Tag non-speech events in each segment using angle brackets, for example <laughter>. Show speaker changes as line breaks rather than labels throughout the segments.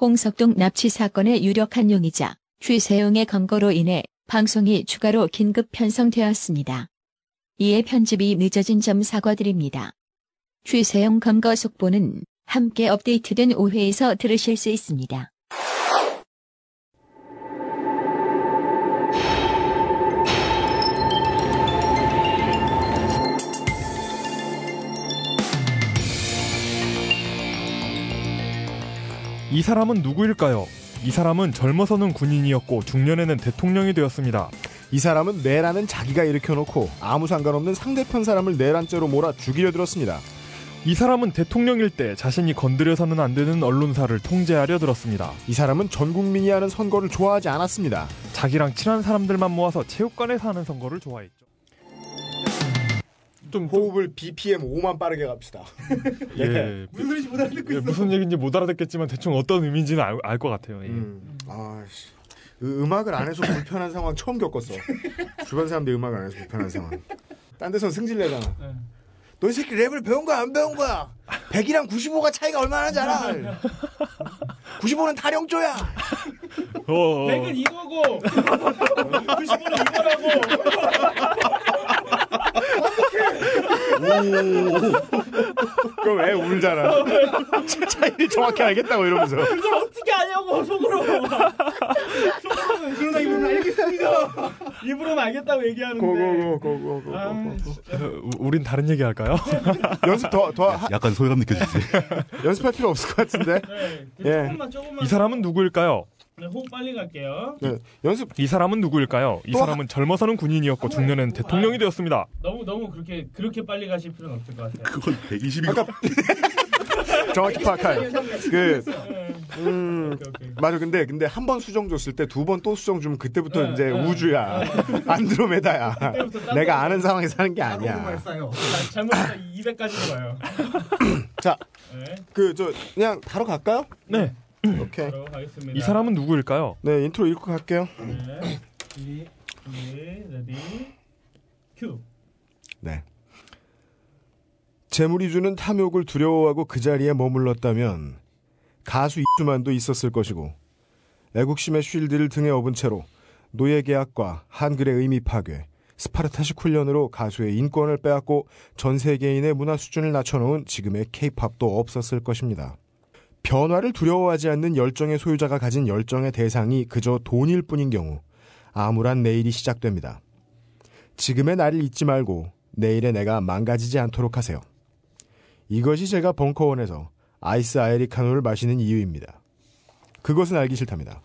홍석동 납치 사건의 유력한 용의자 최세용의 검거로 인해 방송이 추가로 긴급 편성되었습니다. 이에 편집이 늦어진 점 사과드립니다. 최세용 검거 속보는 함께 업데이트된 5회에서 들으실 수 있습니다.
이 사람은 누구일까요? 이 사람은 젊어서는 군인이었고 중년에는 대통령이 되었습니다.
이 사람은 내라는 자기가 일으켜놓고 아무 상관없는 상대편 사람을 내란죄로 몰아 죽이려 들었습니다.
이 사람은 대통령일 때 자신이 건드려서는 안 되는 언론사를 통제하려 들었습니다.
이 사람은 전 국민이 하는 선거를 좋아하지 않았습니다.
자기랑 친한 사람들만 모아서 체육관에서 하는 선거를 좋아했죠.
좀 호흡을 BPM 5만 빠르게 갑시다. <laughs>
예,
무슨 소리인지 못 알아듣고
예,
있어.
무슨 얘기인지 못 알아듣겠지만 대충 어떤 의미인지는 알것 같아요. 예.
음, 아씨. 음악을 안 해서 불편한 상황 처음 겪었어. 주변 사람들이 음악을 안 해서 불편한 상황. 딴 데선 승질 내잖아. 너이 새끼 랩을 배운 거야 안 배운 거야? 100이랑 95가 차이가 얼마나 알아? 95는 타령조야.
어, 어.
100은 이거고 95는 이거라고.
그럼 애 울잖아. 차이를 정확히 알겠다고 이러면서.
그걸 어떻게 아냐고 속으로. 속으로는 그러나 입으로는 알겠습니다. 입으로는 알겠다고 얘기하는데.
고고고고고고.
아,
우- 우린 다른 얘기 할까요? <laughs>
연습 더 더
약간 소외감 느껴지지. <laughs>
연습할 필요 없을 것 같은데.
네,
예.
조금만 조금만.
이 사람은 누구일까요?
네, 호흡 빨리 갈게요.
네, 연습
이 사람은 누구일까요?
이또
사람은 젊어서는 군인이었고 중년에는 대통령이 되었습니다.
너무 너무 그렇게 그렇게 빨리 가실 필요는 없을 것 같아요.
그건 120이
아까 <laughs> 정확히 파악할. 그 음,
오케이, 오케이.
맞아. 근데 근데 한 번 수정 줬을 때 두 번 또 수정 주면 그때부터
네,
이제
네.
우주야. 안드로메다야.
그때부터 딴
내가
거.
아는 상황에 사는 게 아니야.
자, 잘못해서 200까지로 가요.
자,
네,
그 저 그냥 바로 갈까요?
네.
오케이.
바로 가겠습니다.
이 사람은 누구일까요?
네, 인트로 읽고 갈게요.
네, 준비, 준비, 레디, 큐.
네. 재물이 주는 탐욕을 두려워하고 그 자리에 머물렀다면 가수 이수만도 있었을 것이고 애국심의 쉴드를 등에 업은 채로 노예 계약과 한글의 의미 파괴, 스파르타식 훈련으로 가수의 인권을 빼앗고 전 세계인의 문화 수준을 낮춰놓은 지금의 케이팝도 없었을 것입니다. 변화를 두려워하지 않는 열정의 소유자가 가진 열정의 대상이 그저 돈일 뿐인 경우 암울한 내일이 시작됩니다. 지금의 나를 잊지 말고 내일의 내가 망가지지 않도록 하세요. 이것이 제가 벙커원에서 아이스 아메리카노를 마시는 이유입니다. 그것은 알기 싫답니다.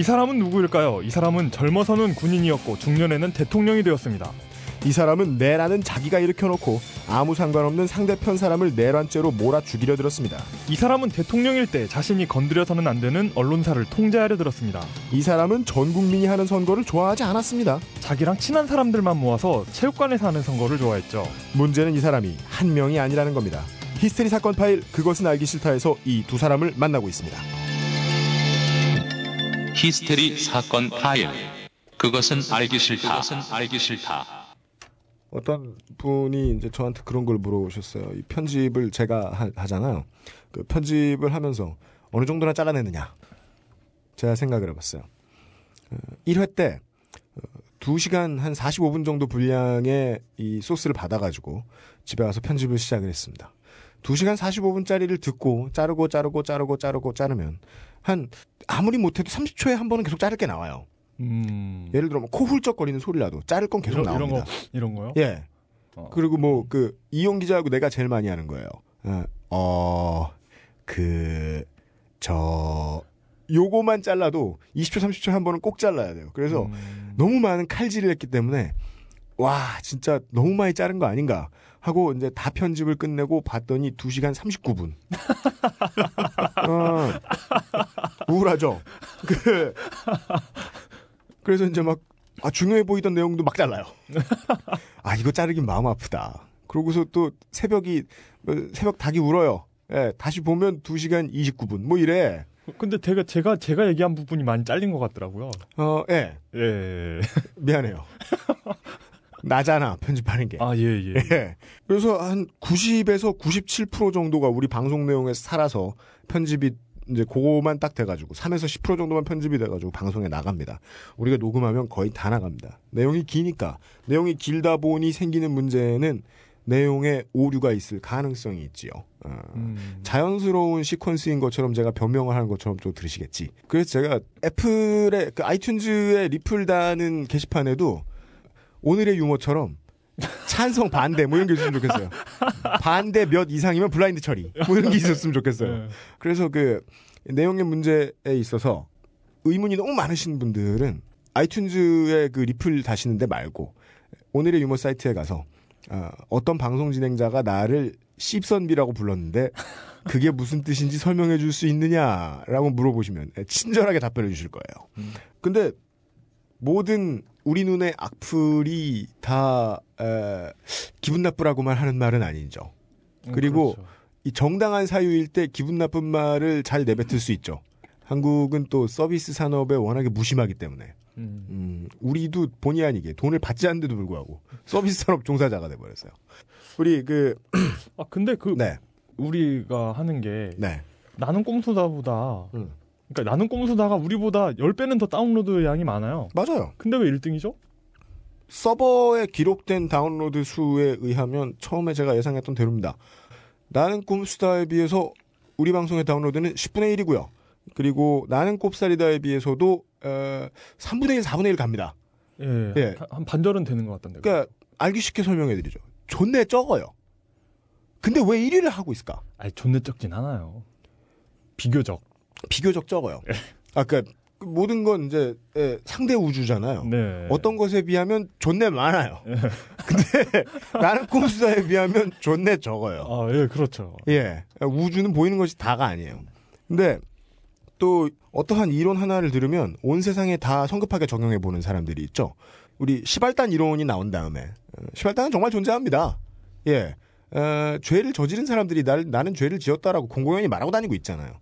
이 사람은 누구일까요? 이 사람은 젊어서는 군인이었고 중년에는 대통령이 되었습니다.
이 사람은 내라는 자기가 일으켜놓고 아무 상관없는 상대편 사람을 내란죄로 몰아 죽이려 들었습니다.
이 사람은 대통령일 때 자신이 건드려서는 안 되는 언론사를 통제하려 들었습니다.
이 사람은 전 국민이 하는 선거를 좋아하지 않았습니다.
자기랑 친한 사람들만 모아서 체육관에서 하는 선거를 좋아했죠.
문제는 이 사람이 한 명이 아니라는 겁니다. 히스테리 사건 파일 그것은 알기 싫다에서 이 두 사람을 만나고 있습니다.
히스테리 사건 파일. 그것은 알기 싫다. 그것은 알기 싫다.
어떤 분이 이제 저한테 그런 걸 물어보셨어요. 이 편집을 제가 하, 잖아요그 편집을 하면서 어느 정도나 잘라내느냐. 제가 생각을 해봤어요. 어, 1회 때 어, 2시간 한 45분 정도 분량의 이 소스를 받아가지고 집에 가서 편집을 시작을 했습니다. 2시간 45분짜리를 듣고 자르고 자르고 자르고 자르고 자르면 한 아무리 못해도 30초에 한 번은 계속 자를 게 나와요.
음.
예를 들어 뭐코 훌쩍거리는 소리 라도 자를 건 계속
이런, 이런
나옵니다.
거 이런 거요?
예.
어.
그리고 뭐 그 이용 기자하고 내가 제일 많이 하는 거예요. 어, 그, 저, 요거만 잘라도 20초, 30초에 한 번은 꼭 잘라야 돼요. 그래서
음.
너무 많은 칼질을 했기 때문에 와, 진짜 너무 많이 자른 거 아닌가 하고 이제 다 편집을 끝내고 봤더니 2시간 39분. 어, 우울하죠. 그, 그래서 이제 막 아, 중요해 보이던 내용도 막 잘라요. 아, 이거 자르긴 마음 아프다. 그러고서 또 새벽이, 뭐 새벽 닭이 울어요. 예, 다시 보면 2시간 29분. 뭐 이래.
근데 제가 제가 제가 얘기한 부분이 많이 잘린 것 같더라고요.
어, 예.
예.
미안해요. 나잖아, 편집하는 게.
아, 예, 예. <laughs>
예. 그래서 한 90에서 97% 정도가 우리 방송 내용에 살아서 편집이 이제 그거만 딱 돼가지고 3에서 10% 정도만 편집이 돼가지고 방송에 나갑니다. 우리가 녹음하면 거의 다 나갑니다. 내용이 기니까 내용이 길다 보니 생기는 문제는 내용에 오류가 있을 가능성이 있지요. 어,
음.
자연스러운 시퀀스인 것처럼 제가 변명을 하는 것처럼 또 들으시겠지. 그래서 제가 애플의 그 아이튠즈의 리플 다는 게시판에도 오늘의 유머처럼 찬성 반대 뭐 이런 게 있으면 좋겠어요. 반대 몇 이상이면 블라인드 처리 뭐 이런 게 있었으면 좋겠어요.
예.
그래서 그 내용의 문제에 있어서 의문이 너무 많으신 분들은 아이튠즈의 그 리플 다시는데 말고 오늘의 유머 사이트에 가서 어, 어떤 방송 진행자가 나를 씹선비라고 불렀는데 그게 무슨 뜻인지 설명해 줄 수 있느냐라고 물어보시면 친절하게 답변해 주실 거예요.
음.
근데 모든 우리 눈의 악플이 다 에, 기분 나쁘라고만 하는 말은 아니죠. 그리고
그렇죠.
이 정당한 사유일 때 기분 나쁜 말을 잘 내뱉을 수 있죠. 한국은 또 서비스 산업에 워낙에 무심하기 때문에
음.
음, 우리도 본의 아니게 돈을 받지 않는데도 불구하고 서비스 산업 종사자가 돼버렸어요. 우리 그
아, 근데 그
네,
우리가 하는 게
네,
나는 꼼수다보다
음.
그러니까 나는 꼼수다가 우리보다 10배는 더 다운로드 양이 많아요.
맞아요.
근데 왜 1등이죠?
서버에 기록된 다운로드 수에 의하면 처음에 제가 예상했던 대로입니다. 나는 꿈수다에 비해서 우리 방송의 다운로드는 10분의 1이고요. 그리고 나는 꼽사리다에 비해서도 어, 3분의 1, 4분의 1 갑니다.
예.
예.
한 반절은 되는 것 같던데.
그러니까 알기 쉽게 설명해드리죠. 존내 적어요. 근데 왜 1위를 하고 있을까?
아니, 존내 적진 않아요. 비교적.
비교적 적어요. 아까 그 모든 건 이제 예, 상대 우주잖아요.
네.
어떤 것에 비하면 존내 많아요. <laughs> 근데 나는 꼼수다에 비하면 존내 적어요.
아, 예, 그렇죠.
예. 우주는 보이는 것이 다가 아니에요. 근데 또 어떠한 이론 하나를 들으면 온 세상에 다 성급하게 적용해 보는 사람들이 있죠. 우리 시발단 이론이 나온 다음에 어, 시발단은 정말 존재합니다. 예. 어, 죄를 저지른 사람들이 날, 나는 죄를 지었다라고 공공연히 말하고 다니고 있잖아요.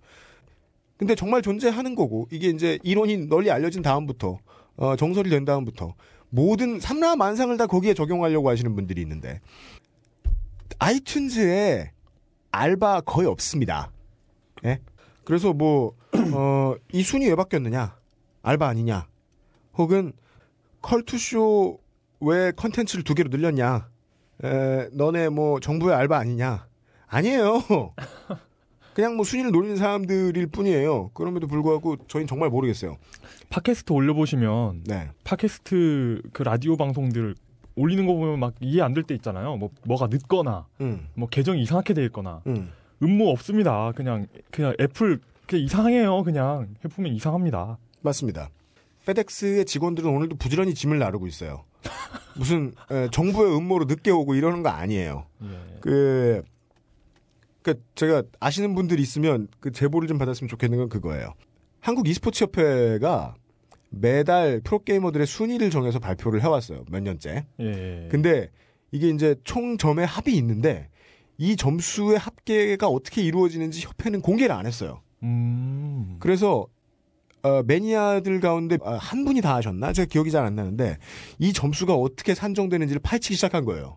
근데 정말 존재하는 거고 이게 이제 이론이 널리 알려진 다음부터 어, 정설이 된 다음부터 모든 삼라 만상을 다 거기에 적용하려고 하시는 분들이 있는데 아이튠즈에 알바 거의 없습니다. 예? 그래서 뭐, <clears throat> 어, 이 순위 왜 바뀌었느냐? 알바 아니냐? 혹은 컬투쇼 왜 컨텐츠를 두 개로 늘렸냐? 에, 너네 뭐 정부의 알바 아니냐? 아니에요. <laughs> 그냥 뭐 순위를 노리는 사람들일 뿐이에요. 그럼에도 불구하고 저희는 정말 모르겠어요.
팟캐스트 올려보시면
네.
팟캐스트 그 라디오 방송들 올리는 거 보면 막 이해 안 될 때 있잖아요. 뭐 뭐가 늦거나
음,
뭐 계정이 이상하게 돼 있거나
음.
음모 없습니다. 그냥 그냥 애플 그냥 이상해요. 그냥 해보면 이상합니다.
맞습니다. 페덱스의 직원들은 오늘도 부지런히 짐을 나르고 있어요. 무슨 에, 정부의 음모로 늦게 오고 이러는 거 아니에요.
예.
그, 그 제가 아시는 분들 있으면 그 제보를 좀 받았으면 좋겠는 건 그거예요. 한국 e스포츠 협회가 매달 프로게이머들의 순위를 정해서 발표를 해왔어요. 몇 년째.
예.
근데 이게 이제 총 점의 합이 있는데 이 점수의 합계가 어떻게 이루어지는지 협회는 공개를 안 했어요.
음.
그래서 어, 매니아들 가운데 아, 한 분이 다 하셨나? 제가 기억이 잘 안 나는데 이 점수가 어떻게 산정되는지를 파헤치기 시작한 거예요.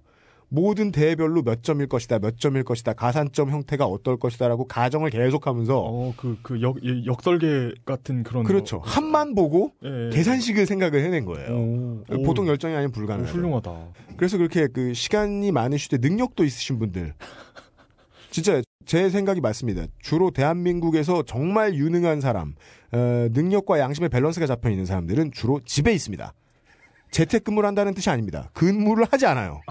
모든 대회별로 몇 점일 것이다, 몇 점일 것이다, 가산점 형태가 어떨 것이다라고 가정을 계속하면서
어, 그, 그, 역, 예, 역설계 같은 그런.
그렇죠.
거.
한만 보고
예.
계산식을 생각을 해낸 거예요.
오, 오.
보통 열정이 아니면
오,
불가능해요.
훌륭하다.
그래서 그렇게 그 시간이 많으시되 능력도 있으신 분들 <laughs> 진짜 제 생각이 맞습니다. 주로 대한민국에서 정말 유능한 사람, 어, 능력과 양심의 밸런스가 잡혀 있는 사람들은 주로 집에 있습니다. 재택근무를 한다는 뜻이 아닙니다. 근무를 하지 않아요.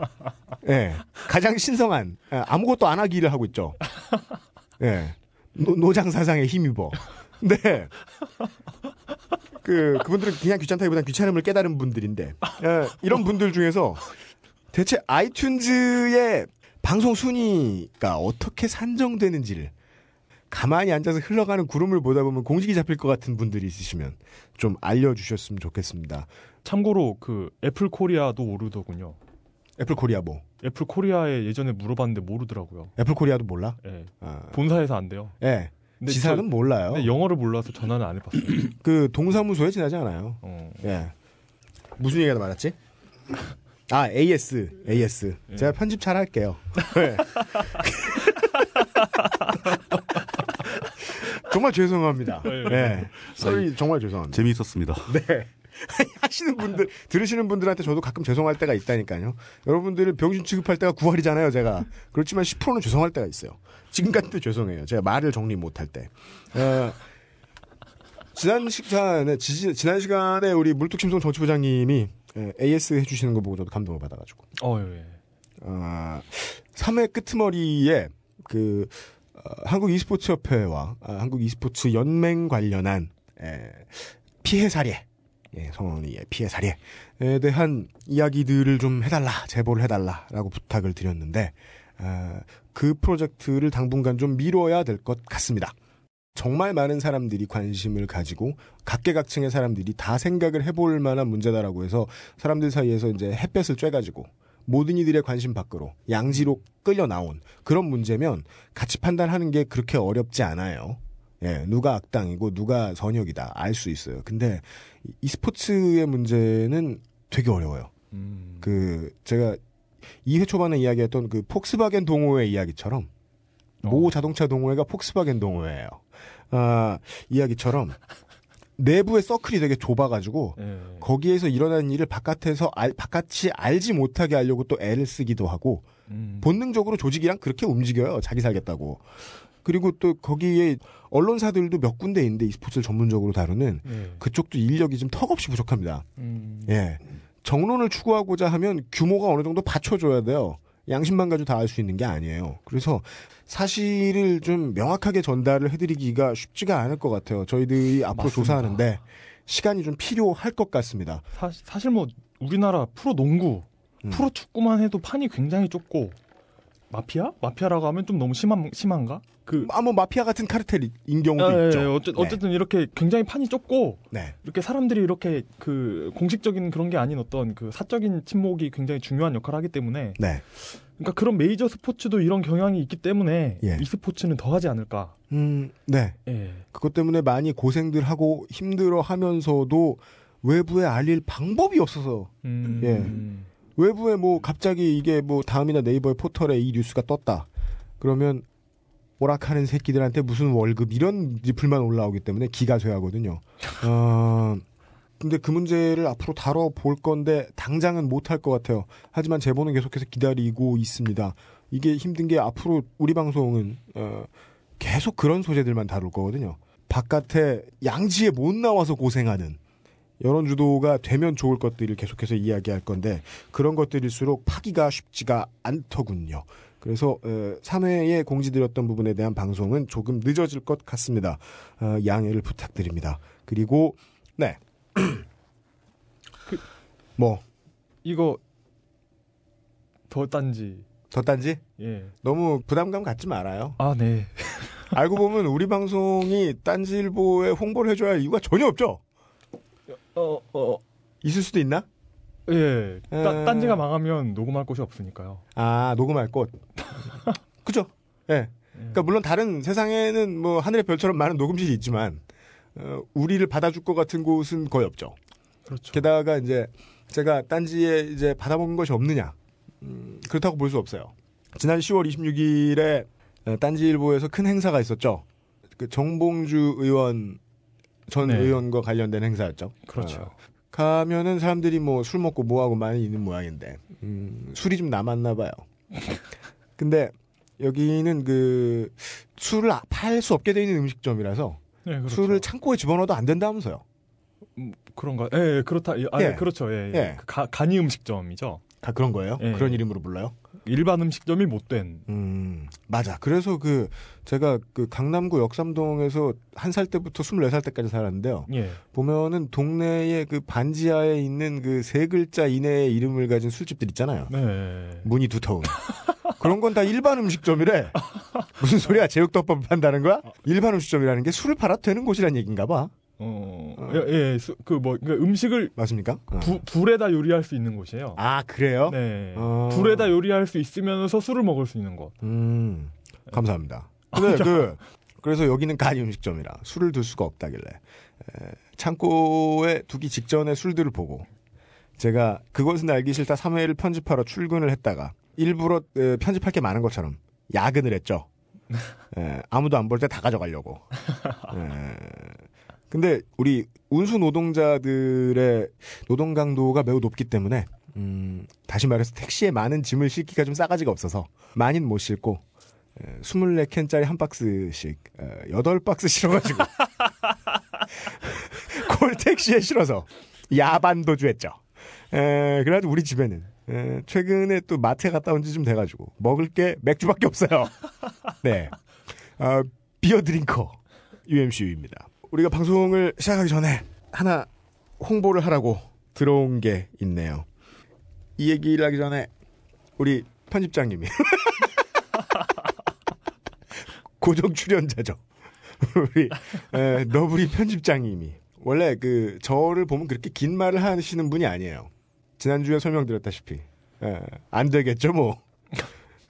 <laughs> 예, 가장 신성한 예, 아무것도 안 하기를 하고 있죠. <laughs> 예, 노, 노장 사상에 힘입어. 네. 그 그분들은 그냥 귀찮다기보단 귀찮음을 깨달은 분들인데 예, 이런 분들 중에서 대체 아이튠즈의 방송 순위가 어떻게 산정되는지를 가만히 앉아서 흘러가는 구름을 보다 보면 공식이 잡힐 것 같은 분들이 있으시면 좀 알려주셨으면 좋겠습니다.
참고로 그 애플 코리아도 모르더군요.
애플 코리아 뭐
애플 코리아에 예전에 물어봤는데 모르더라고요.
애플 코리아도 몰라?
예.
아,
본사에서 안 돼요.
예.
근데
지사는
저-
몰라요.
근데 영어를 몰라서 전화는 안 해봤어요. <clears throat>
그 동사무소에 지나지 않아요.
어.
예. 무슨 얘기가 많았지? 아, AS, AS.
예.
제가 편집 잘 할게요. <laughs> <laughs> 네. 정말 죄송합니다.
예.
네. 썰이 정말 죄송합니다.
재미있었습니다.
네. <laughs> 하시는 분들, 들으시는 분들한테 저도 가끔 죄송할 때가 있다니까요. 여러분들을 병신 취급할 때가 9할이잖아요, 제가. 그렇지만 10%는 죄송할 때가 있어요. 지금 같은 때 죄송해요. 제가 말을 정리 못할 때. 어, 지난 시간에, 지, 지난 시간에 우리 물뚝심송 정치부장님이 예, AS 해주시는 거 보고 저도 감동을 받아가지고.
어, 예.
어, 3회 끄트머리에 그 어, 한국 e스포츠 협회와 아, 한국 e스포츠 연맹 관련한 에, 피해 사례, 예, 성원이의 피해 사례에 대한 이야기들을 좀 해달라, 제보를 해달라라고 부탁을 드렸는데 아, 그 프로젝트를 당분간 좀 미뤄야 될 것 같습니다. 정말 많은 사람들이 관심을 가지고 각계각층의 사람들이 다 생각을 해볼 만한 문제다라고 해서 사람들 사이에서 이제 햇볕을 쬐가지고 모든 이들의 관심 밖으로 양지로 끌려 나온 그런 문제면 가치 판단하는 게 그렇게 어렵지 않아요. 예, 누가 악당이고 누가 선역이다 알 수 있어요. 근데 이- e스포츠의 문제는 되게 어려워요.
음.
그 제가 2회 초반에 이야기했던 그 폭스바겐 동호회 이야기처럼 모
어.
자동차 동호회가 폭스바겐 동호회예요. 아, 이야기처럼 내부의 서클이 되게 좁아가지고
예.
거기에서 일어나는 일을 바깥에서 알, 바깥이 알지 못하게 하려고 또 애를 쓰기도 하고
음.
본능적으로 조직이랑 그렇게 움직여요. 자기 살겠다고. 그리고 또 거기에 언론사들도 몇 군데 있는데 e스포츠를 전문적으로 다루는
예.
그쪽도 인력이 좀 턱없이 부족합니다.
음.
예. 정론을 추구하고자 하면 규모가 어느 정도 받쳐줘야 돼요. 양심만 가지고 다할수 있는 게 아니에요. 그래서 사실을 좀 명확하게 전달을 해드리기가 쉽지가 않을 것 같아요. 저희들이 앞으로
맞습니다.
조사하는데 시간이 좀 필요할 것 같습니다.
사, 사실 뭐 우리나라 프로 농구,
음.
프로 축구만 해도 판이 굉장히 좁고 마피아? 마피아라고 하면 좀 너무 심한 심한가? 그
아, 뭐 마피아 같은 카르텔인 경우도
예,
있죠.
예, 어째,
네.
어쨌든 이렇게 굉장히 판이 좁고
네.
이렇게 사람들이 이렇게 그 공식적인 그런 게 아닌 어떤 그 사적인 침묵이 굉장히 중요한 역할을 하기 때문에
네.
그러니까 그런 메이저 스포츠도 이런 경향이 있기 때문에
예.
이 스포츠는 더 하지 않을까.
음, 네.
예.
그것 때문에 많이 고생들 하고 힘들어 하면서도 외부에 알릴 방법이 없어서
음,
예. 외부에 뭐 갑자기 이게 뭐 다음이나 네이버의 포털에 이 뉴스가 떴다. 그러면 오락하는 새끼들한테 무슨 월급 이런 리플만 올라오기 때문에 기가 쇠하거든요. <laughs> 어, 근데 그 문제를 앞으로 다뤄볼 건데 당장은 못할 것 같아요. 하지만 제보는 계속해서 기다리고 있습니다. 이게 힘든 게 앞으로 우리 방송은 어, 계속 그런 소재들만 다룰 거거든요. 바깥에 양지에 못 나와서 고생하는 여론 주도가 되면 좋을 것들을 계속해서 이야기할 건데 그런 것들일수록 파기가 쉽지가 않더군요. 그래서 어, 3회에 공지드렸던 부분에 대한 방송은 조금 늦어질 것 같습니다. 어, 양해를 부탁드립니다. 그리고 네. 뭐
이거 더 딴지.
덧단지
예.
너무 부담감 갖지 말아요.
아, 네.
알고 보면 우리 방송이 딴지일보에 홍보를 해줘야 할 이유가 전혀 없죠.
어, 어.
있을 수도 있나?
예.
에.
딴, 딴지가 망하면 녹음할 곳이 없으니까요.
아 녹음할 곳. <laughs> 그죠? 예. 그러니까 물론 다른 세상에는 뭐 하늘의 별처럼 많은 녹음실이 있지만 어, 우리를 받아줄 것 같은 곳은 거의 없죠.
그렇죠.
게다가 이제 제가 딴지에 이제 받아먹은 것이 없느냐 음, 그렇다고 볼 수 없어요. 지난 10월 26일에 어, 딴지일보에서 큰 행사가 있었죠. 그 정봉주 의원 전
네.
의원과 관련된 행사였죠.
그렇죠.
어, 가면은 사람들이 뭐 술 먹고 뭐 하고 많이 있는 모양인데 음, 술이 좀 남았나 봐요. <laughs> 근데 여기는 그 술을 팔 수 없게 돼 있는 음식점이라서
네, 그렇죠.
술을 창고에 집어넣어도 안 된다면서요.
음, 그런가? 예, 예, 그렇다. 예, 아,
예.
예, 그렇죠. 예, 예.
예.
그 가, 간이 음식점이죠.
다 그런 거예요?
예.
그런 이름으로 불러요?
일반 음식점이 못 된.
음, 맞아. 그래서 그, 제가 그 강남구 역삼동에서 한 살 때부터 24살 때까지 살았는데요.
예.
보면은 동네에 그 반지하에 있는 그 세 글자 이내의 이름을 가진 술집들 있잖아요.
네.
문이 두터운. 그런 건 다 일반 음식점이래. 무슨 소리야? 제육덮밥 판다는 거야? 일반 음식점이라는 게 술을 팔아도 되는 곳이란 얘기인가 봐.
어,
어.
예, 예, 수- 그 뭐, 그러니까 음식을
맞습니까? 어.
부, 불에다 요리할 수 있는 곳이에요.
아, 그래요?
네.
어.
불에다 요리할 수 있으면서 술을 먹을 수 있는 곳.
음, 감사합니다. 근데 그, 그래서 여기는 간이 음식점이라 술을 둘 수가 없다길래 에, 창고에 두기 직전에 술들을 보고 제가 그것은 알기 싫다 3회를 편집하러 출근을 했다가 일부러 에, 편집할 게 많은 것처럼 야근을 했죠. <laughs> 에, 아무도 안 볼 때 다 가져가려고. 에, 근데 우리 운수 노동자들의 노동 강도가 매우 높기 때문에 음, 다시 말해서 택시에 많은 짐을 싣기가 좀 싸가지가 없어서 많이는 못 싣고 에, 24캔짜리 한 박스씩 에, 8박스 실어가지고 <laughs> 콜 택시에 실어서 야반 도주했죠. 에, 그래가지고 우리 집에는 에, 최근에 또 마트에 갔다 온 지 좀 돼가지고 먹을 게 맥주밖에 없어요. 네, 어, 비어 드링커 UMCU입니다. 우리가 방송을 시작하기 전에 하나 홍보를 하라고 들어온 게 있네요. 이 얘기를 하기 전에 우리 편집장님이 <laughs> 고정 출연자죠. <laughs> 우리 에, 너브리 편집장님이 원래 그 저를 보면 그렇게 긴 말을 하시는 분이 아니에요. 지난주에 설명드렸다시피 에, 안 되겠죠 뭐.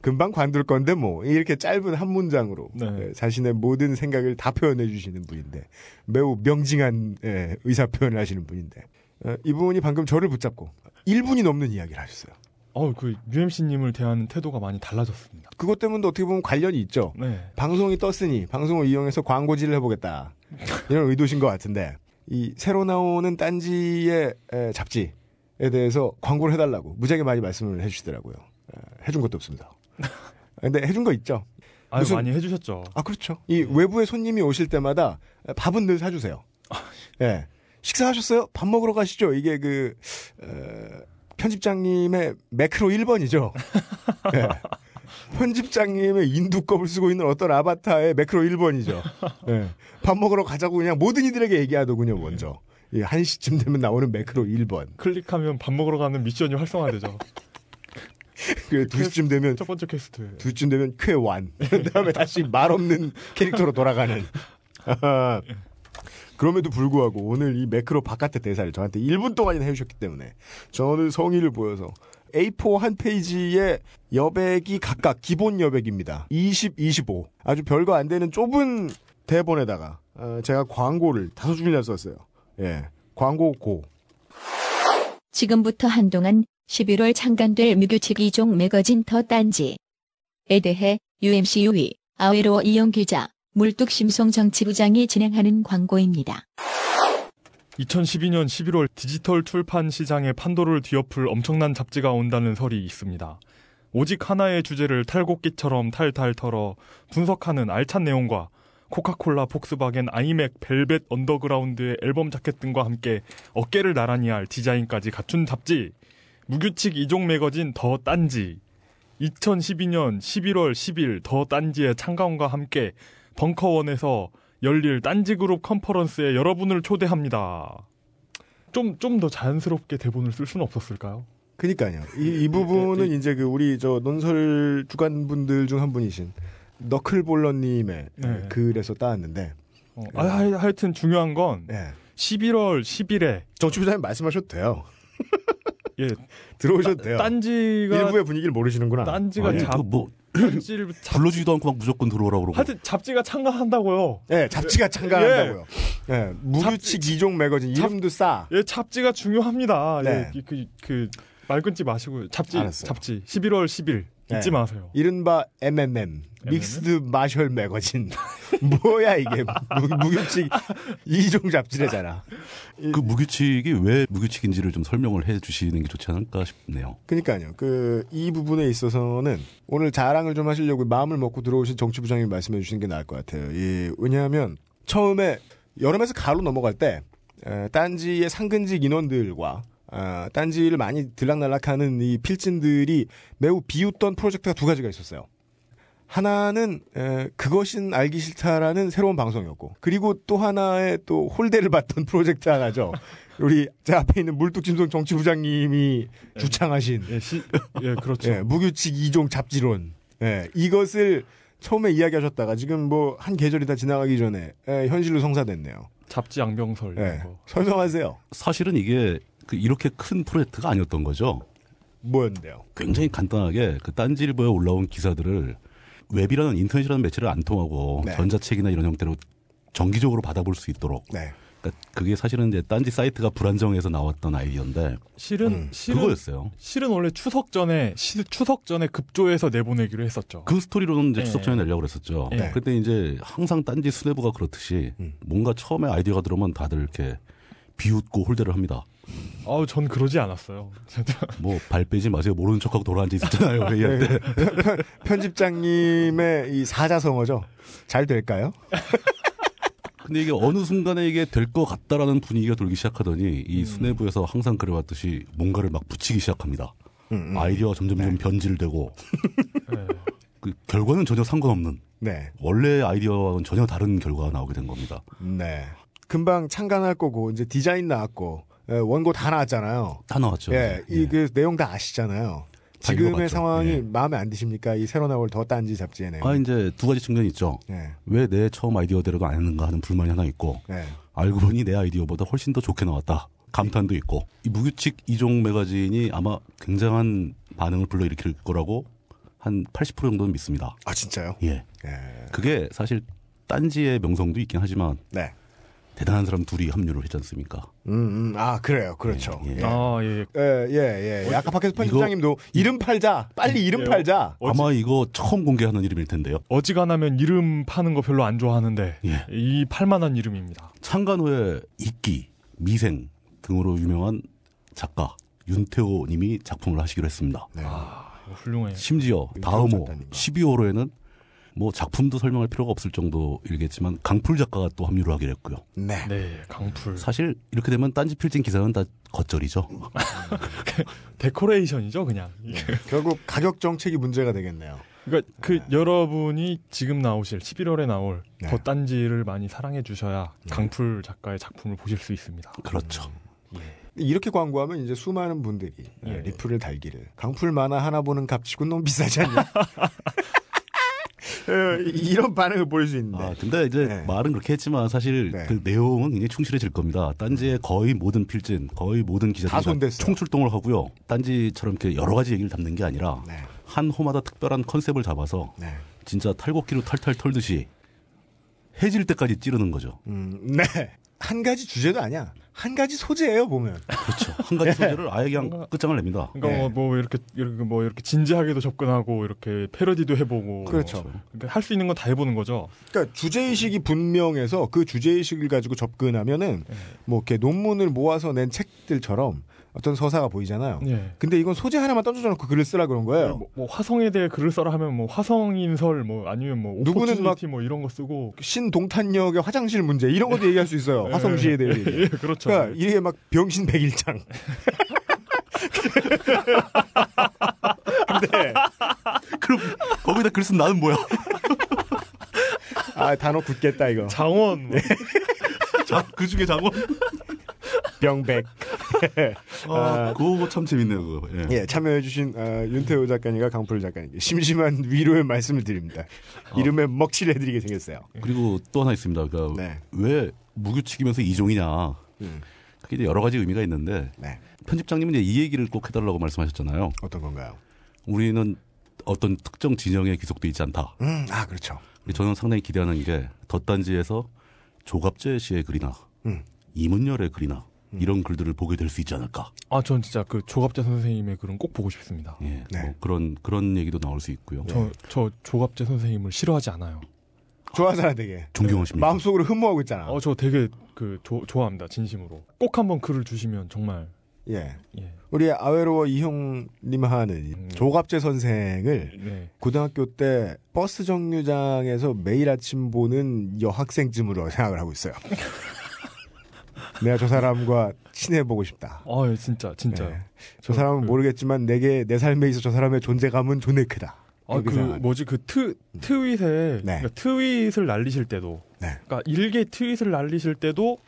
금방 관둘 건데 뭐 이렇게 짧은 한 문장으로
네.
에, 자신의 모든 생각을 다 표현해 주시는 분인데 매우 명징한 에, 의사 표현을 하시는 분인데 에, 이분이 방금 저를 붙잡고 1분이 넘는 이야기를 하셨어요.
어, 그 UMC님을 대하는 태도가 많이 달라졌습니다.
그것 때문에 어떻게 보면 관련이 있죠.
네.
방송이 떴으니 방송을 이용해서 광고질을 해보겠다 이런 의도신 것 같은데 이 새로 나오는 딴지의 에, 잡지에 대해서 광고를 해달라고 무지하게 많이 말씀을 해주시더라고요. 에, 해준 것도 없습니다. <laughs> 근데 해준 거 있죠.
아유,
무슨-
많이 해주셨죠.
아 그렇죠. 이 외부의 손님이 오실 때마다 밥은 늘 사주세요. 예. 식사하셨어요? 밥 먹으러 가시죠. 이게 그 어, 편집장님의 매크로 1번이죠. <laughs> 예. 편집장님의 인두껍을 쓰고 있는 어떤 아바타의 매크로 1번이죠. 예. 밥 먹으러 가자고 그냥 모든 이들에게 얘기하더군요, 먼저. 이 1시쯤 되면 나오는 매크로 1번.
클릭하면 밥 먹으러 가는 미션이 활성화되죠.
그 2시쯤 되면
첫 번째 퀘스트.
두쯤 되면 퀘완. <laughs> 그 다음에 다시 말 없는 캐릭터로 돌아가는. <laughs> <laughs> 그럼에도 불구하고 오늘 이 매크로 바깥의 대사를 저한테 1분 동안이나 해주셨기 때문에 저는 성의를 보여서 A4 한 페이지에 여백이 각각 기본 여백입니다. 20, 25. 아주 별거 안 되는 좁은 대본에다가 어, 제가 광고를 다섯 줄이나 썼어요. 예. 광고 고.
지금부터 한동안 11월 창간될 무규칙 이종 매거진 더 딴지에 대해 UMCU의 아웨로 이용 기자, 물뚝 심송 정치부장이 진행하는 광고입니다.
2012년 11월 디지털 출판 시장의 판도를 뒤엎을 엄청난 잡지가 온다는 설이 있습니다. 오직 하나의 주제를 탈곡기처럼 탈탈 털어 분석하는 알찬 내용과 코카콜라, 폭스바겐, 아이맥, 벨벳, 언더그라운드의 앨범 자켓 등과 함께 어깨를 나란히 할 디자인까지 갖춘 잡지. 무규칙 이종 매거진 더 딴지. 2012년 11월 10일 더 딴지의 창간과 함께 벙커원에서 열릴 딴지그룹 컨퍼런스에 여러분을 초대합니다. 좀, 좀 더 자연스럽게 대본을 쓸 수는 없었을까요?
그니까요. 이, 이 부분은 이제 그 우리 저 논설 주관분들 중 한 분이신 너클볼러님의
네.
글에서 따왔는데,
어, 아, 하, 하여튼 중요한 건
예.
11월 10일에
정치부장님 말씀하셔도 돼요.
예,
들어오셔도 돼요.
딴지가
일부의 분위기를 모르시는구나.
딴지가 잡,
그뭐
딴지를 <clears throat> 잡,
불러주지도 않고 막 무조건 들어오라고 그러고.
하여튼 잡지가 참가한다고요.
예, 잡지가 참가한다고요. 예, 무규칙 이종 매거진
잡-
이름도 싸.
예, 잡지가 중요합니다.
네.
예, 그, 그, 말 끊지 마시고 잡지,
알았어요.
잡지 11월 10일 잊지
네.
마세요.
이른바 MMM 믹스드 마셜 매거진 <laughs> 뭐야 이게 무, 무규칙 이종 잡지래잖아.
그 무규칙이 왜 무규칙인지를 좀 설명을 해 주시는 게 좋지 않을까 싶네요.
그러니까요. 그 이 부분에 있어서는 오늘 자랑을 좀 하시려고 마음을 먹고 들어오신 정치부장님이 말씀해 주시는 게 나을 것 같아요. 예, 왜냐하면 처음에 여름에서 가로 넘어갈 때 에, 딴지의 상근직 인원들과 아, 딴지를 많이 들락날락하는 이 필진들이 매우 비웃던 프로젝트가 두 가지가 있었어요. 하나는 에, 그것인 알기 싫다라는 새로운 방송이었고 그리고 또 하나의 또 홀대를 받던 <laughs> 프로젝트 하나죠. 우리 제 앞에 있는 물뚝심송 정치부장님이 주창하신
예, 시, 예, 그렇죠.
예, 무규칙 이종 잡지론. 예, 이것을 처음에 이야기하셨다가 지금 뭐 한 계절이 다 지나가기 전에 예, 현실로 성사됐네요.
잡지 양병설
예,
거.
설명하세요.
사실은 이게 그 이렇게 큰 프로젝트가 아니었던 거죠.
뭐였는데요?
굉장히 간단하게 그 딴지일보에 올라온 기사들을 웹이라는 인터넷이라는 매체를 안 통하고
네.
전자책이나 이런 형태로 정기적으로 받아볼 수 있도록.
네.
그러니까 그게 사실은 이제 딴지 사이트가 불안정해서 나왔던 아이디어인데
실은
음,
실은
그거였어요.
실은 원래 추석 전에 시- 추석 전에 급조해서 내보내기로 했었죠.
그 스토리로는 이제
예.
추석 전에 내려고 그랬었죠.
예.
그때 이제 항상 딴지 수뇌부가 그렇듯이
음.
뭔가 처음에 아이디어가 들어오면 다들 이렇게 비웃고 홀대를 합니다.
아우 전 그러지 않았어요. <laughs>
뭐 발 빼지 마세요. 모르는 척하고 돌아앉아 있었잖아요. 회의할 때. <laughs>
편집장님의 이 사자성어죠. 잘 될까요? <laughs>
근데 이게 어느 순간에 이게 될 것 같다라는 분위기가 돌기 시작하더니
음.
이 수뇌부에서 항상 그래왔듯이 뭔가를 막 붙이기 시작합니다.
음, 음.
아이디어가 점점 점 변질되고
네.
그 결과는 전혀 상관없는
네.
원래 아이디어와는 전혀 다른 결과가 나오게 된 겁니다.
네. 금방 창간할 거고 이제 디자인 나왔고 예, 원고 다 나왔잖아요.
다 나왔죠.
예, 이그 내용 다 아시잖아요.
다
지금의. 상황이
예.
마음에 안 드십니까? 이 새로 나올 더 딴지 내용.
아 이제 두 가지 측면이 있죠.
네.
왜내 처음 아이디어대로도 안 했는가 하는 불만이 하나 있고
네.
알고 보니 내 아이디어보다 훨씬 더 좋게 나왔다. 감탄도 있고 이 무규칙 이종 매거진이 아마 굉장한 반응을 불러일으킬 거라고 한 80% 정도는 믿습니다.
아 진짜요?
예.
예.
그게 사실 딴지의 명성도 있긴 하지만
네.
대단한 사람 둘이 합류를 했지 않습니까?
음, 음, 아 그래요, 그렇죠.
예,
예,
예.
아 예.
예, 예. 예. 아까 밖에서 편집장님도 이름 팔자, 빨리 이름
예.
팔자.
아마 이거 처음 공개하는 이름일 텐데요.
어지간하면 이름 파는 거 별로 안 좋아하는데
예.
이 팔만한 이름입니다.
창간호의 이끼, 미생 등으로 유명한 작가 윤태호 님이 작품을 하시기로 했습니다.
네.
아 이거 훌륭해.
심지어 다음호
작가님과.
12호로에는 뭐 작품도 설명할 필요가 없을 정도일겠지만 강풀 작가가 또 합류를 하기로 했고요.
네.
네 강풀.
사실 이렇게 되면 딴지 필진 기사는 다 겉절이죠. <laughs>
데코레이션이죠 그냥.
결국 가격 정책이 문제가 되겠네요.
그러니까 그 여러분이 지금 나오실 11월에 나올
네.
더 딴지를 많이 사랑해 주셔야 강풀 작가의 작품을 보실 수 있습니다.
그렇죠.
이렇게 광고하면 이제 수많은 분들이
예.
리플을 달기를 강풀 만화 하나 보는 값치고 너무 비싸지 않냐? <laughs> 어, 이런 반응을 보일 수 있는데.
아, 근데 이제
네.
말은 그렇게 했지만 사실
네.
그 내용은 굉장히 충실해질 겁니다. 딴지의 거의 모든 필진, 거의 모든
다
기자들이. 총출동을 하고요. 딴지처럼 이렇게 여러 가지 얘기를 담는 게 아니라
네.
한 호마다 특별한 컨셉을 잡아서
네.
진짜 탈곡기로 탈탈 털듯이 해질 때까지 찌르는 거죠.
음, 네. 한 가지 주제도 아니야. 한 가지 소재예요, 보면.
그렇죠. 한 가지 소재를 아예 그냥 끝장을 냅니다.
그러니까
네.
뭐, 뭐 이렇게 이렇게 뭐 이렇게 진지하게도 접근하고 이렇게 패러디도 해보고
그렇죠.
할수 있는 건 다 해보는 거죠.
그러니까 주제 의식이 분명해서 그 주제 의식을 가지고 접근하면은
네.
뭐 이렇게 논문을 모아서 낸 책들처럼 어떤 서사가 보이잖아요.
예.
근데 이건 소재 하나만 던져줘 놓고 글을 쓰라 그런 거예요.
뭐, 뭐 화성에 대해 글을 써라 하면 뭐 화성인설 뭐 아니면 뭐
누구는
오퍼튜니티 뭐 이런 거 쓰고
신동탄역의 화장실 문제 이런 것도 얘기할 수 있어요.
예.
화성시에 대해. 얘기.
예, <laughs> 그렇죠.
그러니까 이게 막 병신 백일장. <laughs> 근데
그럼 거기다 글 쓴 나는 뭐야?
아 단어 굳겠다 이거.
장원 뭐.
자, 그 중에 장원.
병백.
아, 그거 참 재밌네요, 그거. 예.
예, 참여해주신 어, 윤태호 작가님과 강풀 작가님께 심심한 위로의 말씀을 드립니다. 이름에 먹칠을 해드리게 생겼어요.
그리고 또 하나 있습니다. 그러니까
네.
왜 무규칙이면서 이종이냐.
음.
그게 이제 여러 가지 의미가 있는데
네,
편집장님은 이제 이 얘기를 꼭 해달라고 말씀하셨잖아요.
어떤 건가요?
우리는 어떤 특정 진영에 귀속돼 있지 않다.
음, 아 그렇죠.
저는 상당히 기대하는 게 덧단지에서 조갑재 씨의 글이나
음.
이문열의 글이나 이런 글들을 보게 될 수 있지 않을까.
아, 전 진짜 그 조갑재 선생님의 글은 꼭 보고 싶습니다.
예,
네.
뭐 그런 그런 얘기도 나올 수 있고요.
저, 저 조갑재 선생님을 싫어하지 않아요.
좋아하잖아 되게.
존경하십니까?
마음속으로 흠모하고 있잖아.
어, 저 되게 그 조- 좋아합니다. 진심으로. 꼭 한번 글을 주시면 정말
예,
예.
우리 아웨로워 이형님 하는 이
음.
조갑재 선생을
네.
고등학교 때 버스 정류장에서 매일 아침 보는 여학생쯤으로 생각을 하고 있어요. <laughs> 내가 저 사람과 친해보고 싶다.
아, 예, 진짜 진짜.
예. 저 사람은
그-
모르겠지만 내게 내 삶에 있어 저 사람의 존재감은 존내 크다.
아, 그
생각합니다.
뭐지 그 트, 트윗에
네.
그러니까 트윗을 날리실 때도
네.
그러니까 일개 트윗을 날리실 때도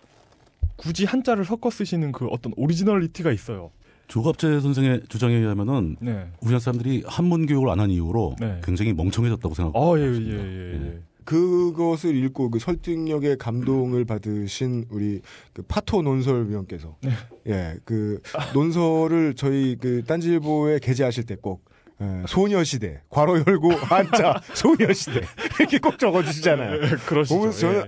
굳이 한자를 섞어 쓰시는 그 어떤 오리지널리티가 있어요.
조갑제 선생의 주장에 의하면은
네.
우리나라 사람들이 한문 교육을 안 한 이후로
네.
굉장히 멍청해졌다고
아,
생각합니다.
예, 예, 예, 예.
그것을 읽고 그 설득력의 감동을 받으신 우리 그 파토 논설위원께서
네.
예, 그 논설을 저희 그 딴지일보에 게재하실 때 꼭 예, 소녀시대 괄호 열고 한자 <laughs> 소녀시대 이렇게 꼭 적어주시잖아요.
그러시죠.
보면서 저는
예.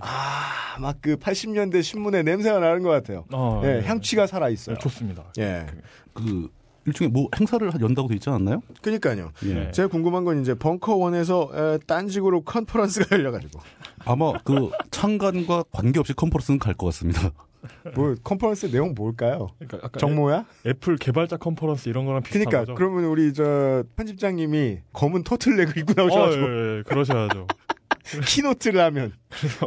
아막 그 80년대 신문의 냄새가 나는 것 같아요.
어,
예,
예.
향취가 살아 있어요.
네, 좋습니다.
예,
그 일종의 뭐 행사를 연다고 돼 있지 않았나요?
그러니까요.
예.
네.
제가 궁금한 건 이제 벙커원에서 에, 딴직으로 컨퍼런스가 열려가지고
아마 그 <laughs> 창간과 관계없이 컨퍼런스는 갈 것 같습니다.
뭐 컨퍼런스 내용 뭘까요?
그러니까
정모야?
애- 애플 개발자 컨퍼런스 이런 거랑 비슷한
그러니까
거죠.
그러면 우리 저 편집장님이 검은 터틀넥을 입고
어,
나오셔가지고
예, 예, 그러셔야죠. <laughs>
keynote를 하면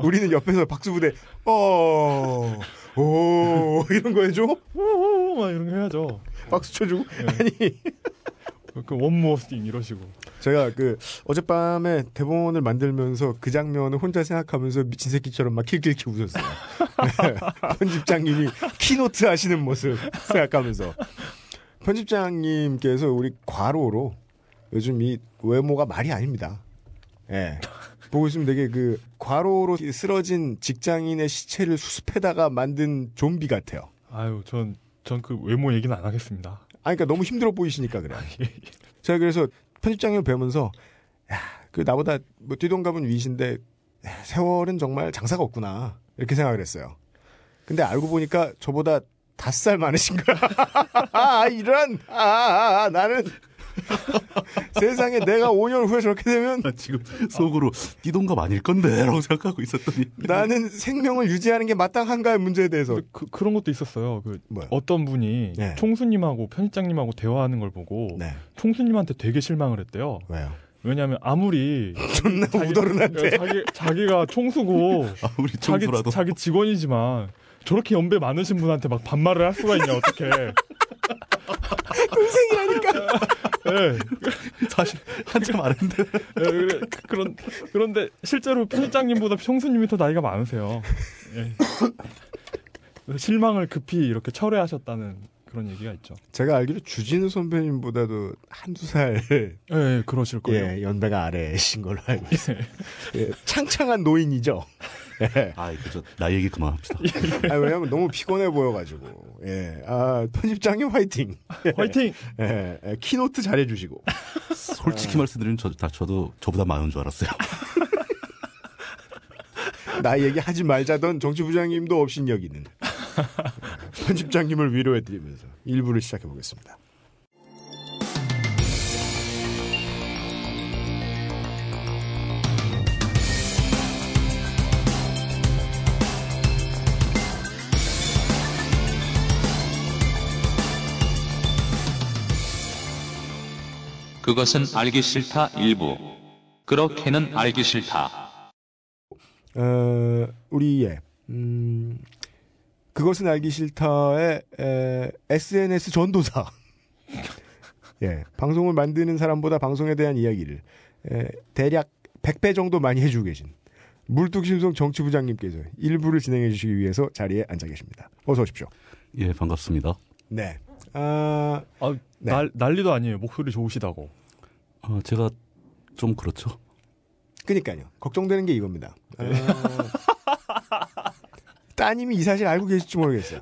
우리는 옆에서 박수 부대 어, 오 이런 거 해줘?
오오오 막 이런 거 해야죠.
박수 쳐주고
네.
아니
그 one more thing 이러시고.
제가 그 어젯밤에 대본을 만들면서 그 장면을 혼자 생각하면서 미친 새끼처럼 막 킬킬킬 웃었어요. <laughs> 네. 편집장님이 keynote 하시는 모습 생각하면서 편집장님께서 우리 과로로 요즘 이 외모가 말이 아닙니다. 예. 보고 있으면 되게 그 과로로 쓰러진 직장인의 시체를 수습해다가 만든 좀비 같아요.
아유, 전, 전 그 외모 얘기는 안 하겠습니다.
아, 그러니까 너무 힘들어 보이시니까 그래. 제가 그래서 편집장님을 뵈면서 야, 그 나보다 뭐 띠동갑은 위신데 야, 세월은 정말 장사가 없구나 이렇게 생각을 했어요. 근데 알고 보니까 저보다 다섯 살 많으신 거야. <laughs> 아, 이런 아, 아, 아, 나는 <laughs> 세상에 내가 5년 후에 저렇게 되면
나 지금 속으로 띠동갑 아닐 건데라고 생각하고 있었더니
나는 생명을 유지하는 게 마땅한가의 문제에 대해서
그, 그런 것도 있었어요. 그
뭐요?
어떤 분이
네.
총수님하고 편집장님하고 대화하는 걸 보고
네
총수님한테 되게 실망을 했대요.
왜요?
왜냐하면 아무리 <laughs>
존나
자기-
우더른한데
자기 자기가 총수고 <laughs>
아, 우리
자기 자기 직원이지만 저렇게 연배 많으신 분한테 막 반말을 할 수가 있냐 어떻게? <laughs>
동생이라니까
네.
사실 한참 아는데
네, 그래, 그런 그런데 실제로 편집장님보다 총수님이 더 나이가 많으세요. 예. 그래서 실망을 급히 이렇게 철회하셨다는 그런 얘기가 있죠.
제가 알기로 주진우 선배님보다도 한두 살
예, 예, 그러실 거예요.
예, 연배가 아래신 걸로 알고 있어요. 예, 창창한 노인이죠. 예.
아 이거 저 나이 얘기 그만합시다.
아, 왜냐면 너무 피곤해 보여가지고. 예. 아, 편집장님 화이팅.
화이팅!
예, 예, keynote 잘해주시고.
솔직히 말씀드리면 저, 다 저도 저보다 많은 줄 알았어요. <laughs>
나이 얘기 하지 말자던 정치부장님도 업신여기는. 예, 편집장님을 위로해드리면서 일부를 시작해보겠습니다.
그것은 알기 싫다 일부. 그렇게는 알기 싫다.
어, 우리의, 음, 그것은 알기 싫다의 에, SNS 전도사. <laughs> 예, 방송을 만드는 사람보다 방송에 대한 이야기를 에, 대략 100배 정도 많이 해주고 계신 물뚝심송 정치부장님께서 일부를 진행해 주시기 위해서 자리에 앉아 계십니다. 어서 오십시오.
예 반갑습니다.
네. 아,
아,
네.
날, 난리도 아니에요. 목소리 좋으시다고.
어, 제가 좀 그렇죠.
그니까요. 걱정되는 게 이겁니다. 아, <laughs> 따님이 이 사실 알고 계실지 모르겠어요.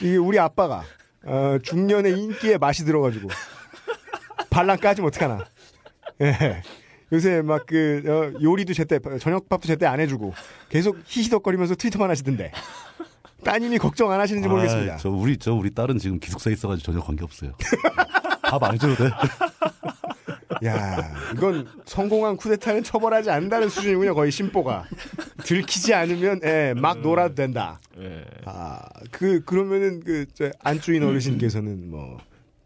이게 우리 아빠가 어, 중년의 인기에 맛이 들어가지고 반란 까지면 어떡하나. 예. 요새 막 그 요리도 제때 저녁밥도 제때 안 해주고 계속 히히덕거리면서 트위터만 하시던데 따님이 걱정 안 하시는지 모르겠습니다.
아, 저 우리 저 우리 딸은 지금 기숙사에 있어가지고 전혀 관계 없어요. 밥 안 줘도 돼.
야, 이건 성공한 쿠데타는 처벌하지 않는다는 수준이군요. 거의 심보가 들키지 않으면 예, 막 놀아도 된다.
예.
아, 그 그러면은 그 저, 안주인 어르신께서는 뭐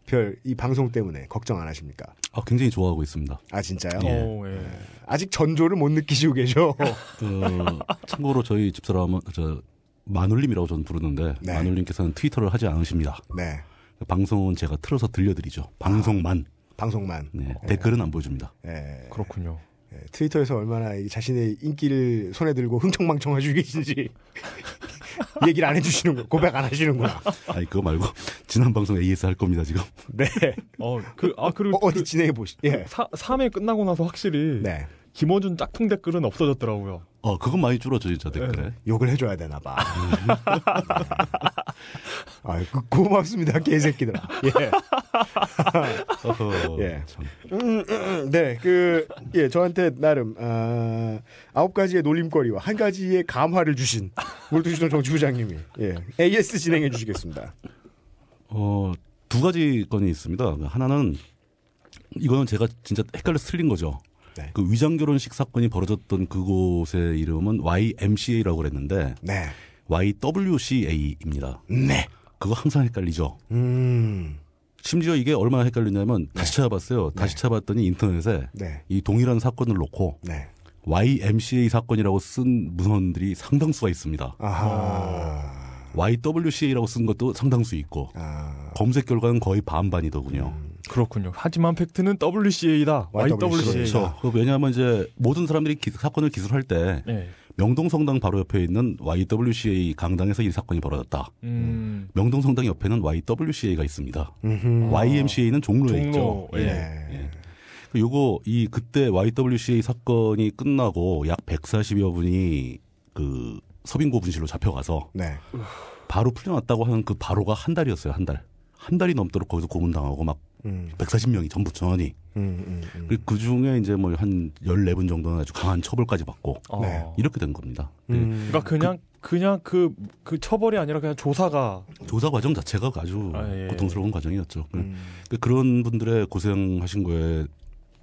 별 이 방송 때문에 걱정 안 하십니까?
아, 굉장히 좋아하고 있습니다.
아 진짜요?
예.
어, 예.
아직 전조를 못 느끼시고 계셔.
어, 참고로 저희 집사람은 저 마눌님이라고 저는 부르는데
네.
마눌님께서는 트위터를 하지 않으십니다.
네,
방송은 제가 틀어서 들려드리죠. 방송만.
방송만.
네, 댓글은 안 보여줍니다.
예,
그렇군요.
예, 트위터에서 얼마나 이 자신의 인기를 손에 들고 흥청망청 하시고 계신지 <laughs> 얘기를 안 해주시는 거, 고백 안 하시는구나.
아니 그거 말고 지난 방송 AS 할 겁니다 지금.
네,
어, 그, 아, 그리고
어, 디 진행해 보시. 예,
사, 3회 끝나고 나서 확실히
네,
김어준 짝퉁 댓글은 없어졌더라고요.
어 그건 많이 줄어져 진짜 댓글에.
욕을 해줘야 되나 봐. <laughs> 아, 그, 고맙습니다, 개새끼들아. 예.
어허,
예.
참.
음, 음, 네, 그, 예, 저한테 나름, 아, 아홉 가지의 놀림거리와 한 가지의 감화를 주신 몰두주동 정치부장님이, 예, AS 진행해 주시겠습니다.
어, 두 가지 건이 있습니다. 하나는 이거는 제가 진짜 헷갈려서 틀린 거죠.
네.
그 위장 결혼식 사건이 벌어졌던 그곳의 이름은 YMCA라고 그랬는데
네.
YWCA입니다.
네.
그거 항상 헷갈리죠.
음,
심지어 이게 얼마나 헷갈리냐면 다시 찾아봤어요. 다시 찾아봤더니 인터넷에
네.
이 동일한 사건을 놓고
네.
YMCA 사건이라고 쓴 문헌들이 상당수가 있습니다.
아하.
YWCA라고 쓴 것도 상당수 있고
아,
검색 결과는 거의 반반이더군요.
그렇군요. 하지만 팩트는 WCA다.
YWCA.
YWCA.
그렇죠. 그 왜냐하면 이제 모든 사람들이 기- 사건을 기술할 때
네.
명동성당 바로 옆에 있는 YWCA 강당에서 이 사건이 벌어졌다.
음.
명동성당 옆에는 YWCA가 있습니다.
음흠.
YMCA는 종로에
종로.
있죠.
예.
네.
그 요거 이 그때 YWCA 사건이 끝나고 약 140여 분이 그 서빙고 분실로 잡혀가서
네.
바로 풀려났다고 하는 그 바로가 한 달이었어요. 한 달. 한 달이 넘도록 거기서 고문당하고 막
음,
140명이 전부 전원이.
음, 음, 음.
그리고 그 중에 이제 뭐 한 14분 정도는 아주 강한 처벌까지 받고
어.
네.
이렇게 된 겁니다. 네.
음.
그러니까 그냥 그, 냥 그 그 처벌이 아니라 그냥 조사가
조사 과정 자체가 아주
아, 예.
고통스러운 과정이었죠.
음.
그 그런 분들의 고생하신 거에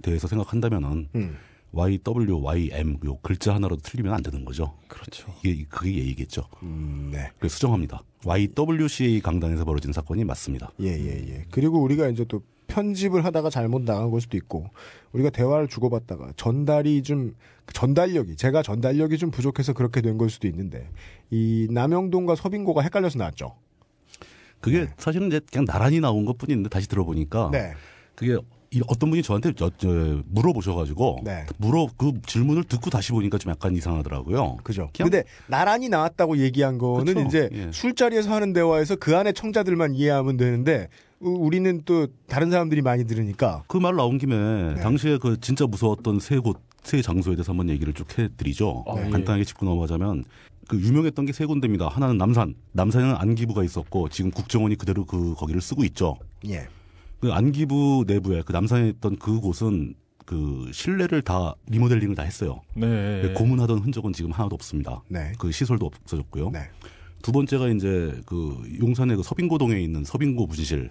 대해서 생각한다면은
음.
YWYM 요 글자 하나라도 틀리면 안 되는 거죠.
그렇죠.
이게 그게 예의겠죠.
음, 네.
그래서 수정합니다. YWCA 강당에서 벌어진 사건이 맞습니다.
예, 예, 예. 그리고 우리가 이제 또 편집을 하다가 잘못 나간 걸 수도 있고, 우리가 대화를 주고받다가 전달이 좀, 전달력이, 제가 전달력이 좀 부족해서 그렇게 된 걸 수도 있는데, 이 남영동과 서빙고가 헷갈려서 나왔죠.
그게 사실은 이제 그냥 나란히 나온 것 뿐인데 다시 들어보니까
네.
그게 이 어떤 분이 저한테 여- 저- 물어보셔가지고
네.
물어 그 질문을 듣고 다시 보니까 좀 약간 이상하더라고요.
그죠.
그냥-
근데 나란히 나왔다고 얘기한 거는
그쵸.
이제
예.
술자리에서 하는 대화에서 그 안에 청자들만 이해하면 되는데, 우- 우리는 또 다른 사람들이 많이 들으니까,
그 말 나온 김에
네.
당시에 그 진짜 무서웠던 세 곳, 세 장소에 대해서 한번 얘기를 쭉 해드리죠.
아, 예.
간단하게 짚고 넘어가자면 그 유명했던 게 세 군데입니다. 하나는 남산. 남산에는 안기부가 있었고 지금 국정원이 그대로 그 거기를 쓰고 있죠.
예.
그 안기부 내부에 그 남산에 있던 그곳은 그 실내를 다 리모델링을 다 했어요.
네.
고문하던 흔적은 지금 하나도 없습니다.
네.
그 시설도 없어졌고요.
네.
두 번째가 이제 그 용산의 그 서빙고동에 있는 서빙고 분실.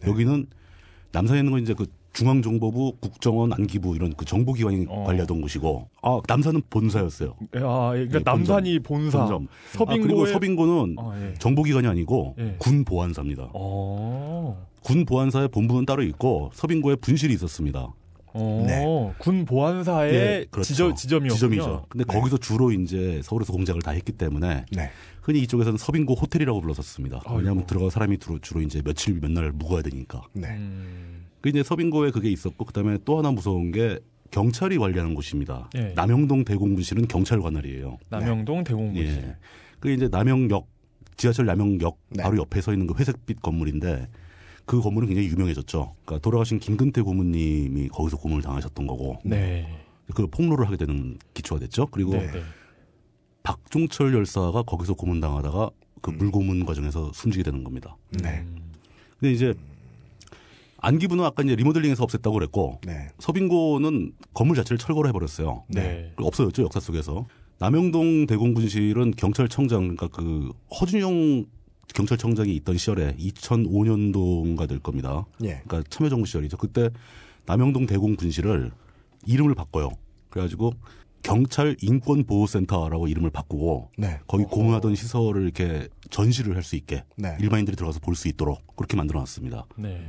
네.
여기는 남산에 있는 건 이제 그 중앙정보부, 국정원, 안기부 이런 그 정보기관이
어.
관리하던 곳이고, 아 남산은 본사였어요.
아, 그러니까
예,
남산이 본사.
본점.
서빙고의
아, 그리고 서빙고는
아, 예.
정보기관이 아니고
예.
군 보안사입니다.
어.
군 보안사의 본부는 따로 있고 서빙고에 분실이 있었습니다.
어.
네.
군 보안사의
예, 그렇죠.
지점 지점이었군요.
지점 이죠. 근데
네.
거기서 주로 이제 서울에서 공작을 다 했기 때문에
네.
흔히 이쪽에서는 서빙고 호텔이라고 불렀었습니다. 왜냐하면
아이고.
들어가 사람이 주로, 주로 이제 며칠 몇 날 묵어야 되니까.
네.
음.
그 이제 서빙고에 그게 있었고 그다음에 또 하나 무서운 게 경찰이 관리하는 곳입니다.
예.
남영동 대공분실은 경찰 관할이에요.
남영동 대공분실.
예. 그 이제 남영역 지하철 남영역
네.
바로 옆에 서 있는 그 회색빛 건물인데 그 건물은 굉장히 유명해졌죠. 그러니까 돌아가신 김근태 고문님이 거기서 고문을 당하셨던 거고
네.
그 폭로를 하게 되는 기초가 됐죠. 그리고
네. 네.
박종철 열사가 거기서 고문당하다가 그
음.
물고문 과정에서 숨지게 되는 겁니다.
네.
음.
근데 이제 안기부는 아까 이제 리모델링해서 없앴다고 그랬고
네.
서빙고는 건물 자체를 철거를 해버렸어요.
네.
없어졌죠 역사 속에서. 남영동 대공분실은 경찰청장 그러니까 그 허준용 경찰청장이 있던 시절에 2005년도인가 될 겁니다.
예.
그러니까 참여정부 시절이죠. 그때 남영동 대공분실을 이름을 바꿔요. 그래가지고 경찰 인권보호센터라고 이름을 바꾸고
네.
거기 고문하던 시설을 이렇게 전시를 할 수 있게
네.
일반인들이 들어가서 볼 수 있도록 그렇게 만들어놨습니다.
네.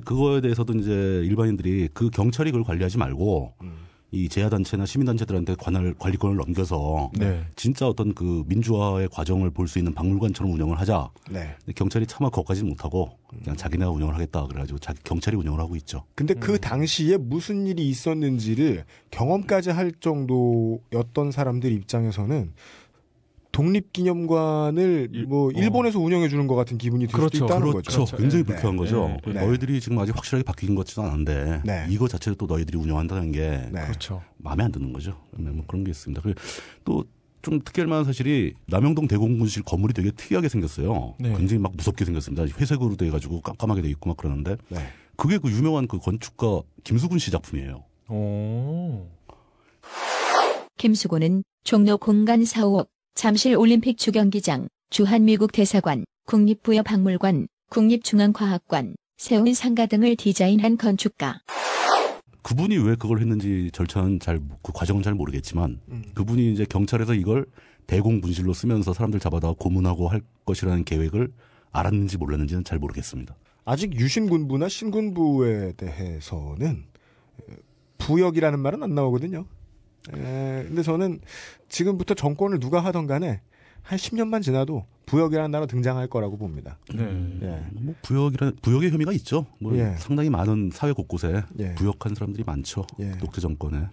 그거에 대해서도 이제 일반인들이 그 경찰이 그걸 관리하지 말고
음.
이 제야단체나 시민단체들한테 관할 관리권을 넘겨서
네.
진짜 어떤 그 민주화의 과정을 볼 수 있는 박물관처럼 운영을 하자.
네.
경찰이 차마 거기까지 못하고 그냥 자기네가 운영을 하겠다 그래가지고 자기 경찰이 운영을 하고 있죠.
근데 그 당시에 무슨 일이 있었는지를 경험까지 할 정도였던 사람들 입장에서는 독립기념관을
일-
뭐
어.
일본에서 운영해 주는 것 같은 기분이 들
그렇죠.
수도 있다는
그렇죠.
거죠.
굉장히
네.
불쾌한 거죠.
네.
그
네.
너희들이 지금 아직 확실하게 바뀐 것 같지도 않은데
네.
이거 자체를 또 너희들이 운영한다는 게
네.
그렇죠.
마음에 안 드는 거죠. 네, 뭐 그런 게 있습니다. 또 좀 특이할 만한 사실이 남영동 대공분실 건물이 되게 특이하게 생겼어요.
네.
굉장히 막 무섭게 생겼습니다. 회색으로 돼 가지고 깜깜하게 돼 있고 막 그러는데
네.
그게 그 유명한 그 건축가 김수근 씨 작품이에요.
오.
김수곤은 종로 공간 4호, 잠실 올림픽 주경기장, 주한미국 대사관, 국립부여박물관, 국립중앙과학관, 세운 상가 등을 디자인한 건축가.
그분이 왜 그걸 했는지 절차는 잘, 그 과정은 잘 모르겠지만, 그분이 이제 경찰에서 이걸 대공분실로 쓰면서 사람들 잡아다 고문하고 할 것이라는 계획을 알았는지 몰랐는지는 잘 모르겠습니다.
아직 유신군부나 신군부에 대해서는 에, 부역이라는 말은 안 나오거든요. 에, 근데 저는 지금부터 정권을 누가 하던 간에 한 10년만 지나도 부역이라는 단어 등장할 거라고 봅니다.
네.
예.
뭐 부역이라 부역의 혐의가 있죠. 뭐
예.
상당히 많은 사회 곳곳에
예.
부역한 사람들이 많죠.
예.
독재 정권에.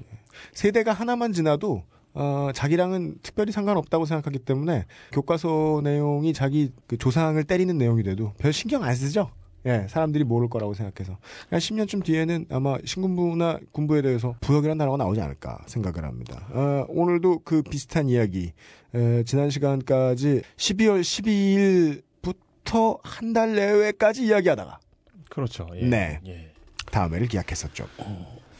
세대가 하나만 지나도 어, 자기랑은 특별히 상관없다고 생각하기 때문에 교과서 내용이 자기 그 조상을 때리는 내용이 돼도 별 신경 안 쓰죠. 예, 사람들이 모를 거라고 생각해서. 한 10년쯤 뒤에는 아마 신군부나 군부에 대해서 부역이라는 단어가 나오지 않을까 생각을 합니다. 어, 오늘도 그 비슷한 이야기, 에, 지난 시간까지 12월 12일부터 한 달 내외까지 이야기하다가
그렇죠. 예.
네.
예.
다음 해를 기약했었죠.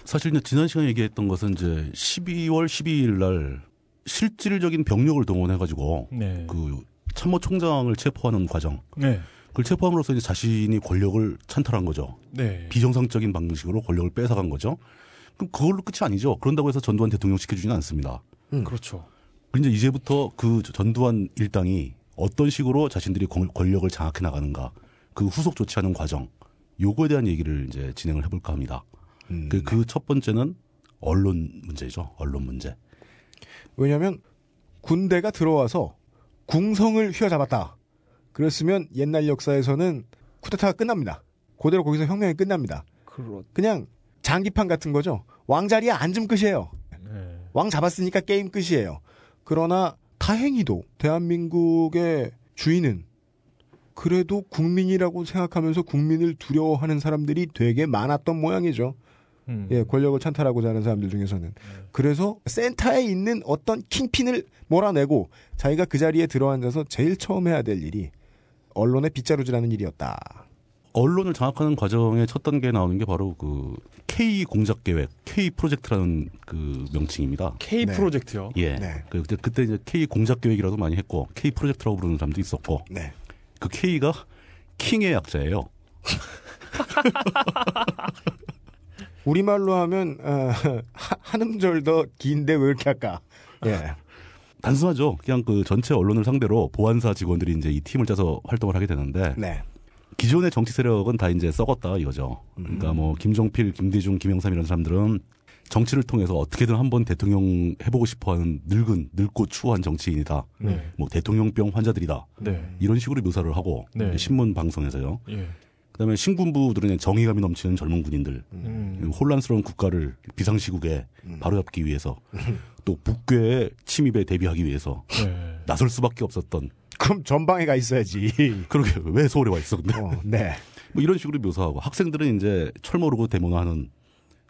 사실 이제 지난 시간에 얘기했던 것은 이제 12월 12일 날 실질적인 병력을 동원해가지고
네.
그 참모총장을 체포하는 과정.
네.
그걸 체포함으로써 이제 자신이 권력을 찬탈한 거죠.
네.
비정상적인 방식으로 권력을 뺏어간 거죠. 그럼 그걸로 끝이 아니죠. 그런다고 해서 전두환 대통령 시켜주지는 않습니다.
그렇죠.
이제 이제부터 그 전두환 일당이 어떤 식으로 자신들이 권- 권력을 장악해 나가는가, 그 후속 조치하는 과정, 요거에 대한 얘기를 이제 진행을 해볼까 합니다.
음,
그첫 번째는 언론 문제죠. 언론 문제.
왜냐하면 군대가 들어와서 궁성을 휘어잡았다. 그랬으면 옛날 역사에서는 쿠데타가 끝납니다. 그대로 거기서 혁명이 끝납니다.
그렇.
그냥 장기판 같은 거죠. 왕자리에 앉으면 끝이에요.
네.
왕 잡았으니까 게임 끝이에요. 그러나 다행히도 대한민국의 주인은 그래도 국민이라고 생각하면서 국민을 두려워하는 사람들이 되게 많았던 모양이죠.
음.
예, 권력을 찬탈하고자 하는 사람들 중에서는. 그래서 센터에 있는 어떤 킹핀을 몰아내고 자기가 그 자리에 들어앉아서 제일 처음 해야 될 일이 언론의 빗자루질하는 일이었다.
언론을 장악하는 과정의 첫 단계에 나오는 게 바로 그 K 공작 계획, K 프로젝트라는 그 명칭입니다.
K
네.
프로젝트요.
예.
네.
그 그때, 그때 이제 K 공작 계획이라도 많이 했고 K 프로젝트라고 부르는 사람도 있었고
네.
그 K가 킹의 약자예요. <laughs>
우리말로 하면 어, <laughs> 하- 한음절 더 긴데 왜 이렇게 할까? 예.
단순하죠. 그냥 그 전체 언론을 상대로 보안사 직원들이 이제 이 팀을 짜서 활동을 하게 되는데
네.
기존의 정치 세력은 다 이제 썩었다 이거죠. 그러니까 뭐 김종필, 김대중, 김영삼 이런 사람들은 정치를 통해서 어떻게든 한번 대통령 해보고 싶어하는 늙은 늙고 추한 정치인이다.
네.
뭐 대통령병 환자들이다.
네.
이런 식으로 묘사를 하고
네.
신문 방송에서요.
예.
그다음에 신군부들은 정의감이 넘치는 젊은 군인들,
음.
혼란스러운 국가를 비상시국에 바로잡기 위해서 또 북괴의 침입에 대비하기 위해서
네.
나설 수밖에 없었던
그럼 전방에 가 있어야지.
그러게 왜 서울에 와 있어 근데
어, 네.
뭐 이런 식으로 묘사하고 학생들은 이제 철 모르고 데모하는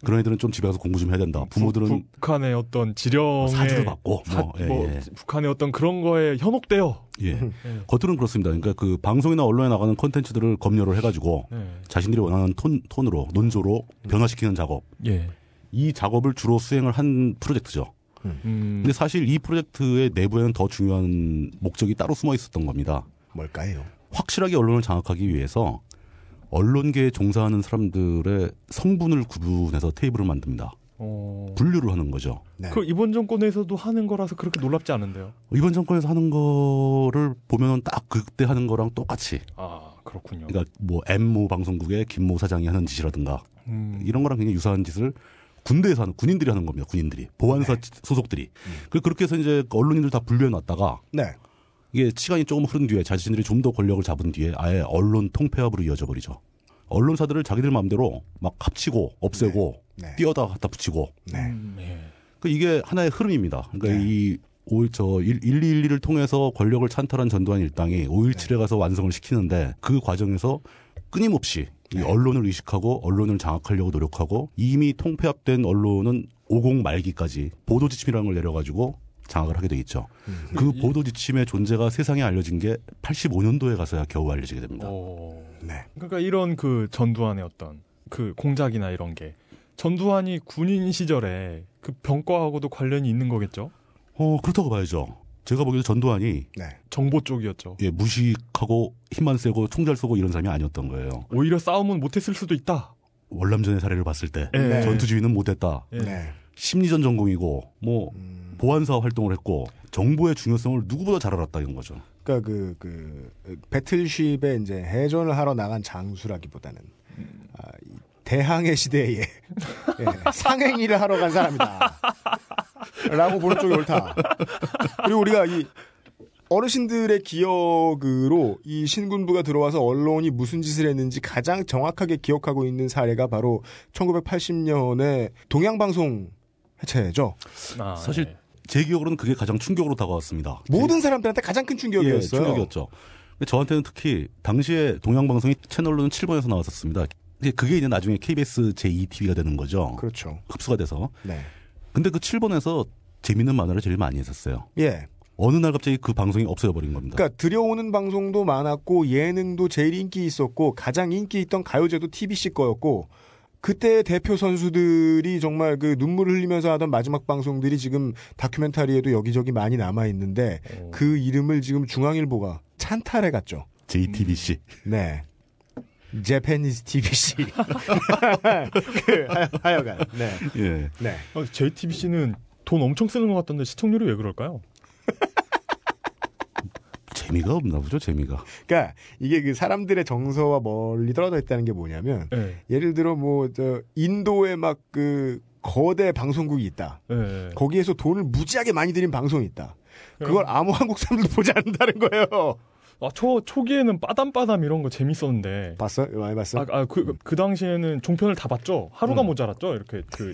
그런 애들은 좀 집에 가서 공부 좀 해야 된다. 부모들은
북- 북한의 어떤 지령에
사주를 받고
사-
뭐, 예,
뭐
예.
북한의 어떤 그런 거에 현혹되어
예.
예. <laughs>
겉으로는 그렇습니다. 그러니까 그 방송이나 언론에 나가는 콘텐츠들을 검열을 해가지고
네.
자신들이 원하는 톤, 톤으로 논조로 변화시키는 작업.
예.
이 작업을 주로 수행을 한 프로젝트죠.
음.
근데 사실 이 프로젝트의 내부에는 더 중요한 목적이 따로 숨어 있었던 겁니다.
뭘까요?
확실하게 언론을 장악하기 위해서 언론계에 종사하는 사람들의 성분을 구분해서 테이블을 만듭니다.
어.
분류를 하는 거죠.
네.
그 이번 정권에서도 하는 거라서 그렇게 놀랍지 않은데요.
이번 정권에서 하는 거를 보면은 딱 그때 하는 거랑 똑같이.
아 그렇군요.
그러니까 뭐 M모 방송국의 김모 사장이 하는 짓이라든가
음.
이런 거랑 굉장히 유사한 짓을 군대에서 하는 군인들이 하는 겁니다. 군인들이 보안사 소속들이. 그 그렇게 해서 이제 언론인들 다 분류해 놨다가
네.
이게 시간이 조금 흐른 뒤에 자신들이 좀 더 권력을 잡은 뒤에 아예 언론 통폐합으로 이어져 버리죠. 언론사들을 자기들 마음대로 막 합치고 없애고
네.
띄어다 갖다 붙이고
네.
음, 예.
그 이게 하나의 흐름입니다. 그러니까
네.
이 오, 저 1212를 통해서 권력을 찬탈한 전두환 일당이 5.17에 가서 완성을 시키는데 그 과정에서 끊임없이 이
네.
언론을 의식하고 언론을 장악하려고 노력하고 이미 통폐합된 언론은 50 말기까지 보도 지침이라는 걸 내려가지고 장악을 하게 돼 있죠.
음.
그 보도 지침의 존재가 세상에 알려진 게 85년도에 가서야 겨우 알려지게 됩니다.
오.
네.
그러니까 이런 그 전두환의 어떤 그 공작이나 이런 게 전두환이 군인 시절에 그 병과하고도 관련이 있는 거겠죠?
어, 그렇다고 봐야죠. 제가 보기에도 전두환이
네.
정보 쪽이었죠.
예, 무식하고 힘만 세고 총잘 쏘고 이런 사람이 아니었던 거예요.
오히려 싸움은 못했을 수도 있다.
월남전의 사례를 봤을 때
예.
네.
전투지휘는 못했다.
예.
네.
심리전 전공이고 뭐
음,
보안사 활동을 했고 정보의 중요성을 누구보다 잘 알았다 이런 거죠.
그러니까 그, 그, 배틀쉽에 이제 해전을 하러 나간 장수라기보다는, 아, 이 대항해 시대에 <laughs> 예, 상행위를 하러 간 사람이다. 라고 보는 쪽이 옳다. 그리고 우리가 이 어르신들의 기억으로 이 신군부가 들어와서 언론이 무슨 짓을 했는지 가장 정확하게 기억하고 있는 사례가 바로 1980년에 동양방송 해체죠.
아,
사실
예.
제 기억으로는 그게 가장 충격으로 다가왔습니다.
모든 사람들한테 가장 큰
예,
충격이었어요.
충격이었죠. 근데 저한테는 특히 당시에 동양방송이 채널로는 7번에서 나왔었습니다. 그게 이제 나중에 KBS 제2TV가 되는 거죠.
그렇죠.
흡수가 돼서.
네.
근데 그 7번에서 재밌는 만화를 제일 많이 했었어요.
예.
어느 날 갑자기 그 방송이 없어져 버린 겁니다.
그러니까 들여오는 방송도 많았고 예능도 제일 인기 있었고 가장 인기 있던 가요제도 TBC 거였고 그때 대표 선수들이 정말 그 눈물을 흘리면서 하던 마지막 방송들이 지금 다큐멘터리에도 여기저기 많이 남아 있는데
어.
그 이름을 지금 중앙일보가 찬탈해 갔죠.
JTBC.
네. 제페니스 TBC. <laughs> 그 하여- 하여간. 네.
예.
네.
아, JTBC는 돈 엄청 쓰는 것 같던데 시청률이 왜 그럴까요?
재미가 없나 보죠, 재미가.
그러니까 이게 그 사람들의 정서와 멀리 떨어져 있다는 게 뭐냐면
예.
예를 들어 뭐 저 인도에 막 그 거대 방송국이 있다.
예.
거기에서 돈을 무지하게 많이 들인 방송이 있다. 그걸 아무 한국 사람들도 <laughs> 보지 않는다는 거예요.
아, 초, 초기에는 빠담빠담 이런 거 재밌었는데.
봤어? 많이 봤어?
아, 아, 그, 그 당시에는 종편을 다 봤죠? 하루가
음.
모자랐죠? 이렇게 그,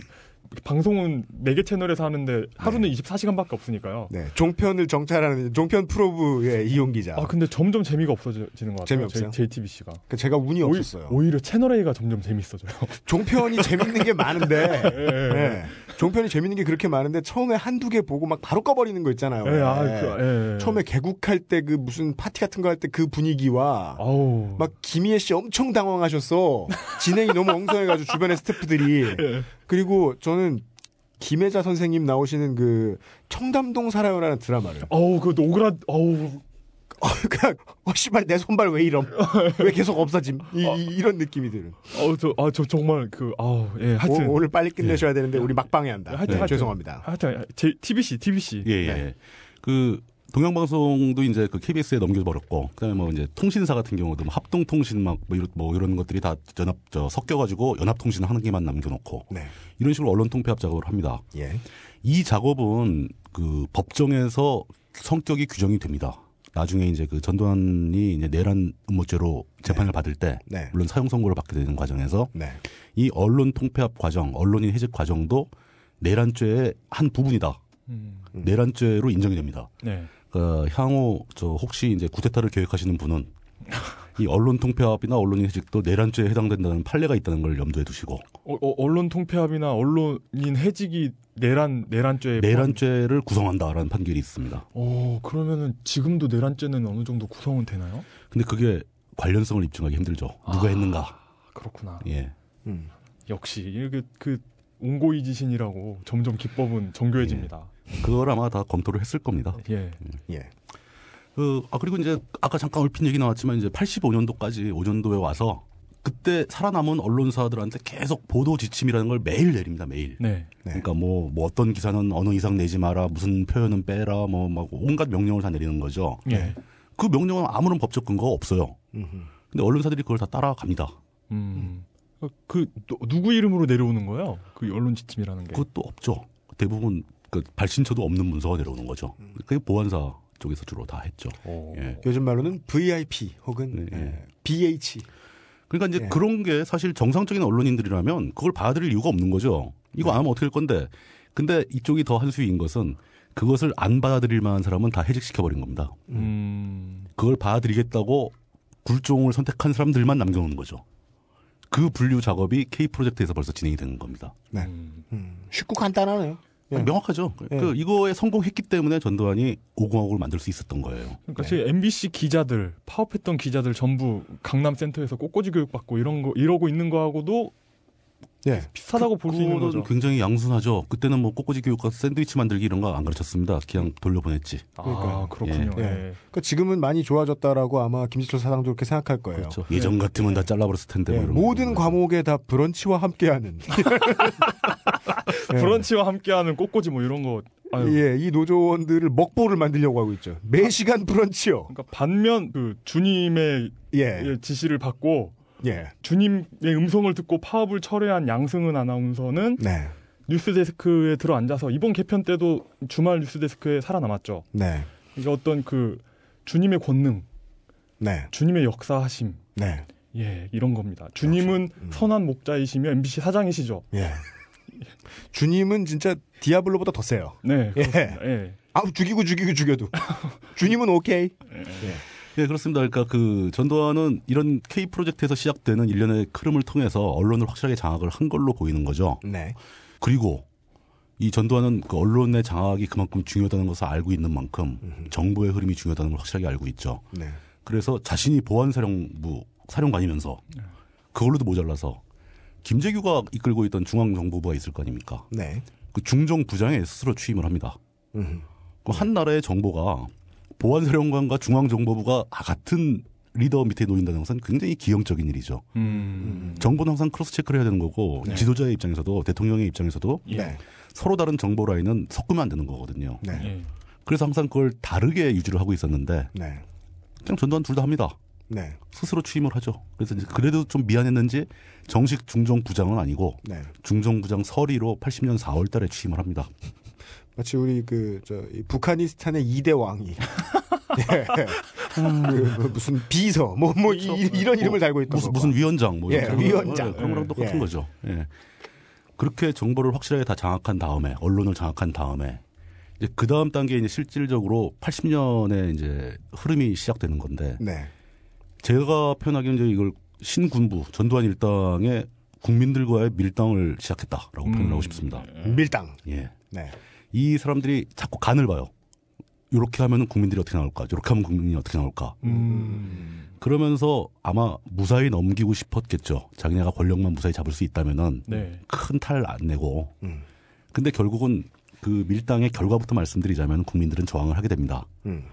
방송은 4개 채널에서 하는데 하루는 24시간밖에 없으니까요.
네. 종편을 정찰하는 종편 프로브의 이용 기자.
아, 근데 점점 재미가 없어지는 것 같아요.
재미없어요?
JTBC가.
그 제가 운이 없었어요.
오히려 채널A가 점점 재밌어져요. <laughs>
종편이 재밌는 게 많은데, <laughs>
예,
네. 종편이 재밌는 게 그렇게 많은데 처음에 한두 개 보고 막 바로 꺼버리는 거 있잖아요.
예, 아,
네.
그, 예.
처음에 개국할 때 그 무슨 파티 같은 거 할 때 그 분위기와
아우.
막 김희애 씨 엄청 당황하셨어. 진행이 너무 엉성해가지고 주변의 스태프들이. <laughs>
예.
그리고 저는 김혜자 선생님 나오시는 그 청담동 살아요라는 드라마를
어우, 그 노그라, 어우.
어, 그냥 어 씨발 내 손발 왜 이럼 왜 계속 없어짐 이, 런 느낌이 드는
어우, 저, 아, 저 정말 그, 아우, 예, 하여튼.
오, 늘 빨리 끝내셔야 되는데 우리 막방에 한다
하여튼,
네,
하여튼.
죄송합니다
하여튼, 제, TBC, TBC.
예, 예.
네.
그 동양방송도 이제 그 KBS에 넘겨버렸고, 그다음에 뭐 이제 통신사 같은 경우도 뭐 합동통신 막뭐 이런, 뭐 이런 것들이 다 연합 저 섞여가지고 연합통신 하는 개만 남겨놓고
네.
이런 식으로 언론 통폐합 작업을 합니다.
예.
이 작업은 그 법정에서 성격이 규정이 됩니다. 나중에 이제 그 전두환이 이제 내란 음모죄로 재판을 받을 때
네.
물론 사형 선고를 받게 되는 과정에서
네.
이 언론 통폐합 과정, 언론인 해직 과정도 내란죄의 한 부분이다.
음,
내란죄로 인정이 됩니다.
네.
그 향후 저 혹시 이제 구테타를 계획하시는 분은 이 언론 통폐합이나 언론인 해직도 내란죄에 해당된다는 판례가 있다는 걸 염두에 두시고
어, 어, 언론 통폐합이나 언론인 해직이 내란, 내란죄에.
내란죄를 구성한다라는 판결이 있습니다.
어, 그러면은 지금도 내란죄는 어느 정도 구성은 되나요?
근데 그게 관련성을 입증하기 힘들죠. 누가
아.
했는가?
아, 그렇구나.
예.
음.
역시 이게 그 옹고이 지신이라고 점점 기법은 정교해집니다.
그걸 아마 다 검토를 했을 겁니다.
예.
예.
그, 아, 그리고 이제 아까 잠깐 얼핏 얘기 나왔지만 이제 85년도까지 5년도에 와서 그때 살아남은 언론사들한테 계속 보도 지침이라는 걸 매일 내립니다, 매일.
네.
네.
그러니까 뭐, 뭐 어떤 기사는 어느 이상 내지 마라, 무슨 표현은 빼라, 뭐, 막 온갖 명령을 다 내리는 거죠.
예.
그 명령은 아무런 법적 근거가 없어요.
음흠.
근데 언론사들이 그걸 다 따라갑니다.
음. 어, 그 누- 누구 이름으로 내려오는 거예요? 그 언론 지침이라는 게.
그것도 없죠. 대부분 그 발신처도 없는 문서가 내려오는 거죠. 그게 보안사 쪽에서 주로 다 했죠.
어.
예.
요즘 말로는 VIP 혹은
네,
예, BH
그러니까 이제
예.
그런 게 사실 정상적인 언론인들이라면 그걸 받아들일 이유가 없는 거죠. 이거 안 하면 어떻게 할 건데. 근데 이쪽이 더 한수위인 것은 그것을 안 받아들일 만한 사람은 다 해직시켜버린 겁니다.
음.
그걸 받아들이겠다고 굴종을 선택한 사람들만 남겨놓는 거죠. 그 분류 작업이 K 프로젝트에서 벌써 진행이 되는 겁니다.
네.
음.
음, 쉽고 간단하네요. 예.
명확하죠.
예.
그 이거에 성공했기 때문에 전두환이 오공화국을 만들 수 있었던 거예요.
그러니까
네.
지금 MBC 기자들 파업했던 기자들 전부 강남 센터에서 꽃꽂이 교육 받고 이런 거 이러고 있는 거하고도
예.
비슷하다고 볼 수 있는 거죠.
굉장히 양순하죠. 그때는 뭐 꼬꼬지 교육과 샌드위치 만들기 이런 거 안 가르쳤습니다. 그냥 돌려보냈지.
그러니까요.
아, 그렇군요.
예.
예.
그러니까 지금은 많이 좋아졌다라고 아마 김지철 사장도 그렇게 생각할 거예요.
그렇죠. 예전 같으면 다 잘라버렸을 텐데.
예,
뭐 이런
모든
거.
과목에 다 브런치와 함께하는. <laughs> 예.
브런치와 함께하는 꽃꽂이 뭐 이런 거. 아유.
예, 이 노조원들을 먹보를 만들려고 하고 있죠. 매 시간 브런치요.
그러니까 반면 그 주님의
예,
지시를 받고
예,
주님의 음성을 듣고 파업을 철회한 양승은 아나운서는
네,
뉴스데스크에 들어 앉아서 이번 개편 때도 주말 뉴스데스크에 살아남았죠.
네,
이게 어떤 그 주님의 권능,
네,
주님의 역사하심,
네,
예 이런 겁니다. 주님은
음.
선한 목자이시며 MBC 사장이시죠.
예. 주님은 진짜 디아블로보다 더 세요.
네,
예.
그렇습니다. 예.
아우 죽이고 죽이고 죽여도 주님은 오케이.
예, 그렇습니다. 그러니까 그 전두환은 이런 K 프로젝트에서 시작되는 일련의 흐름을 통해서 언론을 확실하게 장악을 한 걸로 보이는 거죠.
네,
그리고 이 전두환은 그 언론의 장악이 그만큼 중요하다는 것을 알고 있는 만큼 정보의 흐름이 중요하다는 걸 확실하게 알고 있죠.
네,
그래서 자신이 보안사령부 사령관이면서 그걸로도 모자라서 김재규가 이끌고 있던 중앙정보부가 있을 거 아닙니까?
네.
그 중정부장에 스스로 취임을 합니다.
음,
그럼 한 나라의 정보가 보안사령관과 중앙정보부가 같은 리더 밑에 놓인다는 것은 굉장히 기형적인 일이죠.
음,
정보는 항상 cross check를 해야 되는 거고
네.
지도자의 입장에서도 대통령의 입장에서도
예.
네,
서로 다른 정보 라인은 섞으면 안 되는 거거든요.
네,
예.
그래서 항상 그걸 다르게 유지를 하고 있었는데
네,
그냥 전두환 둘 다 합니다.
네,
스스로 취임을 하죠. 그래서 이제 그래도 좀 미안했는지 정식 중정부장은 아니고
네.
중정부장 서리로 80년 4월 달에 취임을 합니다.
마치 우리 그, 저, 이 북한이스탄의 이대 왕이. <laughs> 예. 그, 뭐 무슨 비서, 뭐, 뭐, 이, 이런 이름을 달고 있던
무슨. 무슨 위원장 뭐
예,
이런
위원장.
예, 그런 거랑 똑같은
예.
거죠. 예. 그렇게 정보를 확실하게 다 장악한 다음에 언론을 장악한 다음에 이제 그 다음 단계에 이제 실질적으로 80년에 이제 흐름이 시작되는 건데
네.
제가 표현하기는 이제 이걸 신군부 전두환 일당의 국민들과의 밀당을 시작했다라고 표현을 하고 싶습니다.
밀당.
예.
네.
이 사람들이 자꾸 간을 봐요. 이렇게 하면 국민들이 어떻게 나올까? 이렇게 하면 국민이 어떻게 나올까?
음,
그러면서 아마 무사히 넘기고 싶었겠죠. 자기네가 권력만 무사히 잡을 수 있다면은
네.
큰탈 안 내고.
음.
근데 결국은 그 밀당의 결과부터 말씀드리자면 국민들은 저항을 하게 됩니다.
음.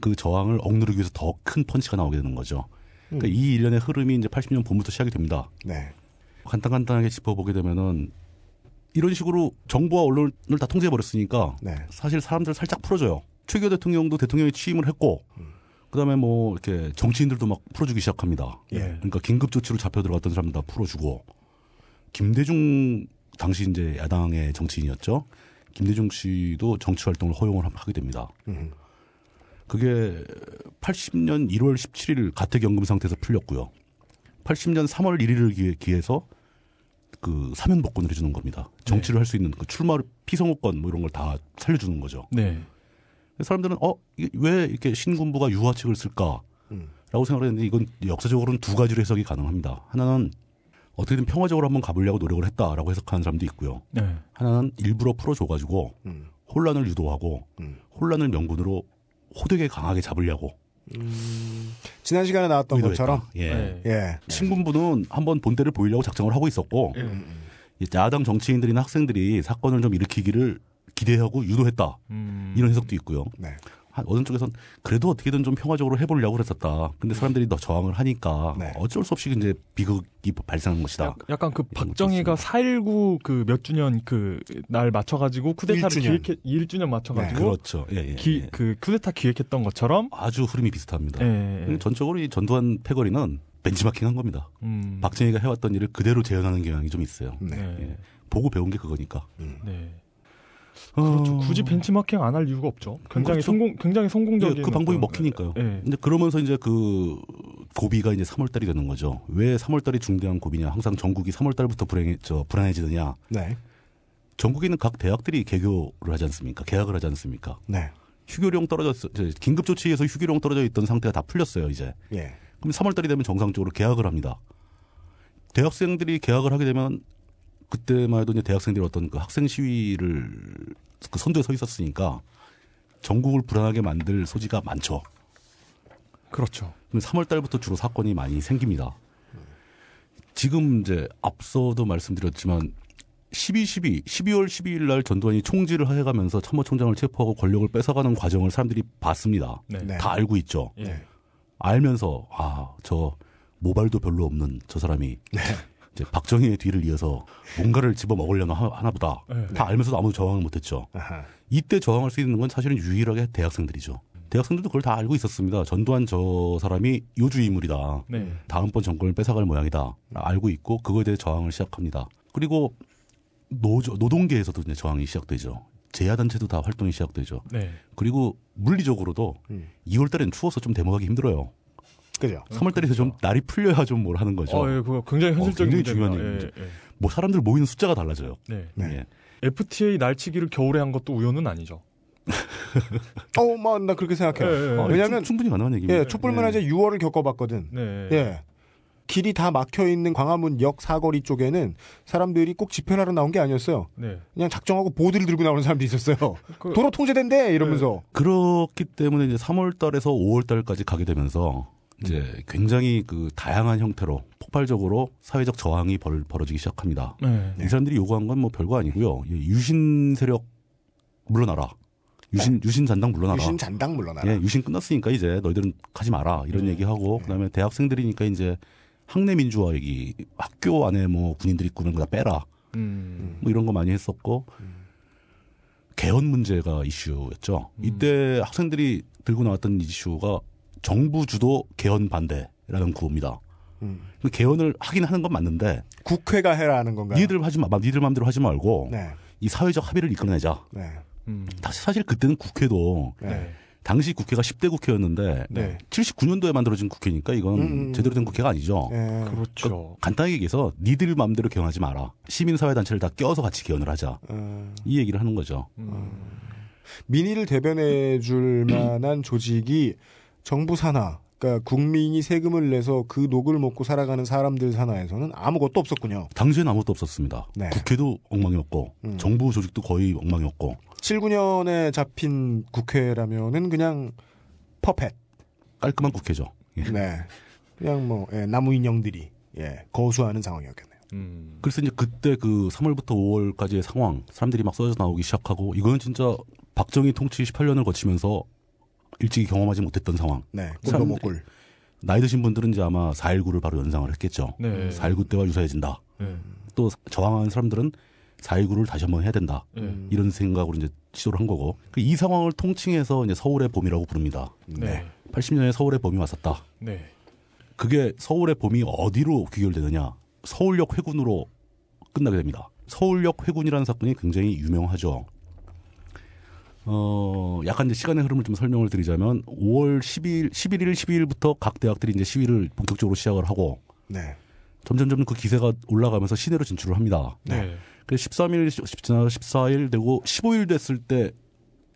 그 저항을 억누르기 위해서 더 큰 펀치가 나오게 되는 거죠. 그러니까
음.
이 일련의 흐름이 이제 80년 봄부터 시작이 됩니다.
네.
간단간단하게 짚어보게 되면은 이런 식으로 정부와 언론을 다 통제해 버렸으니까
네.
사실 사람들 살짝 풀어줘요. 최규 대통령도 대통령이 취임을 했고, 그 다음에 뭐 이렇게 정치인들도 막 풀어주기 시작합니다.
예.
그러니까 긴급 조치로 잡혀 들어갔던 사람들 다 풀어주고, 김대중 당시 이제 야당의 정치인이었죠. 김대중 씨도 정치 활동을 허용을 하게 됩니다.
음.
그게 80년 1월 17일 가택연금 상태에서 풀렸고요. 80년 3월 1일을 기해, 기해서 그 사면 복권을 해주는 겁니다. 정치를 할수 있는 그 출마 피선거권 뭐 이런 걸 다 살려주는 거죠.
네.
사람들은 어, 이게 왜 이렇게 신군부가 유화책을 쓸까?
음.
라고 생각을 했는데 이건 역사적으로는 두 가지로 해석이 가능합니다. 하나는 어떻게든 평화적으로 한번 가보려고 노력을 했다라고 해석하는 사람도 있고요.
네.
하나는 일부러 풀어줘가지고
음.
혼란을 유도하고
음.
혼란을 명분으로 호되게 강하게 잡으려고
지난 시간에 나왔던
의도했다.
것처럼.
예.
네.
예.
신군부는 한번 본때를 보이려고 작정을 하고 있었고
예.
이 야당 정치인들이나 학생들이 사건을 좀 일으키기를 기대하고 유도했다
음.
이런 해석도 있고요.
네.
한 어느 쪽에선 그래도 어떻게든 좀 평화적으로 해보려고 그랬었다. 근데 사람들이 더 저항을 하니까
네.
어쩔 수 없이 이제 비극이 발생한 것이다.
약간 그 박정희가 4.19 그 몇 주년 그 날 맞춰가지고 쿠데타를
1주년.
기획해 1주년 맞춰가지고
그렇죠. 예, 예,
기,
예.
그 쿠데타 기획했던 것처럼
아주 흐름이 비슷합니다.
예, 예.
전적으로 이 전두환 패거리는 벤치마킹한 겁니다.
음.
박정희가 해왔던 일을 그대로 재현하는 경향이 좀 있어요.
네.
네.
예. 보고 배운 게 그거니까.
네. 그렇죠.
어,
굳이 벤치마킹 안 할 이유가 없죠. 굉장히
그렇죠.
성공, 굉장히 성공적인.
예, 그 방법이 먹히니까요.
예.
근데 그러면서 이제 그 고비가 이제 3월달이 되는 거죠. 왜 3월달이 중대한 고비냐? 항상 전국이 3월달부터 불행해, 저 불안해지느냐?
네.
전국에 있는 각 대학들이 개교를 하지 않습니까? 개학을 하지 않습니까?
네.
휴교령 떨어졌어. 긴급 조치에서 휴교령 떨어져 있던 상태가 다 풀렸어요, 이제.
예.
그럼 3월달이 되면 정상적으로 개학을 합니다. 대학생들이 개학을 하게 되면 그때만 해도 이제 대학생들이 어떤 그 학생 시위를 그 선두에 서 있었으니까 전국을 불안하게 만들 소지가 많죠.
그렇죠.
그럼 3월 달부터 주로 사건이 많이 생깁니다. 지금 이제 앞서도 말씀드렸지만 12, 12, 12월 12일 날 전두환이 총지를 해가면서 참모총장을 체포하고 권력을 뺏어가는 과정을 사람들이 봤습니다.
네.
네.
다 알고 있죠.
예.
알면서 아 저 모발도 별로 없는 저 사람이 이제 박정희의 뒤를 이어서 뭔가를 집어 먹으려나 하- 하나 보다.
네.
다 알면서도 아무도 저항을 못했죠.
아하.
이때 저항할 수 있는 건 사실은 유일하게 대학생들이죠. 대학생들도 그걸 다 알고 있었습니다. 전두환 저 사람이 요주 인물이다.
네.
다음번 정권을 뺏어갈 모양이다. 알고 있고 그거에 대해 저항을 시작합니다. 그리고 노조, 노동계에서도 이제 저항이 시작되죠. 제야단체도 다 활동이 시작되죠.
네.
그리고 물리적으로도
음.
2월 달엔 추워서 좀 데모가기 힘들어요.
그죠.
3월 달에서 좀 날이 풀려야 좀 뭘 하는 거죠.
어, 예, 그거 굉장히 현실적인
굉장히 중요한
문제입니다.
얘기죠.
예, 예.
뭐 사람들 모이는 숫자가 달라져요.
네.
네.
예.
FTA 날치기를 겨울에 한 것도 우연은 아니죠. <laughs>
어, 뭐, 나 그렇게 생각해요.
예, 예.
어,
왜냐면-
충- 충분히 가능한 얘기입니다.
예, 촛불문화제 6월을 겪어봤거든.
네.
예. 길이 다 막혀 있는 광화문 역 사거리 쪽에는 사람들이 꼭 집회를 하러 나온 게 아니었어요.
네.
그냥 작정하고 보드를 들고 나오는 사람도 있었어요. <laughs>
그-
도로 통제된대 이러면서.
그렇기 때문에 이제 3월 달에서 5월 달까지 가게 되면서 이제
음.
굉장히 그 다양한 형태로 폭발적으로 사회적 저항이 벌, 벌어지기 시작합니다.
네.
이 사람들이 요구한 건 뭐 별거 아니고요. 이 유신 세력 물러나라. 유신 유신 잔당 물러나라.
유신 잔당 물러나라.
예, 유신 끝났으니까 이제 너희들은 가지 마라 이런
네.
얘기하고 그다음에 대학생들이니까 이제 학내 민주화 얘기 학교 안에 뭐 군인들이 꾸면 거다 빼라
음.
뭐 이런 거 많이 했었고 개헌 문제가 이슈였죠. 이때 학생들이 들고 나왔던 이슈가 정부 주도 개헌 반대라는 구호입니다.
음.
근데 개헌을 하긴 하는 건 맞는데
국회가 해라 하는 건가요?
니들 하지 마, 니들 마음대로 하지 말고
네.
이 사회적 합의를 이끌어내자.
네.
음.
사실, 그때는 국회도
네.
네.
당시 국회가 10대 국회였는데
네.
79년도에 만들어진 국회니까 이건
음, 음.
제대로 된 국회가 아니죠.
네.
그렇죠.
간단하게 얘기해서 니들 마음대로 개헌하지 마라. 시민사회단체를 다 껴서 같이 개헌을 하자.
어,
이 얘기를 하는 거죠.
음.
민의를 대변해 줄 <clears throat> 만한 조직이 정부 산하, 그러니까 국민이 세금을 내서 그 녹을 먹고 살아가는 사람들 산하에서는 아무것도 없었군요.
당시에는 아무것도 없었습니다.
네.
국회도 엉망이었고
음.
정부 조직도 거의 엉망이었고
79년에 잡힌 국회라면은 그냥 퍼펫.
깔끔한 국회죠. 예.
네. 그냥 뭐 예, 나무 인형들이 예, 거수하는 상황이었겠네요.
음.
그래서 이제 그때 그 3월부터 5월까지의 상황 사람들이 막 쏟아져 나오기 시작하고 이거는 진짜 박정희 통치 18년을 거치면서 일찍이 경험하지 못했던 상황.
네.
사람들이-
꿀도먹꿀.
나이 드신 분들은 이제 아마 4.19를 바로 연상을 했겠죠.
네.
4.19 때와 유사해진다.
네.
또 저항하는 사람들은 4.19를 다시 한번 해야 된다.
네.
이런 생각으로 이제 시도를 한 거고 그 이 상황을 통칭해서 이제 서울의 봄이라고 부릅니다.
네.
80년에 서울의 봄이 왔었다.
네.
그게 서울의 봄이 어디로 귀결되느냐? 서울역 회군으로 끝나게 됩니다. 서울역 회군이라는 사건이 굉장히 유명하죠. 어, 약간 이제 시간의 흐름을 좀 설명을 드리자면 5월 10일, 11일, 12일부터 각 대학들이 이제 시위를 본격적으로 시작을 하고
네.
점점점 그 기세가 올라가면서 시내로 진출을 합니다.
네.
그래서 13일, 14일, 14일 되고 15일 됐을 때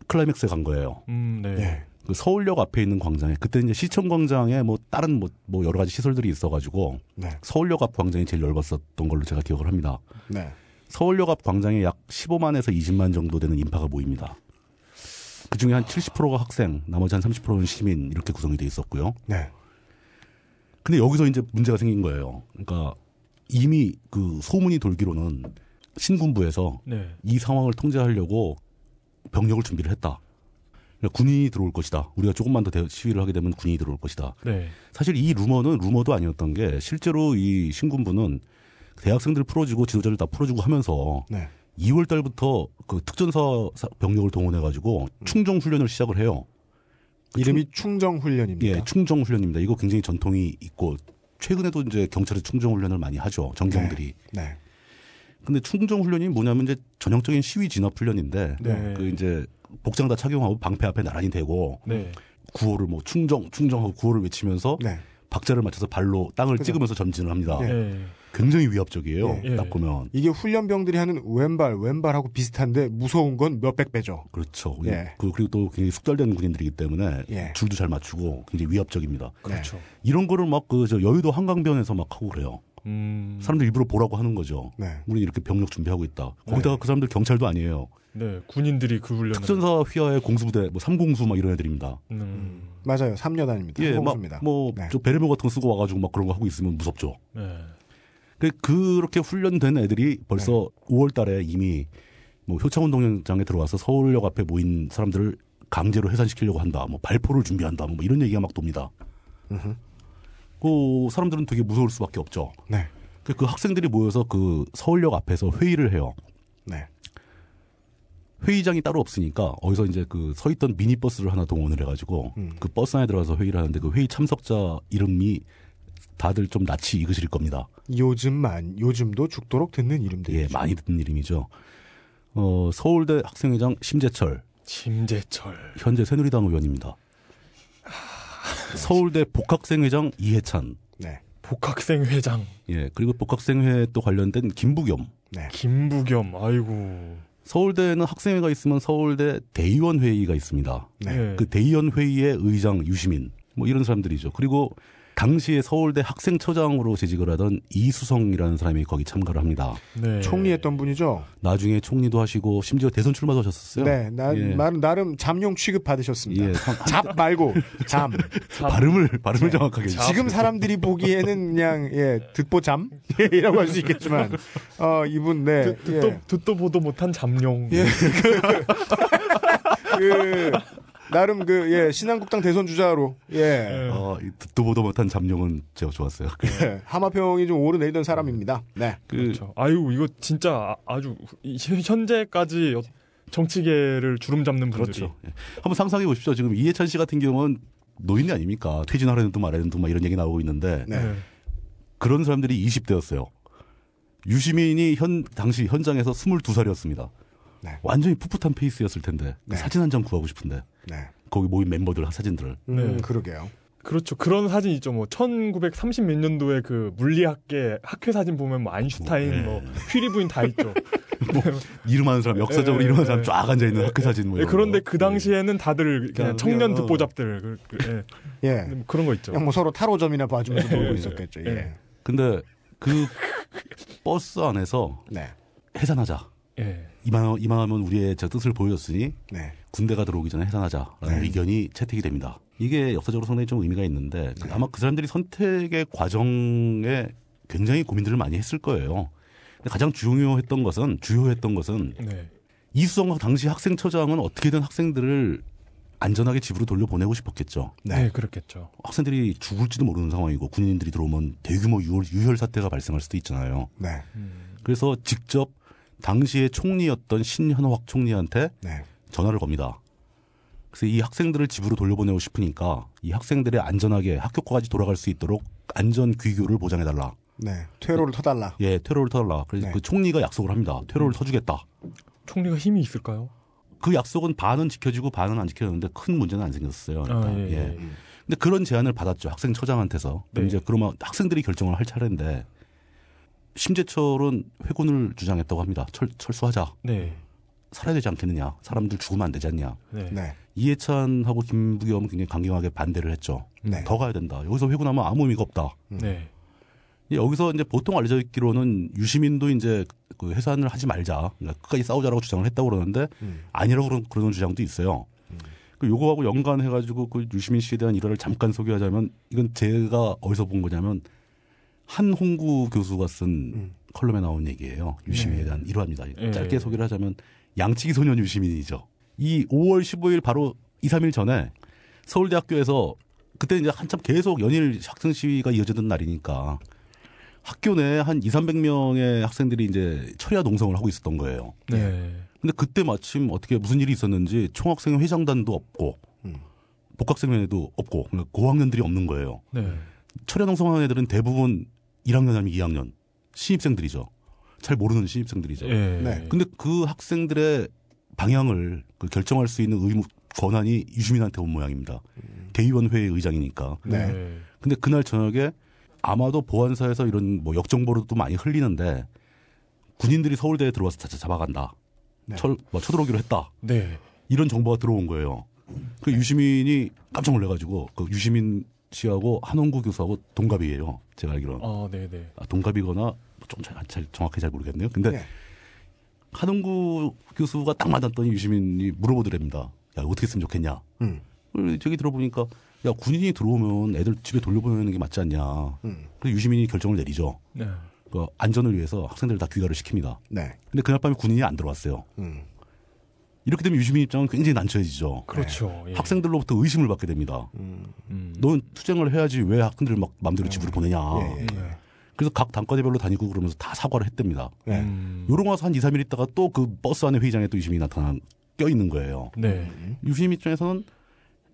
클라이맥스에 간 거예요.
음, 네.
예.
그 서울역 앞에 있는 광장에 그때 이제 시청 광장에 뭐 다른 뭐, 뭐 여러 가지 시설들이 있어가지고
네.
서울역 앞 광장이 제일 넓었었던 걸로 제가 기억을 합니다.
네.
서울역 앞 광장에 약 15만에서 20만 정도 되는 인파가 모입니다. 그 중에 한 70%가 학생, 나머지 한 30%는 시민 이렇게 구성이 돼 있었고요.
네.
근데 여기서 이제 문제가 생긴 거예요. 그러니까 이미 그 소문이 돌기로는 신군부에서
네.
이 상황을 통제하려고 병력을 준비를 했다. 그러니까 군인이 들어올 것이다. 우리가 조금만 더 대- 시위를 하게 되면 군인이 들어올 것이다.
네.
사실 이 루머는 루머도 아니었던 게 실제로 이 신군부는 대학생들 풀어주고 지도자를 다 풀어주고 하면서
네.
2월 달부터 그 특전사 사- 병력을 동원해 가지고 충정 훈련을 시작을 해요.
이름이 충정 훈련입니다.
예, 충정 훈련입니다. 이거 굉장히 전통이 있고 최근에도 이제 경찰에 충정 훈련을 많이 하죠. 정경들이.
네.
근데 충정 훈련이 뭐냐면 이제 전형적인 시위 진압 훈련인데
네.
그 이제 복장 다 착용하고 방패 앞에 나란히 대고
네.
구호를 뭐 충정 충정하고 구호를 외치면서
네.
박자를 맞춰서 발로 땅을
그죠.
찍으면서 전진을 합니다.
예.
네.
굉장히 위협적이에요.
예.
딱 보면
이게 훈련병들이 하는 왼발, 왼발하고 비슷한데 무서운 건 몇백 배죠.
그렇죠.
예.
그- 그리고 또 굉장히 숙달된 군인들이기 때문에
예.
줄도 잘 맞추고 굉장히 위협적입니다.
그렇죠.
이런 거를 막 그 저 여의도 한강변에서 막 하고 그래요.
음.
사람들 일부러 보라고 하는 거죠.
네.
우리 이렇게 병력 준비하고 있다. 거기다가 그 사람들 경찰도 아니에요.
네. 군인들이 그 훈련을.
특전사 휘하의 공수부대, 뭐 삼공수 막 이런 애들입니다.
음.
맞아요. 3녀단입니다.
예,
항공수입니다.
막뭐
네.
저 베레모 같은 거 쓰고 와가지고 막 그런 거 하고 있으면 무섭죠.
네.
그 그렇게 훈련된 애들이 벌써 5월 달에 이미 뭐 효창운동장에 들어와서 서울역 앞에 모인 사람들을 강제로 해산시키려고 한다. 뭐 발포를 준비한다. 뭐 이런 얘기가 막 돕니다. 그 사람들은 되게 무서울 수밖에 없죠.
네.
그, 그 학생들이 모여서 그 서울역 앞에서 회의를 해요.
네.
회의장이 따로 없으니까 어디서 이제 그 서 있던 미니버스를 하나 동원을 해가지고
음.
그 버스 안에 들어가서 회의를 하는데 그 회의 참석자 이름이 다들 좀 낯이 익으실 겁니다.
요즘만 요즘도 죽도록 듣는 이름들이죠.
예, 많이 듣는 이름이죠. 어, 서울대 학생회장 심재철,
심재철.
현재 새누리당 의원입니다. 서울대 복학생회장 이해찬,
네.
복학생 회장
예, 그리고 복학생회 또 관련된 김부겸.
네.
김부겸. 아이고.
서울대는 학생회가 있으면 서울대 대의원 회의가 있습니다.
네.
예.
그 대의원 회의의 의장 유시민 뭐 이런 사람들이죠. 그리고 당시에 서울대 학생처장으로 재직을 하던 이수성이라는 사람이 거기 참가를 합니다.
네.
총리했던 분이죠.
나중에 총리도 하시고 심지어 대선 출마도 하셨었어요.
네. 나,
예.
나름, 나름 잠용 취급 받으셨습니다.
예, 참-
잡 말고 잠. <laughs>
발음을 발음을
네.
정확하게 해주세요.
지금 사람들이 보기에는 그냥 예 듣보잠 <laughs> 예, 이라고 할 수 있겠지만 어 이분 네
듣, 듣도,
예,
듣도 보도 못한 잠룡.
예. <laughs> 그 나름 그 예 신한국당 대선 주자로 예,
예.
어, 이 듣도 보도 못한 잠룡은 제가 좋았어요.
예, 하마평이 좀 오르내리던 사람입니다. 네.
그
그렇죠. 아유 이거 진짜 아- 아주 이- 현재까지 여- 정치계를 주름 잡는 분들이
그렇죠. 예. 한번 상상해 보십시오. 지금 이해찬 씨 같은 경우는 노인이 아닙니까? 퇴진하려는 둥 말하는 둥막 이런 얘기 나오고 있는데
네.
네.
그런 사람들이 20대였어요. 유시민이 현 당시 현장에서 22살이었습니다.
네.
완전히 풋풋한 페이스였을 텐데 그
네.
사진 한 장 구하고 싶은데
네.
거기 모인 멤버들 사진들을
음,
네.
그러게요.
그렇죠. 그런 사진 있죠. 뭐 1930 몇 년도에 그 물리학계 학회 사진 보면 뭐 아인슈타인,
네.
뭐 휘리 부인 다 있죠. <laughs>
이름 하는 사람 역사적으로
예,
이름 하는
예,
사람
예.
쫙 앉아 있는 학교 사진 뭐
예,
이런
그런데
거.
그 당시에는 다들 그냥
그냥,
청년
어.
듣보잡들 그, 그, 예.
예.
뭐 그런 거 있죠.
뭐 서로 타로점이나 봐주면서
예,
놀고
예,
있었겠죠.
예.
예.
근데 그 <laughs> 버스 안에서
네.
해산하자.
예.
이만 이만하면 우리의 저 뜻을 보여줬으니
네.
군대가 들어오기 전에 해산하자라는
네.
의견이 채택이 됩니다. 이게 역사적으로 상당히 좀 의미가 있는데 그
네.
아마 그 사람들이 선택의 과정에 굉장히 고민들을 많이 했을 거예요. 근데 가장 중요했던 것은 주요했던 것은
네.
이수성 당시 학생처장은 어떻게든 학생들을 안전하게 집으로 돌려보내고 싶었겠죠.
네.
네.
그렇겠죠.
학생들이 죽을지도 모르는 상황이고 군인들이 들어오면 대규모 유혈, 유혈 사태가 발생할 수도 있잖아요.
네.
그래서 직접 당시의 총리였던 신현확 총리한테
네.
전화를 겁니다. 그래서 이 학생들을 집으로 돌려보내고 싶으니까 이 학생들이 안전하게 학교까지 돌아갈 수 있도록 안전 귀교를 보장해달라.
네. 퇴로를 터달라.
예, 퇴로를 터달라. 그래서
네.
그 총리가 약속을 합니다. 퇴로를 터주겠다.
총리가 힘이 있을까요?
그 약속은 반은 지켜지고 반은 안 지켜졌는데 큰 문제는 안 생겼어요. 그러니까.
아, 예,
예.
예.
근데 그런 제안을 받았죠. 학생 처장한테서. 그럼
네.
이제 그러면 학생들이 결정을 할 차례인데 심재철은 회군을 주장했다고 합니다. 철, 철수하자.
네.
살아야 되지 않겠느냐. 사람들 죽으면 안 되지 않냐.
네.
네.
이해찬하고 김부겸은 굉장히 강경하게 반대를 했죠.
네.
더 가야 된다. 여기서 회군하면 아무 의미가 없다.
네.
여기서 이제 보통 알려져 있기로는 유시민도 이제 그 해산을 하지 말자. 그러니까 끝까지 싸우자라고 주장을 했다고 그러는데
음.
아니라고 그런, 그러는 주장도 있어요. 그 요거하고 연관해가지고 그 유시민 씨에 대한 일화를 잠깐 소개하자면 이건 제가 어디서 본 거냐면 한홍구 교수가 쓴
음.
컬럼에 나온 얘기예요. 유시민에 대한 일화입니다.
네.
짧게 소개를 하자면 양치기 소년 유시민이죠. 이 5월 15일 바로 2, 3일 전에 서울대학교에서 그때 이제 한참 계속 연일 학생 시위가 이어지던 날이니까 학교 내에 한 2, 300명의 학생들이 이제 철야 농성을 하고 있었던 거예요.
네.
근데 그때 마침 어떻게 무슨 일이 있었는지 총학생 회장단도 없고
음.
복학생회도 없고 그러니까 고학년들이 없는 거예요.
네.
철야 농성하는 애들은 대부분 1학년 아니면 2학년 신입생들이죠. 잘 모르는 신입생들이죠.
예.
네.
근데 그 학생들의 방향을 그 결정할 수 있는 의무 권한이 유시민한테 온 모양입니다. 대의원회의 의장이니까.
네.
근데 그날 저녁에 아마도 보안사에서 이런 뭐 역정보도 또 많이 흘리는데 군인들이 서울대에 들어와서 자- 잡아간다.
네.
철, 뭐 쳐들어오기로 했다.
네.
이런 정보가 들어온 거예요. 그 유시민이 깜짝 놀래가지고 그 유시민 씨하고 한원구 교수하고 동갑이에요. 제가 알기로는.
아, 네, 네.
아, 동갑이거나 좀 잘, 잘 정확히 잘 모르겠네요. 근데
네.
한원구 교수가 딱 만났더니 유시민이 물어보더랍니다. 야 어떻게 했으면 좋겠냐.
음.
저기 들어보니까 야 군인이 들어오면 애들 집에 돌려보내는 게 맞지 않냐.
음.
그래서 유시민이 결정을 내리죠.
네.
그 안전을 위해서 학생들 다 귀가를 시킵니다.
네.
근데 그날 밤에 군인이 안 들어왔어요.
음.
이렇게 되면 유시민 입장은 굉장히 난처해지죠.
그렇죠. 예.
학생들로부터 의심을 받게 됩니다.
음.
음.
넌 투쟁을 해야지 왜 학생들 막 마음대로 집으로 보내냐.
예, 예.
네.
그래서 각 단과대별로 다니고 그러면서 다 사과를 했답니다.
네.
음.
요런 와서 한 2, 3일 있다가 또 그 버스 안에 회의장에 또 유시민이 나타나 껴 있는 거예요.
네.
유시민 입장에서는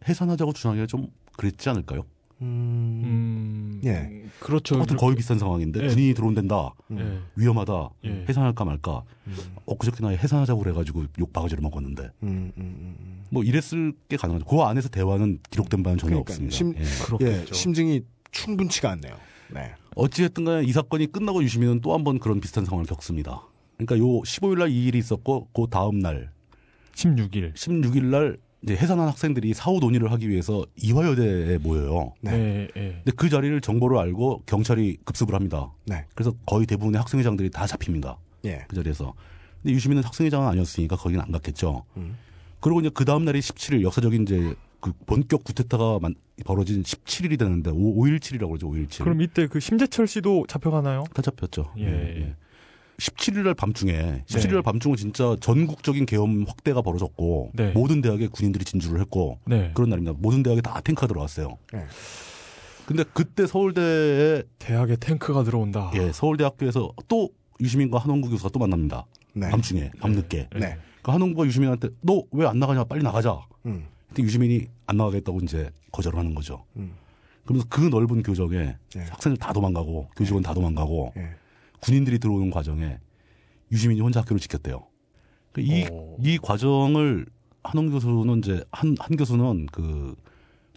해산하자고 주장하기가 좀 그랬지 않을까요?
음.
음.
예.
그렇죠.
그것도 거의 비슷한 상황인데
예.
군인이 들어온댄다.
예.
위험하다.
예.
해산할까 말까. 엊그저께 나 해산하자고 그래가지고 욕 바가지를 먹었는데
음, 음, 음, 음.
뭐 이랬을 게 가능하죠. 그 안에서 대화는 기록된 바는 전혀
그러니까요.
없습니다.
심-
예.
예. 심증이 충분치가 않네요. 네.
어찌됐든 간에 이 사건이 끝나고 유시민은 또 한 번 그런 비슷한 상황을 겪습니다. 그러니까 요 15일 날 이 일이 있었고 그 다음 날
16일.
16일 날 이제 해산한 학생들이 사후 논의를 하기 위해서 이화여대에 모여요.
네.
네. 예.
근데 그 자리를 정보를 알고 경찰이 급습을 합니다.
네.
그래서 거의 대부분의 학생회장들이 다 잡힙니다.
예.
그 자리에서. 근데 유시민은 학생회장은 아니었으니까 거기는 안 갔겠죠.
음.
그리고 이제 그 다음 날이 17일 역사적인 이제 그 본격 구테타가 만- 벌어진 17일이 되는데 5, 5.17이라고 그러죠. 5.17.
그럼 이때 그 심재철 씨도 잡혀가나요?
다 잡혔죠.
예.
17일 날 밤중에 17일 날 밤중은 진짜 전국적인 계엄 확대가 벌어졌고
네.
모든 대학에 군인들이 진주를 했고
네.
그런 날입니다. 모든 대학에 다 탱크가 들어왔어요.
네.
근데 그때 서울대에
대학에 탱크가 들어온다.
예, 서울대학교에서 또 유시민과 한원구 교수가 또 만납니다.
네.
밤중에 밤늦게.
네.
그 한원구가 유시민한테 너 왜 안 나가냐 빨리 나가자.
음.
근데 유시민이 안 나가겠다고 이제 거절을 하는 거죠.
음.
그러면서 그 넓은 교정에
예.
학생들 다 도망가고 교직원 다 도망가고
예.
군인들이 들어오는 과정에 유시민이 혼자 학교를 지켰대요. 그 이,
오.
이 과정을 한원 교수는 이제 한, 한 교수는 그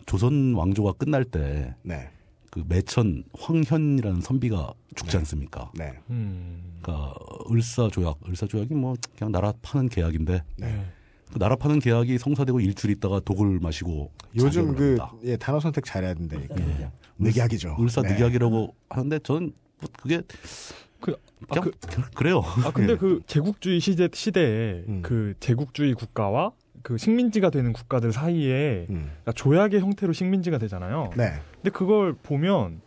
조선 왕조가 끝날 때
네.
그 매천 황현이라는 선비가 죽지 않습니까?
네.
음.
그러니까 을사 조약, 을사 조약이 뭐 그냥 나라 파는 계약인데
네.
그 나라 파는 계약이 성사되고 일주일 있다가 독을 마시고
요즘 그. 예, 단어 선택 잘해야 된다니까. 요 늑약이죠.
을사
네.
늑약이라고 하는데 저는 뭐 그게
그- 아,
그냥 그래요.
아 근데 그 제국주의 시대 시대에
음.
그 제국주의 국가와 그 식민지가 되는 국가들 사이에
음.
그러니까 조약의 형태로 식민지가 되잖아요.
네.
근데 그걸 보면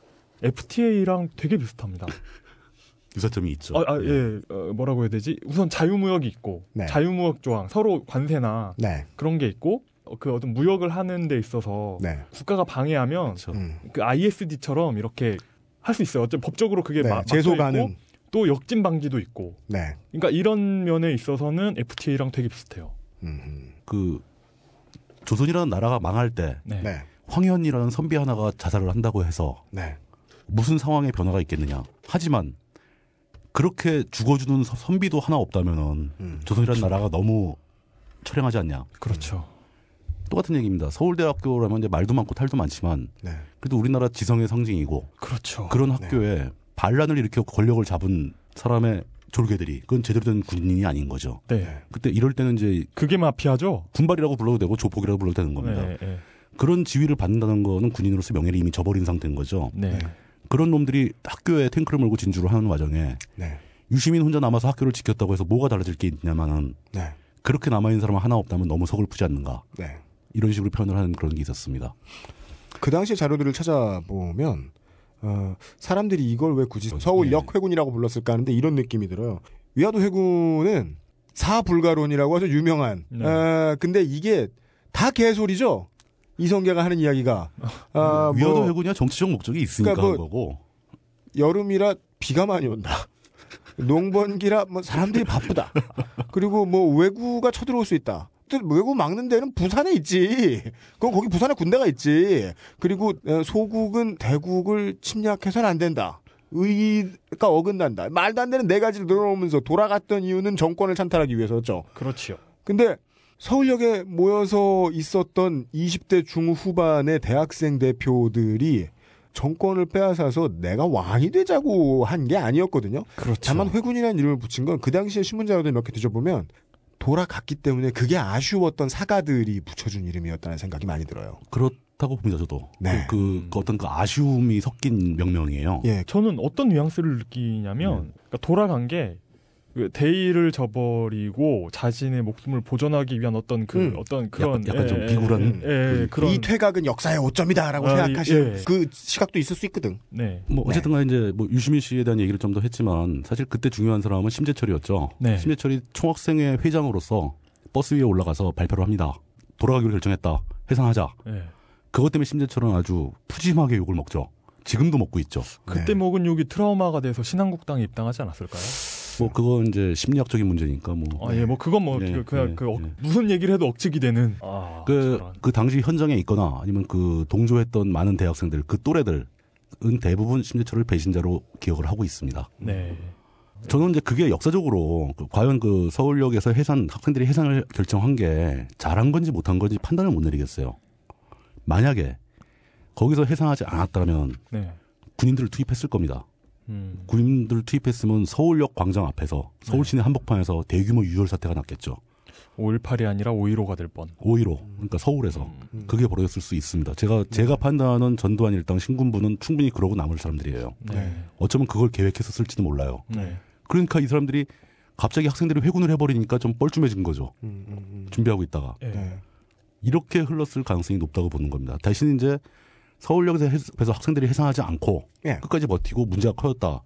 FTA랑 되게 비슷합니다. <laughs>
유사점이 있죠.
아, 아, 예, 어, 뭐라고 해야 되지? 우선 자유무역이 있고
네.
자유무역 조항 서로 관세나
네.
그런 게 있고 어, 그 어떤 무역을 하는 데 있어서
네.
국가가 방해하면
그렇죠.
음.
그 ISD처럼 이렇게 할 수 있어요. 어쨌든 법적으로 그게
네.
마,
제소 가능.
또 역진 방지도 있고.
네.
그러니까 이런 면에 있어서는 FTA랑 되게 비슷해요.
음.
그 조선이라는 나라가 망할 때
네.
네.
황현이라는 선비 하나가 자살을 한다고 해서
네.
무슨 상황의 변화가 있겠느냐. 하지만 그렇게 죽어주는 서- 선비도 하나 없다면은
음.
조선이라는 나라가 너무 처량하지 않냐.
그렇죠.
똑같은 얘기입니다. 서울대학교라면 이제 말도 많고 탈도 많지만
네.
그래도 우리나라 지성의 상징이고
그렇죠.
그런 학교에 반란을 일으켜 권력을 잡은 사람의 졸개들이 그건 제대로 된 군인이 아닌 거죠.
네.
그때 이럴 때는 이제
그게 마피아죠?
군발이라고 불러도 되고 조폭이라고 불러도 되는 겁니다.
네. 네.
그런 지위를 받는다는 거는 군인으로서 명예를 이미 저버린 상태인 거죠.
네.
네.
그런 놈들이 학교에 탱크를 몰고 진주를 하는 와중에
네.
유시민 혼자 남아서 학교를 지켰다고 해서 뭐가 달라질 게 있냐면은
네.
그렇게 남아 있는 사람은 하나 없다면 너무 서글프지 않는가.
네.
이런 식으로 표현을 하는 그런 게 있었습니다.
그 당시 자료들을 찾아보면 어, 사람들이 이걸 왜 굳이 서울역 회군이라고 불렀을까 하는데 이런 느낌이 들어요. 위화도 회군은 사불가론이라고 아주 유명한.
네.
아, 근데 이게 다 개소리죠. 이성계가 하는 이야기가 아,
위화도
뭐
회군이야 정치적 목적이 있으니까
그러니까
한
뭐-
거고.
여름이라 비가 많이 온다. 농번기라 뭐 사람들이 바쁘다. 그리고 뭐 외구가 쳐들어올 수 있다. 근데 외구 막는 데는 부산에 있지. 그럼 거기 부산에 군대가 있지. 그리고 어, 소국은 대국을 침략해서는 안 된다. 의가 어긋난다. 말도 안 되는 네 가지를 늘어놓으면서 돌아갔던 이유는 정권을 찬탈하기 위해서였죠.
그렇지요.
근데 서울역에 모여서 있었던 20대 중후반의 대학생 대표들이 정권을 빼앗아서 내가 왕이 되자고 한 게 아니었거든요.
그렇죠.
다만 회군이라는 이름을 붙인 건 그 당시에 신문 자료들 몇 개 뒤져보면 돌아갔기 때문에 그게 아쉬웠던 사가들이 붙여준 이름이었다는 생각이 많이 들어요.
그렇다고 봅니다, 저도.
네.
그, 그, 그 어떤 그 아쉬움이 섞인 명명이에요.
예,
저는 어떤 뉘앙스를 느끼냐면 그러니까 돌아간 게그 대의를 저버리고 자신의 목숨을 보존하기 위한 어떤 그
음.
어떤 그런
약간 좀
예,
비굴한
예, 예, 그런
이 퇴각은 역사의 오점이다라고
아,
생각하시는
예.
그 시각도 있을 수 있거든.
네.
뭐 어쨌든 간에 이제 뭐 유시민 씨에 대한 얘기를 좀 더 했지만 사실 그때 중요한 사람은 심재철이었죠.
네.
심재철이 총학생회 회장으로서 버스 위에 올라가서 발표를 합니다. 돌아가기로 결정했다. 해산하자.
예.
그것 때문에 심재철은 아주 푸짐하게 욕을 먹죠. 지금도 먹고 있죠.
그때
네.
먹은 욕이 트라우마가 돼서 신한국당에 입당하지 않았을까요?
뭐 그건 이제 심리학적인 문제니까 뭐.
아, 예, 뭐 그건 뭐
네,
그, 그냥
네,
그 억-
네.
무슨 얘기를 해도 억측이 되는 아,
그,
저런.
그 당시 현장에 있거나 아니면 그 동조했던 많은 대학생들, 그 또래들은 대부분 심재철을 배신자로 기억을 하고 있습니다.
네.
저는 이제 그게 역사적으로 그 과연 그 서울역에서 해산 학생들이 해산을 결정한 게 잘한 건지 못한 건지 판단을 못 내리겠어요. 만약에 거기서 해산하지 않았다면
네.
군인들을 투입했을 겁니다.
음.
군인들을 투입했으면 서울역 광장 앞에서 서울 시내 한복판에서 대규모 유혈 사태가 났겠죠.
5.18이 아니라 5.15가 될 뻔.
5.15 그러니까 서울에서
음.
그게 벌어졌을 수 있습니다. 제가 제가 판단하는 전두환 일당 신군부는 충분히 그러고 남을 사람들이에요.
네.
어쩌면 그걸 계획했었을지도 몰라요.
네.
그러니까 이 사람들이 갑자기 학생들이 회군을 해버리니까 좀 뻘쭘해진 거죠.
음, 음, 음.
준비하고 있다가
예.
네.
이렇게 흘렀을 가능성이 높다고 보는 겁니다. 대신 이제 서울역에서 해서 학생들이 해산하지 않고
예.
끝까지 버티고 문제가 커졌다.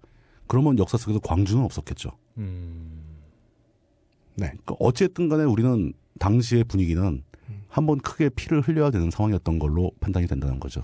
그러면 역사 속에서 광주는 없었겠죠.
음.
네.
그러니까 어찌됐든 간에 우리는 당시의 분위기는 한번 크게 피를 흘려야 되는 상황이었던 걸로 판단이 된다는 거죠.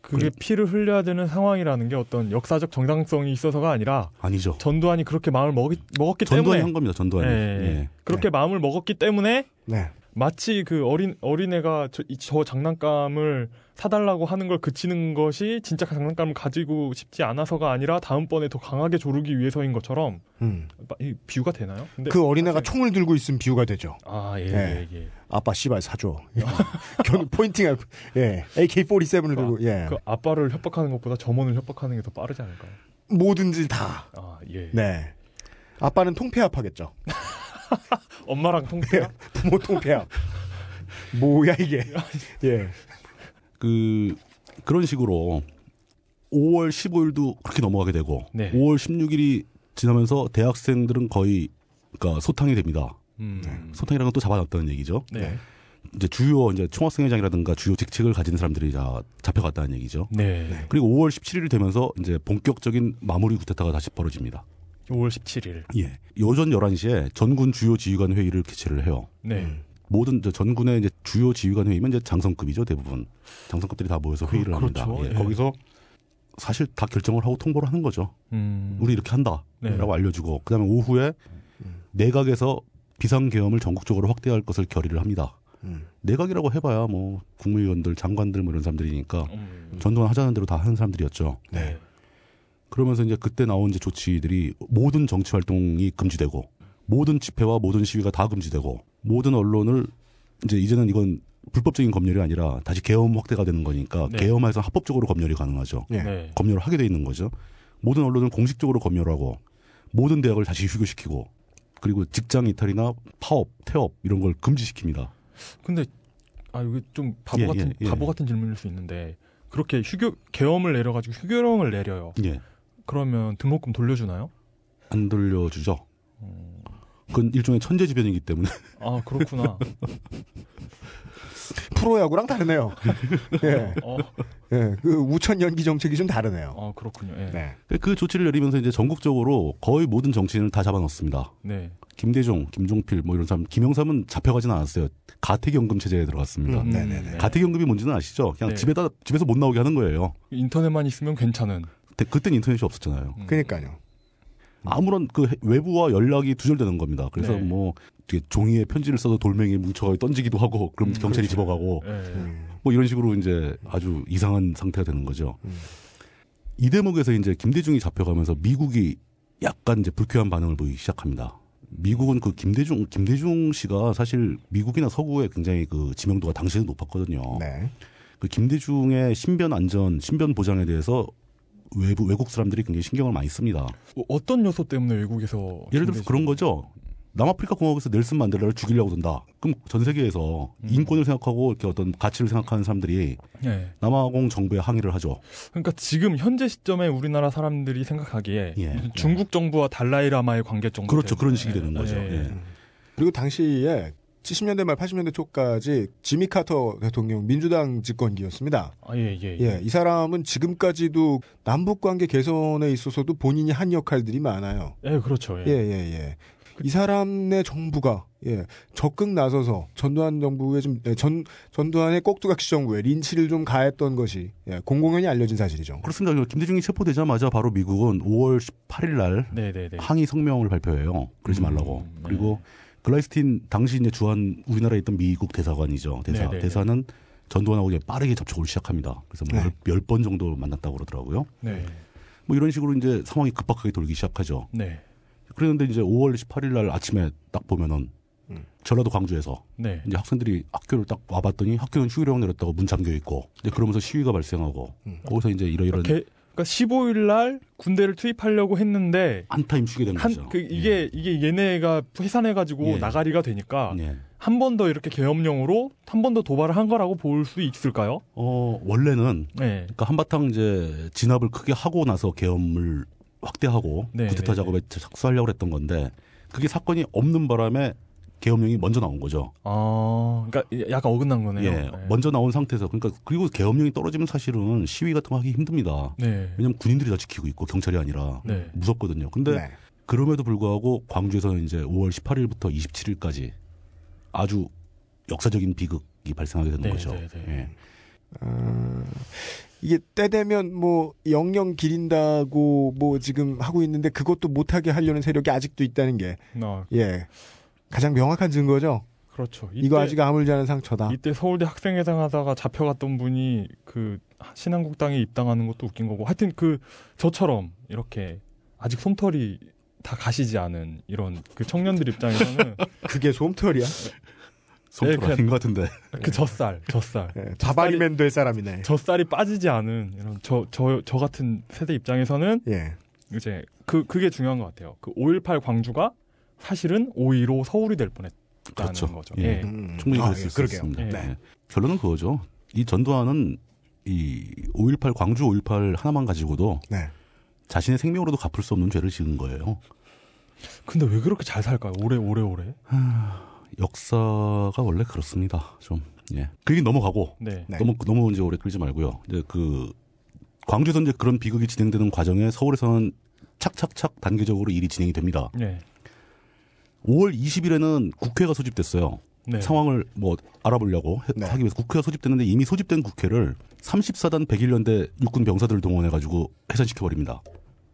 그게 피를 흘려야 되는 상황이라는 게 어떤 역사적 정당성이 있어서가 아니라
아니죠.
전두환이 그렇게 마음을 먹이, 먹었기
전두환이
때문에
한 겁니다. 전두환이.
예.
예.
그렇게 마음을 먹었기 때문에
네.
마치 그 어린 어린애가 저, 이- 저 장난감을 사달라고 하는 걸 그치는 것이 진짜 그 장난감을 가지고 싶지 않아서가 아니라 다음번에 더 강하게 조르기 위해서인 것처럼
음.
마- 이 비유가 되나요? 근데
그 어린애가
사실-
총을 들고 있으면 비유가 되죠.
아예
네.
예, 예.
아빠 씨발 사줘. <laughs> 견 포인팅 예. AK47을 들고 예.
그 아빠를 협박하는 것보다 점원을 협박하는 게 더 빠르지 않을까요?
뭐든지 다.
아 예.
네. 아빠는 통폐합하겠죠. <laughs>
엄마랑 통폐야? <laughs>
부모 통폐합. 뭐야 이게. <laughs> 예.
그 그런 식으로 5월 15일도 그렇게 넘어가게 되고
네.
5월 16일이 지나면서 대학생들은 거의 그러니까 소탕이 됩니다.
음.
소탕이라는 건 또 잡아놨다는 얘기죠.
네.
이제 주요 이제 총학생회장이라든가 주요 직책을 가진 사람들이 다 잡혀갔다는 얘기죠.
네.
그리고 5월 17일 되면서 이제 본격적인 마무리 구태타가 다시 벌어집니다.
5월 17일.
예. 오전 11시에 전군 주요 지휘관 회의를 개최를 해요.
네.
음.
모든 전군의 이제 주요 지휘관 회의면 이제 장성급이죠 대부분 장성급들이 다 모여서
그-
회의를 합니다.
그렇죠.
예,
예.
거기서 사실 다 결정을 하고 통보를 하는 거죠.
음.
우리 이렇게 한다라고
네.
알려주고 그다음에 오후에 내각에서 비상계엄을 전국적으로 확대할 것을 결의를 합니다.
음.
내각이라고 해봐야 뭐 국무위원들, 장관들 뭐 이런 사람들이니까
음.
전두환 하자는 대로 다 하는 사람들이었죠.
네.
그러면서 이제 그때 나온 이제 조치들이 모든 정치 활동이 금지되고 모든 집회와 모든 시위가 다 금지되고 모든 언론을 이제 이제는 이건 불법적인 검열이 아니라 다시 계엄 확대가 되는 거니까
네.
계엄에서 합법적으로 검열이 가능하죠.
예.
네.
검열을 하게 돼 있는 거죠. 모든 언론을 공식적으로 검열하고 모든 대학을 다시 휴교시키고 그리고 직장 이탈이나 파업, 태업 이런 걸 금지시킵니다.
근데 아 이게 좀 바보
예,
같은
예, 예.
바보 같은 질문일 수 있는데 그렇게 휴교 계엄을 내려 가지고 휴교령을 내려요.
예.
그러면 등록금 돌려주나요?
안 돌려주죠. 그건 일종의 천재지변이기 때문에
아 그렇구나. <laughs>
프로야구랑 다르네요. <laughs> 예.
어,
예. 그 우천 연기 정책이 좀 다르네요.
어 그렇군요. 예. 네.
네.
그 조치를 내리면서 이제 전국적으로 거의 모든 정치인을 다 잡아넣습니다.
네.
김대중, 김종필 뭐 이런 사람, 김영삼은 잡혀가지는 않았어요. 가택연금 체제에 들어갔습니다.
음,
네네네.
가택연금이 뭔지는 아시죠? 그냥
네.
집에다 집에서 못 나오게 하는 거예요.
인터넷만 있으면 괜찮은.
그때- 그땐 인터넷이 없었잖아요.
음.
그러니까요.
아무런 그 해- 외부와 연락이 두절되는 겁니다. 그래서
네.
뭐 종이에 편지를 써서 돌멩이 뭉쳐가지고 던지기도 하고 그럼
음,
경찰이
그렇죠.
집어가고
예.
음.
뭐 이런 식으로 이제 아주 이상한 상태가 되는 거죠.
음.
이 대목에서 이제 김대중이 잡혀가면서 미국이 약간 이제 불쾌한 반응을 보이기 시작합니다. 미국은 그 김대중 김대중 씨가 사실 미국이나 서구에 굉장히 그 지명도가 당시에는 높았거든요.
네.
그 김대중의 신변 안전, 신변 보장에 대해서 외부 외국 사람들이 굉장히 신경을 많이 씁니다.
어, 어떤 요소 때문에 외국에서
예를 들어서 그런 거죠. 남아프리카 공화국에서 넬슨 만델라를 죽이려고 든다. 그럼 전 세계에서
음.
인권을 생각하고 이렇게 어떤 가치를 생각하는 사람들이
예.
남아공 정부에 항의를 하죠.
그러니까 지금 현재 시점에 우리나라 사람들이 생각하기에
예.
중국 정부와 달라이라마의 관계 정도
그렇죠.
되는-
그런 식이
예.
되는 거죠.
예.
예.
그리고 당시에 70년대 말 80년대 초까지 지미 카터 대통령 민주당 집권기였습니다.
아, 예, 예,
예, 이 사람은 지금까지도 남북 관계 개선에 있어서도 본인이 한 역할들이 많아요.
예, 그렇죠. 예.
예, 예, 예. 이 사람의 정부가 예, 적극 나서서 전두환 정부의 좀 예, 전 전두환의 꼭두각시 정부에 린치를 좀 가했던 것이 예, 공공연히 알려진 사실이죠.
그렇습니다. 김대중이 체포되자마자 바로 미국은 5월 18일 날
네, 네, 네.
항의 성명을 발표해요. 그러지
음,
말라고.
네.
그리고 글라이스틴 당시 이제 주한 우리나라에 있던 미국 대사관이죠. 대사
네, 네, 네.
대사는 전두환하고 이제 빠르게 접촉을 시작합니다. 그래서 뭐
네.
열번 정도 만났다고 그러더라고요.
네.
뭐 이런 식으로 이제 상황이 급박하게 돌기 시작하죠.
네.
그런데 이제 5월 18일 날 아침에 딱 보면은
음.
전라도 광주에서
네.
이제 학생들이 학교를 딱 와봤더니 학교는 휴교령 내렸다고 문 잠겨 있고 이제 그러면서 시위가 발생하고
음.
거기서 이제 이러이런
개- 그러니까 15일 날 군대를 투입하려고 했는데
한타임 쉬게 된 거죠.
한그 이게 이게 얘네가 해산해 가지고
예.
나가리가 되니까
예.
한번 더 이렇게 계엄령으로 한 번 더 도발을 한 거라고 볼 수 있을까요?
어 원래는
네.
그러니까 한바탕 이제 진압을 크게 하고 나서 계엄을 확대하고
네,
구테타
네,
작업에 착수하려고 했던 건데 그게 사건이 없는 바람에 계엄령이 먼저 나온 거죠.
아, 그러니까 약간 어긋난 거네요.
예,
네.
먼저 나온 상태에서 그러니까 그리고 계엄령이 떨어지면 사실은 시위 같은 거 하기 힘듭니다.
네.
왜냐면 군인들이 다 지키고 있고 경찰이 아니라
네.
무섭거든요. 근데
네.
그럼에도 불구하고 광주에서는 이제 5월 18일부터 27일까지 아주 역사적인 비극이 발생하게 되는
네,
거죠.
네, 네.
예.
어, 이게 때 되면 뭐 영영 기린다고 뭐 지금 하고 있는데 그것도 못하게 하려는 세력이 아직도 있다는 게
아,
예. 가장 명확한 증거죠.
그렇죠.
이거 아직 아물지 않은 상처다.
이때 서울대 학생회장 하다가 잡혀갔던 분이 그 신한국당에 입당하는 것도 웃긴 거고 하여튼 그 저처럼 이렇게 아직 솜털이 다 가시지 않은 이런 그 청년들 입장에서는 <laughs>
그게 솜털이야.
손톱
그냥-
아닌 것 같은데.
그 젖살, 젖살,
예, 자바리맨 될 사람이네.
젖살이 빠지지 않은 이런 저 저 저 같은 세대 입장에서는
예.
이제 그 그게 중요한 것 같아요. 그 5.18 광주가 사실은 5.15 서울이 될 뻔했다는
그렇죠.
거죠.
예.
예.
음.
충분히
아,
그럴 수
예, 그러게요.
있습니다.
네.
예. 결론은 그거죠. 이 전두환은 이 5.18 광주 5.18 하나만 가지고도
네.
자신의 생명으로도 갚을 수 없는 죄를 지은 거예요.
근데 왜 그렇게 잘 살까요? 오래 오래 오래.
역사가 원래 그렇습니다. 좀 예. 그 얘기 넘어가고
네.
네.
너무 너무 이제 오래 끌지 말고요. 이제 그 광주에서 이제 그런 비극이 진행되는 과정에 서울에서는 착착착 단계적으로 일이 진행이 됩니다.
네.
5월 20일에는 국회가 소집됐어요.
네.
상황을 뭐 알아보려고 해-
네.
하기 위해서 국회가 소집됐는데 이미 소집된 국회를 34단 101년대 육군 병사들을 동원해 가지고 해산시켜 버립니다.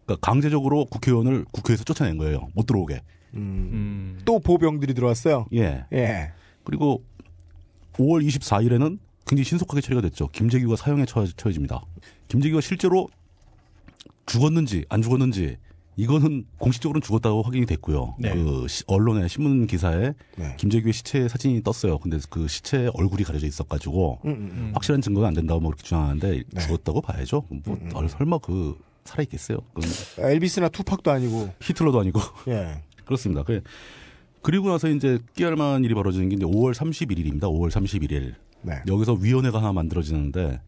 그러니까 강제적으로 국회의원을 국회에서 쫓아낸 거예요. 못 들어오게.
음.
음.
또 보병들이 들어왔어요.
예.
예.
그리고 5월 24일에는 굉장히 신속하게 처리가 됐죠. 김재규가 사형에 처, 처해집니다. 김재규가 실제로 죽었는지 안 죽었는지 이거는 공식적으로는 죽었다고 확인이 됐고요.
네.
그 시- 언론의 신문 기사에
네.
김재규의 시체 사진이 떴어요. 근데 그 시체에 얼굴이 가려져 있어가지고
음, 음,
음.
확실한 증거가 안 된다고 뭐 이렇게 주장하는데
네.
죽었다고 봐야죠. 뭐
음, 음.
어, 설마 그 살아 있겠어요?
음. 엘비스나 투팍도 아니고.
히틀러도 아니고
예. <laughs>
그렇습니다. 그 그리고 나서 이제 끼할만한 일이 벌어지는 게 이제 5월 31일입니다. 5월 31일
네.
여기서 위원회가 하나 만들어지는데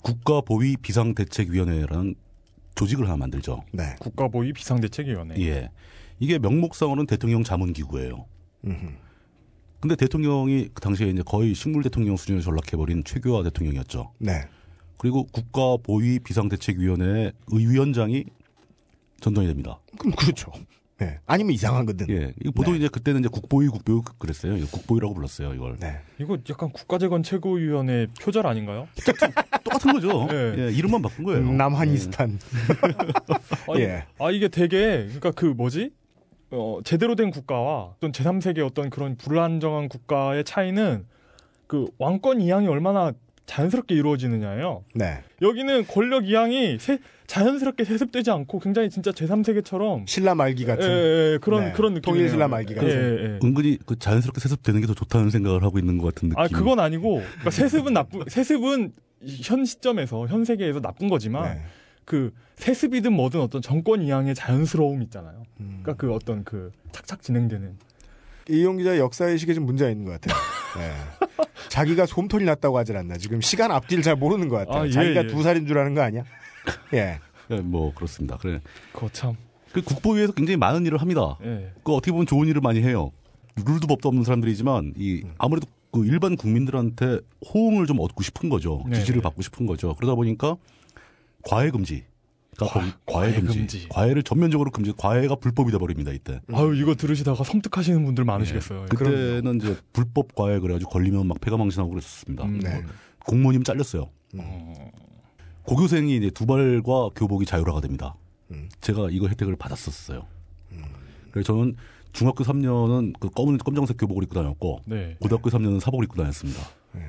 국가보위 비상대책위원회라는 조직을 하나 만들죠.
네.
국가보위 비상대책위원회.
예. 이게 명목상으로는 대통령 자문기구예요.
음흠.
근데 대통령이 그 당시에 이제 거의 식물 대통령 수준에 전락해버린 최규하 대통령이었죠.
네.
그리고 국가보위 비상대책위원회 의위원장이 전동이 됩니다.
그럼 그렇죠. 예. 아니면 이상한 거든.
예. 이거 보통
네.
이제 그때는 이제 국보위 국보위 그랬어요. 이거 국보위라고 불렀어요. 이걸.
네.
이거 약간 국가재건 최고위원회 표절 아닌가요?
똑같은 거죠.
예. <laughs>
예. 이름만 바꾼 거예요.
남한이스탄. <laughs>
아니,
예.
아 이게 되게 그러니까 그 뭐지? 어, 제대로 된 국가와 어떤 제3세계 어떤 그런 불안정한 국가의 차이는 그 왕권 이양이 얼마나 자연스럽게 이루어지느냐예요.
네.
여기는 권력 이양이 세- 자연스럽게 세습되지 않고 굉장히 진짜 제3세계처럼
신라 말기 같은.
예, 예, 그런
네.
그런 느낌.
통일 신라 말기 같은.
예, 예.
은근히 그 자연스럽게 세습되는 게 더 좋다는 생각을 하고 있는 것 같은 느낌.
아 그건 아니고 그러니까 세습은 나쁜 세습은 현 시점에서 현 세계에서 나쁜 거지만
네.
그 세습이든 뭐든 어떤 정권 이양의 자연스러움 있잖아요.
음.
그러니까 그 어떤 그 착착 진행되는
이용 기자의 역사의식에 좀 문제가 있는 것 같아요. 예. 자기가 솜털이 났다고 하질 않나. 지금 시간 앞뒤를 잘 모르는 것 같아요.
아, 예,
자기가
예.
두 살인 줄 아는 거 아니야? 예. <laughs>
예, 뭐 그렇습니다. 그래.
그거 참.
그 국보위에서 굉장히 많은 일을 합니다.
예.
그 어떻게 보면 좋은 일을 많이 해요. 룰도 법도 없는 사람들이지만 이
음.
아무래도 그 일반 국민들한테 호응을 좀 얻고 싶은 거죠.
네,
지지를
네.
받고 싶은 거죠. 그러다 보니까 과외 금지. 그러니까 과외 금지.
금지.
과외를 전면적으로 금지. 과외가 불법이 돼 버립니다 이때.
아유 이거 들으시다가 섬뜩하시는 분들 많으시겠어요. 예.
그때는 이제 불법 과외 그래가지고 걸리면 막 폐가망신하고 그랬었습니다.
음.
네.
공무원님 잘렸어요.
어,
고교생이 이제 두발과 교복이 자율화가 됩니다.
음.
제가 이거 혜택을 받았었어요. 그래서 저는 중학교 3년은 그 검은 검정색 교복을 입고 다녔고
네.
고등학교 3년은 사복을 입고 다녔습니다.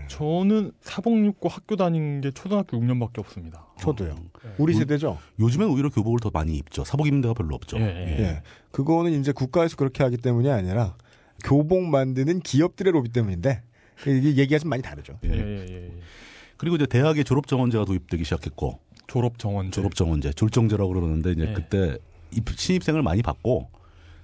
저는 사복육고 학교 다닌 게 초등학교 6년밖에 없습니다.
저도요. 우리
음.
세대죠.
요즘엔 오히려 교복을 더 많이 입죠. 사복 입는 데가 별로 없죠.
예, 예.
예. 그거는 이제 국가에서 그렇게 하기 때문이 아니라 교복 만드는 기업들의 로비 때문인데 이게 얘기가 좀 많이 다르죠.
예.
예, 예, 예.
그리고 이제 대학에 졸업 정원제가 도입되기 시작했고
졸업 정원
졸업 정원제, 졸정제라고 그러는데 이제
예.
그때 입- 신입생을 많이 받고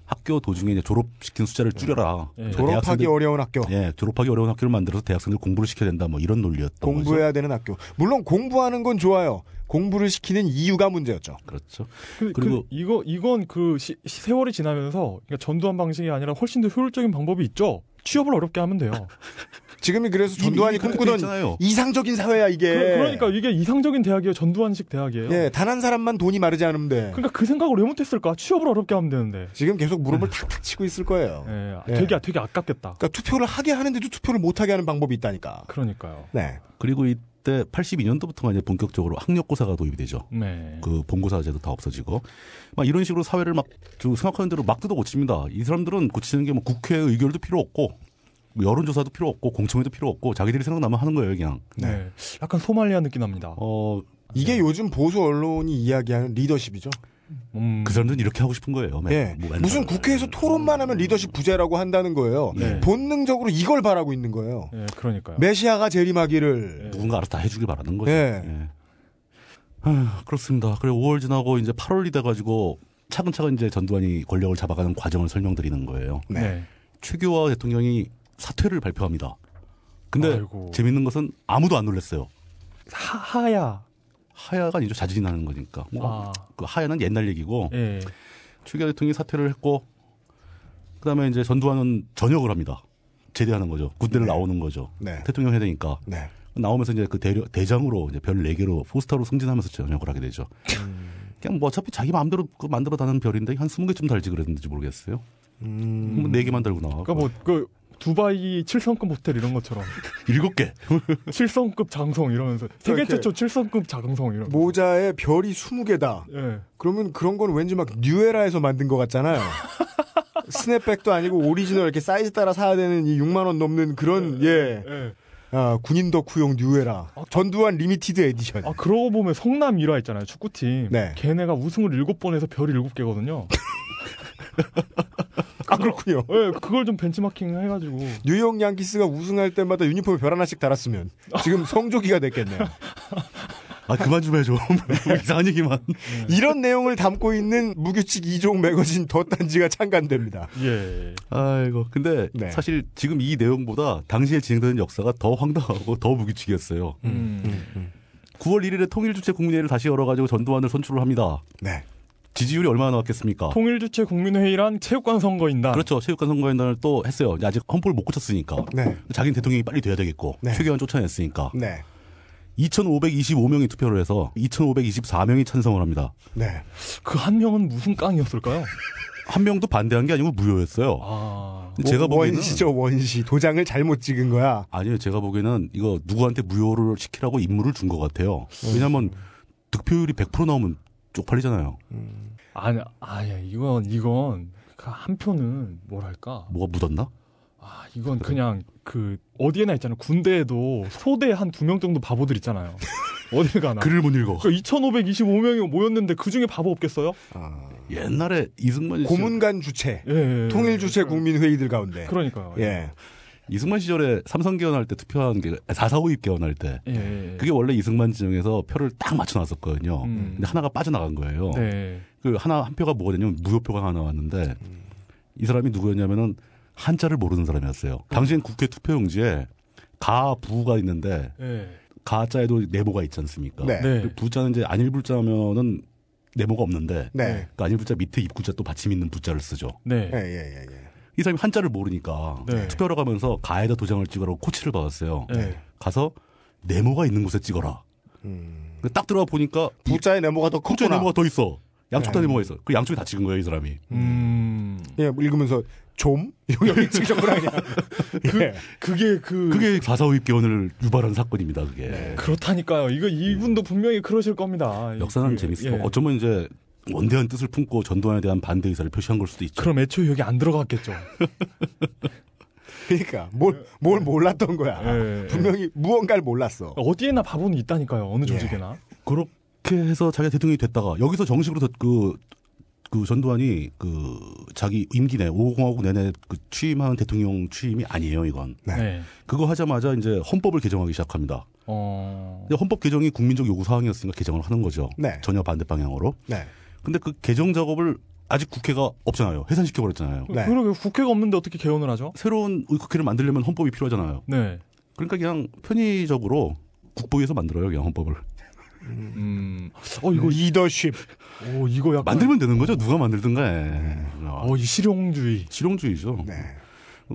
학교 도중에 이제 졸업시킨 숫자를 줄여라.
예.
졸업하기 어려운 학교.
예, 졸업하기 어려운 학교를 만들어서 대학생들 공부를 시켜야 된다. 뭐 이런 논리였던 거죠.
공부해야 되는 학교. 물론 공부하는 건 좋아요. 공부를 시키는 이유가 문제였죠.
그렇죠.
그,
그리고-
그, 이거 이건 그 시- 시- 세월이 지나면서 그러니까 전두환 방식이 아니라 훨씬 더 효율적인 방법이 있죠. 취업을 어렵게 하면 돼요. <laughs>
지금이 그래서 전두환이 꿈꾸던
있잖아요.
이상적인 사회야 이게.
그, 러니까 이게 이상적인 대학이에요. 전두환식 대학이에요.
예, 단 한 사람만 돈이 마르지 않으면 돼.
그러니까 그 생각을 왜 못했을까? 취업을 어렵게 하면 되는데.
지금 계속 무릎을 탁탁 치고 있을 거예요.
예,
예.
되게 되게 아깝겠다.
그러니까 투표를 하게 하는데도 투표를 못 하게 하는 방법이 있다니까.
그러니까요.
네.
그리고 이 때 82년도부터가 이제 본격적으로 학력고사가 도입이 되죠.
네.
그 본고사제도 다 없어지고 막 이런 식으로 사회를 막저 생각하는 대로 막 뜯어 고칩니다. 이 사람들은 고치는 게 뭐 국회 의결도 필요 없고 뭐 여론조사도 필요 없고 공청회도 필요 없고 자기들이 생각나면 하는 거예요 그냥.
네. 약간 소말리아 느낌 납니다.
어,
이게 요즘 보수 언론이 이야기하는 리더십이죠.
음.
그 사람들은 이렇게 하고 싶은 거예요. 맨-
예.
뭐.
무슨 국회에서 토론만 하면 리더십 부재라고 한다는 거예요.
네.
본능적으로 이걸 바라고 있는 거예요.
예, 그러니까요.
메시아가 재림하기를.
예.
누군가 알아서 다 해주길 바라는 거죠.
예.
예. 아, 그렇습니다. 그래 5월 지나고 이제 8월이 돼가지고 차근차근 이제 전두환이 권력을 잡아가는 과정을 설명드리는 거예요.
네.
네.
최규하 대통령이 사퇴를 발표합니다. 근데
아이고.
재밌는 것은 아무도 안 놀랐어요.
하, 하야.
하야가 아니죠. 자진이 나는 거니까. 뭐,
아.
그 하야는 옛날 얘기고
예.
최규하 대통령이 사퇴를 했고 그 다음에 이제 전두환은 전역을 합니다. 제대하는 거죠. 군대를
네.
나오는 거죠.
네.
대통령 해야 되니까.
네.
나오면서 이제 그 대려, 대장으로 이제 별 4개로 four star로 승진하면서 전역을 하게 되죠. 그냥 뭐 어차피 자기 마음대로 그 만들어 다는 별인데 한 20개쯤 달지 그랬는지 모르겠어요.
음.
뭐 4개만 달고 나와.
그러니까 뭐 그 두바이 7성급 호텔 이런 것처럼
7개.
7성급 <laughs> 장성 이러면서 세계 최초 7성급 장성 이런.
모자에 별이 20개다.
예.
그러면 그런 건 왠지 막 New Era에서 만든 것 같잖아요. <laughs> snapback도 아니고 오리지널 이렇게 사이즈 따라 사야 되는 이 6만 원 넘는 그런 예
예.
아, 군인 덕후용 New Era 전두환 limited edition.
아 그러고 보면 성남 일화 있잖아요 축구팀.
네.
걔네가 우승을 7번 해서 별이 7개거든요. <laughs>
아 그렇군요.
예, 그걸 좀 벤치마킹 해가지고.
뉴욕 양키스가 우승할 때마다 유니폼에 별 하나씩 달았으면 지금 성조기가 됐겠네요.
아 그만 좀 해줘. 뭐 <laughs> 이상한 얘기만.
이런 내용을 담고 있는 무규칙 이종 매거진 더 딴지가 창간됩니다.
예.
아이고. 근데
네.
사실 지금 이 내용보다 당시에 진행되는 역사가 더 황당하고 더 무규칙이었어요.
음.
9월 1일에 통일주체 국민회의를 다시 열어가지고 전두환을 선출을 합니다.
네.
지지율이 얼마나 나왔겠습니까?
통일주체 국민회의란 체육관 선거인단.
그렇죠. 체육관 선거인단을 또 했어요. 아직 헌법을 못 고쳤으니까.
네.
자기는 대통령이 빨리 돼야 되겠고.
네.
최경환 쫓아냈으니까.
네.
2,525명이 투표를 해서 2,524명이 찬성을 합니다.
네.
그 한 명은 무슨 깡이었을까요? <laughs>
한 명도 반대한 게 아니고 무효였어요.
아.
제가 보기에는
원시죠 원시 도장을 잘못 찍은 거야.
아니요, 제가 보기에는 이거 누구한테 무효를 시키라고 임무를 준 것 같아요. 왜냐하면 득표율이 100% 나오면 쪽팔리잖아요.
아니, 아야 이건 이건 그한 표는 뭐랄까.
뭐가 묻었나?
아 이건 그냥 그 어디에나 있잖아요. 군대에도 소대 한 두 명 정도 바보들 있잖아요. <laughs> 어딜 가나.
글을 못 읽어.
그 2,525명이 모였는데 그 중에 바보 없겠어요?
아,
옛날에 이승만 시절,
고문관 주체,
예. 예.
통일 주체 국민 회의들 가운데.
그러니까요.
예.
이승만 시절에 삼성 개헌할 때 투표한 게 445입 개헌할 때
예. 예.
그게 원래 이승만 지정에서 표를 딱 맞춰놨었거든요.
음.
근데 하나가 빠져나간 거예요.
네.
그 하나 한 표가 뭐가 되냐면 무효표가 하나 나왔는데 이 사람이 누구였냐면은 한자를 모르는 사람이었어요. 당시엔 국회 투표용지에 가, 부가 있는데
예.
가자에도 네모가 있지 않습니까?
네.
네.
그 부자는 이제 안일불자면은 네모가 없는데
네.
그 안일불자 밑에 입구자 또 받침 있는 부자를 쓰죠.
네.
예, 예, 예, 예.
이 사람이 한자를 모르니까
네.
투표하러 가면서 가에다 도장을 찍으라고 코치를 받았어요.
네.
가서 네모가 있는 곳에 찍어라.
음.
딱 들어가 보니까
부자의 네모가 더 컸구나.
네모가 더 있어. 양쪽 다
네.
네모가 있어. 그 양쪽에 다 찍은 거예요, 이 사람이.
음.
예, 읽으면서 좀 여기 찍으셨구나 그냥. 예.
그게 그
그게 사사오입 개헌을 유발한 사건입니다, 그게.
네.
그렇다니까요. 이거 이분도 분명히 그러실 겁니다.
역사는
그,
재밌어요.
예.
어쩌면 이제 원대한 뜻을 품고 전두환에 대한 반대 의사를 표시한 걸 수도 있죠.
그럼 애초에 여기 안 들어갔겠죠. <laughs>
그러니까 뭘, 뭘 몰랐던 거야.
예, 예.
분명히 무언가를 몰랐어.
어디에나 바보는 있다니까요. 어느
예.
조직에나.
그렇게 해서 자기가 대통령이 됐다가 여기서 정식으로 더- 그, 그 전두환이 그 자기 임기 내 5공화국 내내 그 취임한 대통령 취임이 아니에요, 이건.
네.
네.
그거 하자마자 이제 헌법을 개정하기 시작합니다.
어.
헌법 개정이 국민적 요구 사항이었으니까 개정을 하는 거죠.
네.
전혀 반대 방향으로.
네.
근데 그 개정 작업을 아직 국회가 없잖아요. 해산시켜 버렸잖아요.
네.
그러게 국회가 없는데 어떻게 개헌을 하죠?
새로운 국회를 만들려면 헌법이 필요하잖아요.
네.
그러니까 그냥 편의적으로 국보위에서 만들어요, 그냥 헌법을.
음. 어 이거
리더십.
오 이거 약간
만들면 되는 거죠. 누가 만들든 간에.
어, 이 실용주의.
실용주의죠.
네.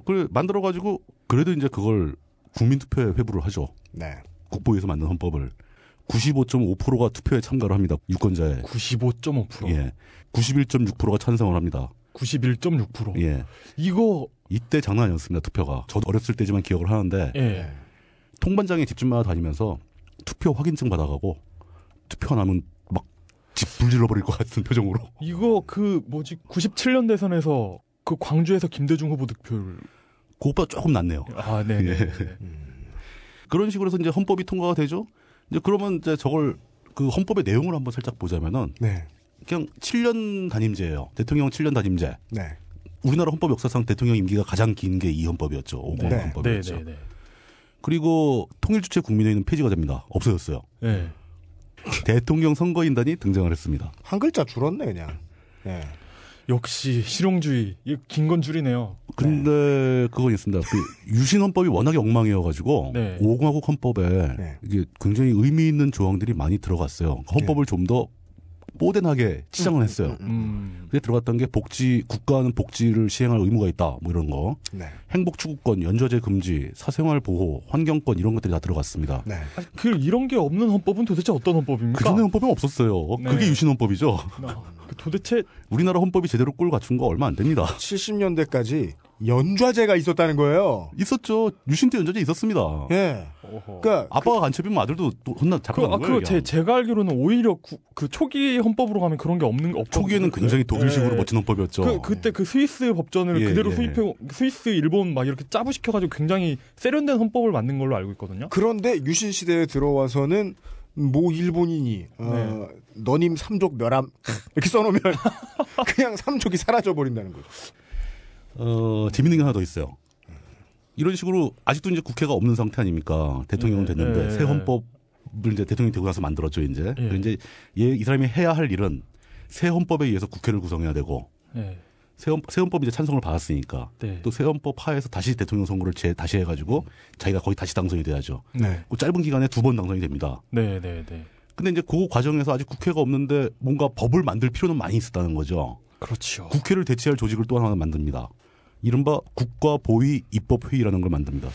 그래 만들어 가지고 그래도 이제 그걸 국민투표에 회부를 하죠.
네.
국보위에서 만든 헌법을 95.5%가 투표에 참가를 합니다. 유권자의
95.5%.
예. 91.6%가 찬성을 합니다.
91.6%.
예.
이거
이때 장난 아니었습니다. 투표가. 저도 어렸을 때지만 기억을 하는데
예.
통반장에 집집마다 다니면서 투표 확인증 받아가고 투표 안 하면 막집 불질러 버릴 것 같은 <laughs> 표정으로.
이거 그 뭐지 97년 대선에서 그 광주에서 김대중 후보 득표를
그것보다 조금 낫네요.
아, 네. 네. 네.
그런 식으로 해서 이제 헌법이 통과가 되죠. 이제 그러면 이제 저걸 그 헌법의 내용을 한번 살짝 보자면은
네.
그냥 7년 단임제예요. 대통령 7년 단임제.
네.
우리나라 헌법 역사상 대통령 임기가 가장 긴 게 이 헌법이었죠. 50
네.
네,
헌법이었죠.
네, 네.
그리고 통일주체 국민회의는 폐지가 됩니다. 없어졌어요.
네.
대통령 선거인단이 등장을 했습니다.
한 글자 줄었네 그냥. 네.
역시 실용주의. 이거 긴건 줄이네요.
근데 그건 있습니다. 그 유신 헌법이 워낙에 엉망이어가지고
네.
5공화국 헌법에
네.
이게 굉장히 의미 있는 조항들이 많이 들어갔어요. 그 헌법을 좀 더 뽀대나게 치장을 했어요.
음.
그게 들어갔던 게 복지 국가는 복지를 시행할 의무가 있다. 뭐 이런 거.
네.
행복 추구권, 연좌제 금지, 사생활 보호, 환경권 이런 것들이 다 들어갔습니다.
네.
그 이런 게 없는 헌법은 도대체 어떤 헌법입니까?
그 전에 헌법은 없었어요.
네.
그게 유신 헌법이죠.
아, 그 도대체
우리나라 헌법이 제대로 꼴 갖춘 거 얼마 안 됩니다.
70년대까지 연좌제가 있었다는 거예요.
있었죠. 유신 때 연좌제 있었습니다.
예.
어허.
그러니까
아빠가 간첩이면 아들도 또 혼나
그,
잡혀가는
아,
거예요.
그, 제. 제가 알기로는 오히려 구- 그 초기 헌법으로 가면 그런 게 없는, 없
초기에는 굉장히 독일식으로
예.
멋진 헌법이었죠.
그, 그때 그 스위스 법전을
예,
그대로
예.
수입해, 스위스, 일본 막 이렇게 짜부시켜 가지고 굉장히 세련된 헌법을 만든 걸로 알고 있거든요.
그런데 유신 시대에 들어와서는 모 일본인이 어, 너님 삼족 멸함 <laughs> 이렇게 써놓으면 <laughs> 그냥 삼족이 사라져 버린다는 거죠.
어, 재밌는 게 하나 더 있어요. 이런 식으로 아직도 이제 국회가 없는 상태 아닙니까? 대통령은
예,
됐는데
예,
새
예.
헌법을 이제 대통령이 되고 나서 만들었죠, 이제.
예.
이제 얘, 이 사람이 해야 할 일은 새 헌법에 의해서 국회를 구성해야 되고
네.
새, 헌, 새 헌법이 이제 찬성을 받았으니까
네.
또새 헌법 하에서 다시 대통령 선거를 재, 다시 해가지고 자기가 거의 다시 당선이 돼야죠.
네.
그 짧은 기간에 두 번 당선이 됩니다.
네, 네, 네.
근데 이제 그 과정에서 아직 국회가 없는데 뭔가 법을 만들 필요는 많이 있었다는 거죠.
그렇죠.
국회를 대체할 조직을 또 하나 만듭니다. 이른바 국가보위 입법회의라는 걸 만듭니다.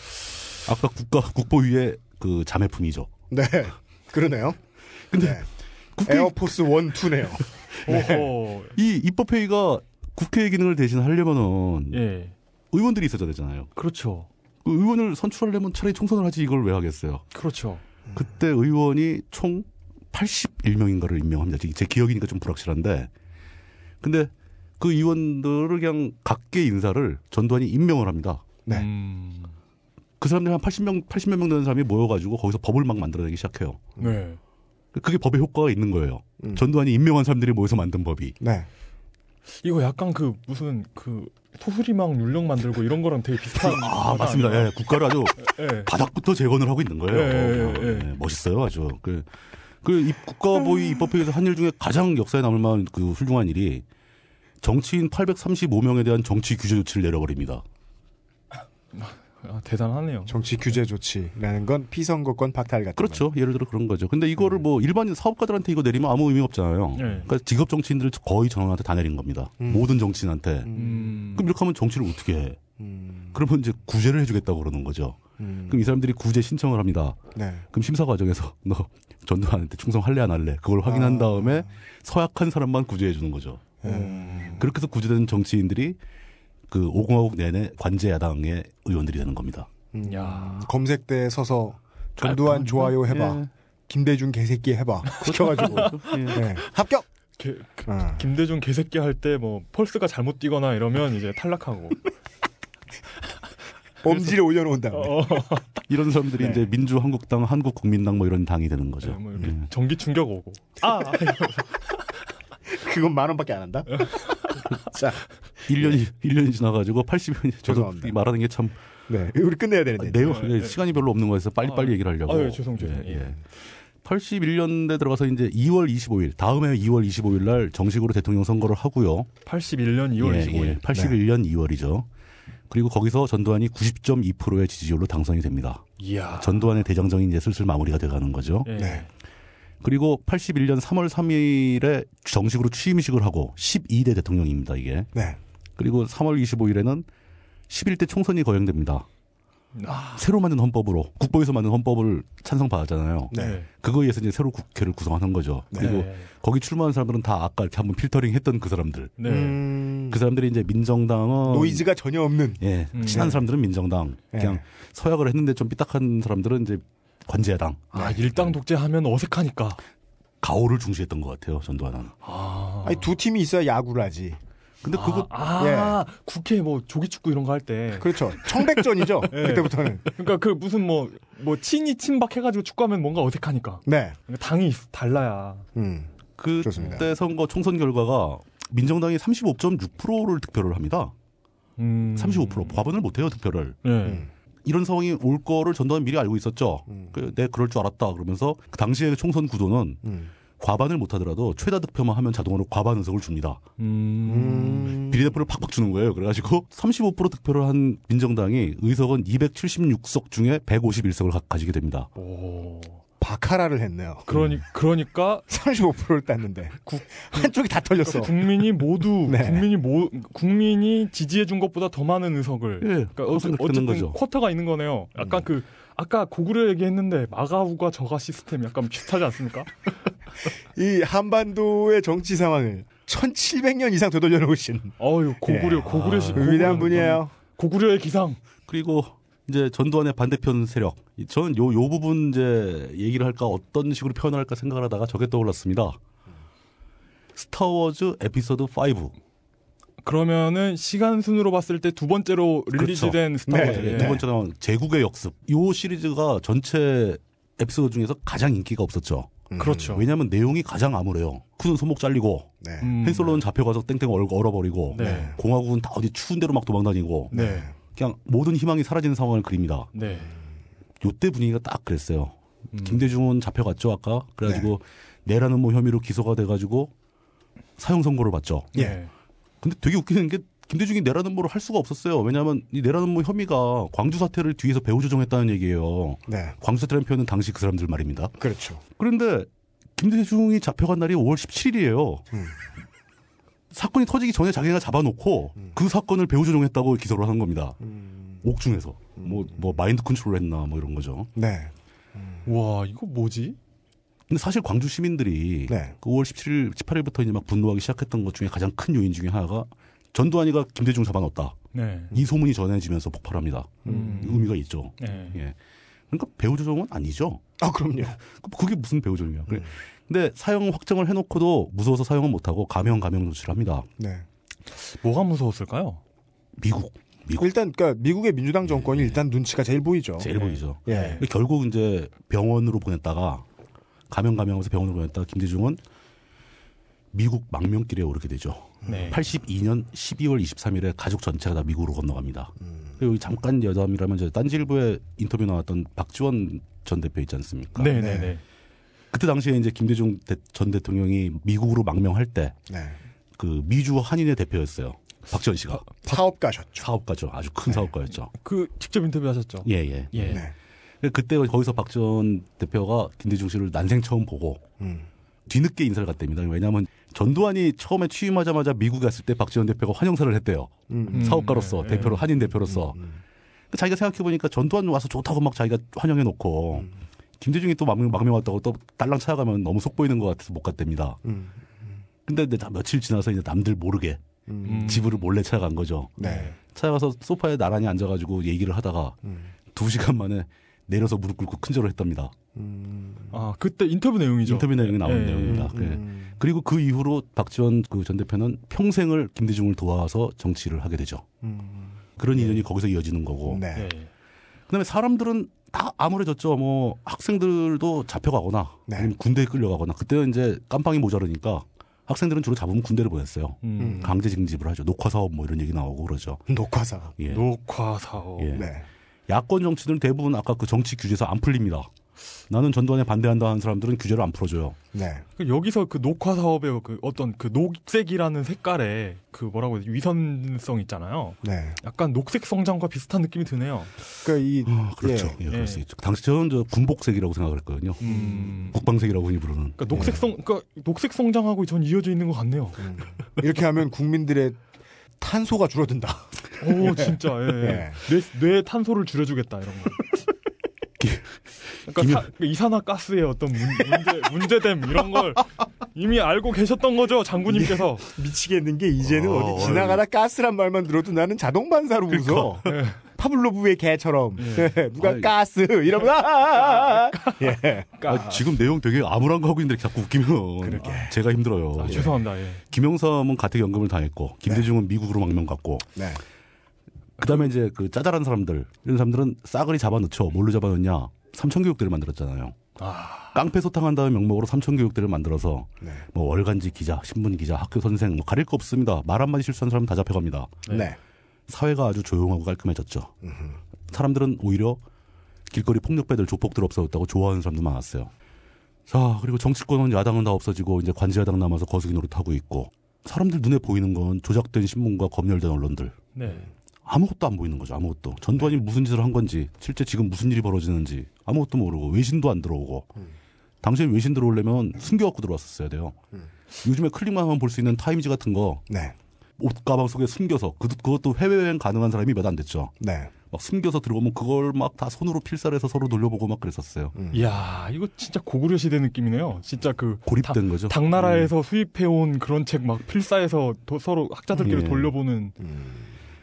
아까 국가 국보위의 그 자매품이죠.
네, <laughs> 그러네요.
근데
네.
국회
에어포스 원 투네요. <laughs>
오호.
이 입법회의가 국회의 기능을 대신 하려면은
예.
의원들이 있어야 되잖아요.
그렇죠.
그 의원을 선출하려면 차라리 총선을 하지 이걸 왜 하겠어요?
그렇죠.
그때 의원이 총 81명인가를 임명합니다. 제- 제 기억이니까 좀 불확실한데. 근데 그 의원들을 그냥 각계 인사를 전두환이 임명을 합니다.
네.
음.
그 사람들이 한 80명, 80몇 명 되는 사람이 모여가지고 거기서 법을 막 만들어내기 시작해요.
네.
그게 법의 효과가 있는 거예요.
음.
전두환이 임명한 사람들이 모여서 만든 법이.
네.
이거 약간 그 무슨 그 소수리망 율령 만들고 이런 거랑 되게 비슷한.
아, 맞습니다. 예, 국가를 아주 <laughs>
예.
바닥부터 재건을 하고 있는 거예요.
예, 예, 예.
예, 멋있어요, 아주. 그, 그, 이 국가보위 입법회의에서 한 일 중에 가장 역사에 남을 만한 그 훌륭한 일이 정치인 835명에 대한 정치 규제 조치를 내려버립니다.
아, 대단하네요.
정치 규제 조치라는 건 피선거권 박탈 같은
그렇죠. 예를 들어 그런 거죠. 근데 이거를 뭐 일반인 사업가들한테 이거 내리면 아무 의미 없잖아요.
네.
그러니까 직업 정치인들 거의 전원한테 다 내린 겁니다.
음.
모든 정치인한테.
거.
음.
그럼 이렇게 하면 정치를 어떻게 해?
음.
그러면 이제 구제를 해주겠다고 그러는 거죠.
음.
그럼 이 사람들이 구제 신청을 합니다.
네.
그럼 심사 과정에서 <laughs> 너 전두환한테 충성할래 안 할래? 그걸 확인한
아.
다음에 서약한 사람만 구제해 주는 거죠.
음.
그렇게 해서 구제된 정치인들이 그 5공화국 내내 관제 야당의 의원들이 되는 겁니다.
음.
야.
검색대에 서서 전두환
깔끔하죠?
좋아요 해봐.
예.
김대중 개새끼 해봐. 시켜가지고
예.
네. 합격.
개-
어.
김대중 개새끼 할 때 뭐 펄스가 잘못 뛰거나 이러면 이제 탈락하고.
엄지를 올려놓은 다음에.
어,
이런 사람들이
네.
이제 민주한국당, 한국국민당 뭐 이런 당이 되는 거죠.
네, 뭐 이렇게
예.
전기 충격 오고. 아, <laughs>
그건 만 원밖에 안 한다. <laughs> 자,
1년이 1년이 지나가지고 80년이 저도
죄송합니다.
이 말하는 게 참
네, 우리 끝내야 되는데.
내용
네, 네.
시간이 별로 없는 거여서 빨리 빨리
아,
얘기를 하려고.
아유, 죄송, 죄송. 예.
81년대 들어가서 이제 2월 25일 다음해 2월 25일 날 정식으로 대통령 선거를 하고요.
81년 2월
예,
25일.
예, 81년 2월이죠. 그리고 거기서 전두환이 90.2%의 지지율로 당선이 됩니다.
이야.
전두환의 대장정이 이제 슬슬 마무리가 돼가는 거죠.
예.
네.
그리고 81년 3월 3일에 정식으로 취임식을 하고 12대 대통령입니다, 이게.
네.
그리고 3월 25일에는 11대 총선이 거행됩니다.
아,
새로 만든 헌법으로 국보에서 만든 헌법을 찬성받았잖아요.
네.
네.
그거에 의해서 이제 새로 국회를 구성하는 거죠. 그리고
네.
거기 출마한 사람들은 다 아까 이렇게 한번 필터링 했던 그 사람들.
네.
음,
그 사람들이 이제 민정당은
노이즈가 전혀 없는.
예,
음.
친한
네.
사람들은 민정당. 그냥
네.
서약을 했는데 좀 삐딱한 사람들은 이제 관제야당.
아, 일당 독재하면 어색하니까.
가오를 중시했던 것 같아요, 전두환은.
아.
아니 두 팀이 있어야 야구를 하지.
근데 그거
아, 국회 뭐 조기 축구 이런 거 할 때.
그렇죠. 청백전이죠. <laughs>
네.
그때부터는.
그러니까 그 무슨 뭐, 뭐 친이 친박 해가지고 축구하면 뭔가 어색하니까.
네.
그러니까 당이 있- 달라야.
음.
그때
좋습니다.
선거 총선 결과가 민정당이 35.6%를 득표를 합니다.
음.
35% 과반을 못해요 득표를.
네.
음.
이런 상황이 올 거를 전두환 미리 알고 있었죠.
음.
그, 내 그럴 줄 알았다 그러면서 그 당시의 총선 구도는
음.
과반을 못하더라도 최다 득표만 하면 자동으로 과반 의석을 줍니다.
음.
음.
비례대표를 팍팍 주는 거예요. 그래가지고 35% 득표를 한 민정당이 의석은 276석 중에 151석을 가지게 됩니다.
오.
바카라를 했네요.
그러니, 그러니까
35%를 땄는데 한쪽이 다 털렸어.
국민이 모두, <laughs>
네.
국민이 모, 국민이 지지해 준 것보다 더 많은 의석을.
예,
그러니까 어쨌,
그렇게 되는
어쨌든
거죠.
쿼터가 있는 거네요. 약간 그, 아까 고구려 얘기했는데 마가우가 저가 시스템 약간 비슷하지 않습니까? <laughs>
이 한반도의 정치 상황을 1700년 이상 되돌려 놓으신
어유 고구려,
예.
고구려식.
위대한
고구려는
분이에요.
고구려의 기상.
그리고 이제 전두환의 반대편 세력. 이- 저는 요, 요 부분 이제 얘기를 할까 어떤 식으로 표현을 할까 생각을 하다가 저게 떠올랐습니다. 스타워즈 에피소드 5.
그러면은 시간 순으로 봤을 때 두 번째로 release된 스타워즈.
네,
예.
두 번째는 제국의 역습. 요 시리즈가 전체 에피소드 중에서 가장 인기가 없었죠.
음.
그렇죠.
왜냐하면 내용이 가장 암울해요. 루크는 손목 잘리고
네.
음.
한 솔로는 잡혀가서 땡땡 얼- 얼어버리고
네.
공화국은 다 어디 추운 데로 막 도망다니고
네.
그냥 모든 희망이 사라지는 상황을 그립니다.
네.
요때 분위기가 딱 그랬어요.
음.
김대중은 잡혀갔죠 아까 그래가지고 내라는 뭐 혐의로 기소가 돼가지고 사형 선고를 받죠.
예.
네.
근데 되게 웃기는 게 김대중이 내라는 뭐를 할 수가 없었어요. 왜냐하면 이 내라는 뭐 혐의가 광주 사태를 뒤에서 배후 조정했다는 얘기예요.
네.
광주 사태라는 표현은 당시 그 사람들 말입니다.
그렇죠.
그런데 김대중이 잡혀간 날이 5월 17일이에요.
음.
사건이 터지기 전에 자기가 잡아놓고 그 사건을 배후 조정했다고 기소를 한 겁니다.
음.
옥중에서 뭐뭐 마인드 컨트롤 했나 뭐 이런 거죠.
네.
와, 이거 뭐지?
근데 사실 광주 시민들이
네.
그 5월 17일, 18일부터 이제 막 분노하기 시작했던 것 중에 가장 큰 요인 중에 하나가 전두환이가 김대중 잡아넣었다.
네.
이 소문이 전해지면서 폭발합니다.
음.
의미가 있죠.
네.
예. 그러니까 배후 조정은 아니죠.
아 그럼요.
그- 그게 무슨 배후 조정이야. 그래.
음.
근데 사형 확정을 해놓고도 무서워서 사형은 못하고 감형 감형 조치를 합니다.
네.
뭐가 무서웠을까요?
미국. 미국.
일단 그러니까 미국의 민주당 정권이 일단 눈치가 제일 보이죠.
제일 보이죠.
예.
근데 결국 이제 병원으로 보냈다가 감형 감형하면서 병원으로 보냈다가 김대중은 미국 망명길에 오르게 되죠.
네.
82년 12월 23일에 가족 전체가 다 미국으로 건너갑니다.
음.
그리고 여기 잠깐 여담이라면 저 딴지일보에 인터뷰 나왔던 박지원 전 대표 있지 않습니까?
네, 네, 네.
그때 당시에 이제 김대중 대- 전 대통령이 미국으로 망명할 때그
네.
미주 한인의 대표였어요. 박지원 씨가
사업가셨죠.
사업가죠. 아주 큰 사업가였죠.
그 직접 인터뷰하셨죠.
예, 예.
예.
네.
그때 거기서 박지원 대표가 김대중 씨를 난생 처음 보고
음.
뒤늦게 인사를 갔답니다. 왜냐하면 전두환이 처음에 취임하자마자 미국에 갔을 때 박지원 대표가 환영사를 했대요.
음.
음,
사업가로서
네,
대표로 한인 대표로서.
음.
근데 자기가 생각해 보니까 전두환 와서 좋다고 막 자기가 환영해 놓고
음.
김대중이 또 막명, 막명 왔다고 또 딸랑 찾아가면 너무 속 보이는 것 같아서 못 갔답니다.
음.
근데 이제 며칠 지나서 이제 남들 모르게
음.
집으로 몰래 찾아간 거죠.
네.
찾아가서 소파에 나란히 앉아가지고 얘기를 하다가
음.
두 시간 만에 내려서 무릎 꿇고 큰절을 했답니다.
음.
아 그때 인터뷰 내용이죠.
인터뷰 내용이 나오는
예,
내용입니다.
음.
그래. 그리고 그 이후로 박지원 그 전 대표는 평생을 김대중을 도와서 정치를 하게 되죠.
음.
그런 인연이 거기서 이어지는 거고.
네.
예.
그다음에 사람들은 다 암울해졌죠. 뭐 학생들도 잡혀가거나
네.
아니면 군대에 끌려가거나 그때 이제 깜빵이 모자르니까 학생들은 주로 잡으면 군대를 보냈어요.
음.
강제 징집을 하죠. 녹화 사업 뭐 이런 얘기 나오고 그러죠.
녹화사.
예.
녹화 사업.
예.
네.
야권 정치들은 대부분 아까 그 정치 규제에서 안 풀립니다. 나는 전두환에 반대한다 하는 사람들은 규제를 안 풀어줘요.
네.
그 여기서 그 녹화 사업의 그 어떤 그 녹색이라는 색깔의 그 뭐라고 해야 되지 위선성 있잖아요.
네.
약간 녹색 성장과 비슷한 느낌이 드네요.
그러니까 이
그렇죠.
예.
예, 그럴
예.
수 있죠. 당시 저는 저 군복색이라고 생각을 했거든요.
음.
국방색이라고 흔히 부르는.
그러니까 녹색 성, 그러니까 녹색 성장하고 전 이어져 있는 것 같네요.
음. 이렇게 하면 국민들의 탄소가 줄어든다.
오 진짜 예.
예. <laughs>
뇌, 뇌 탄소를 줄여주겠다 이런 거. 그러니까 사- 그 이산화가스의 어떤 문, 문제 문제됨 이런 걸 이미 알고 계셨던 거죠 장군님께서.
미치겠는 게 이제는
어,
어, 디 지나가다 가스란 말만 들어도 나는 자동 반사로 웃어.
예.
파블로브의 개처럼
예.
누가
아이.
가스 이러면 아, 아, 아, 아. 예.
아, 지금 내용 되게 암울한 거 하고 있는데 자꾸 웃기면 아, 제가 힘들어요.
아,
예.
죄송합니다. 예.
김영삼은 가택연금을 당했고 김대중은 미국으로 망명 갔고
네.
그다음에 이제 그 짜잘한 사람들 이런 사람들은 싸그리 잡아넣죠. 뭘로 잡아넣냐? 삼천교육대를 만들었잖아요.
아,
깡패 소탕한다는 명목으로 삼천교육대를 만들어서
네.
뭐 월간지 기자, 신문 기자, 학교 선생 뭐 가릴 거 없습니다. 말 한마디 실수한 사람 다 잡혀갑니다.
네.
네.
사회가 아주 조용하고 깔끔해졌죠. 사람들은 오히려 길거리 폭력배들 조폭들 없어졌다고 좋아하는 사람도 많았어요. 자 그리고 정치권은 야당은 다 없어지고 이제 관제야당 남아서 거수기 노릇하고 있고 사람들 눈에 보이는 건 조작된 신문과 검열된 언론들
네.
아무것도 안 보이는 거죠. 아무것도 전두환이 무슨 짓을 한 건지 실제 지금 무슨 일이 벌어지는지 아무것도 모르고 외신도 안 들어오고 당시에 외신 들어오려면 숨겨갖고 들어왔었어야 돼요. 요즘에 클릭만 하면 볼 수 있는 타임지 같은 거
네.
옷 가방 속에 숨겨서 그, 그것도 해외여행 가능한 사람이 몇 안 됐죠.
네.
막 숨겨서 들어오면 그걸 막 다 손으로 필사해서 서로 돌려보고 막 그랬었어요.
이야 이거 진짜 고구려 시대 느낌이네요. 진짜 그
고립된 거죠.
당나라에서 수입해온 그런 책 막 필사해서 도- 서로 학자들끼리
예.
돌려보는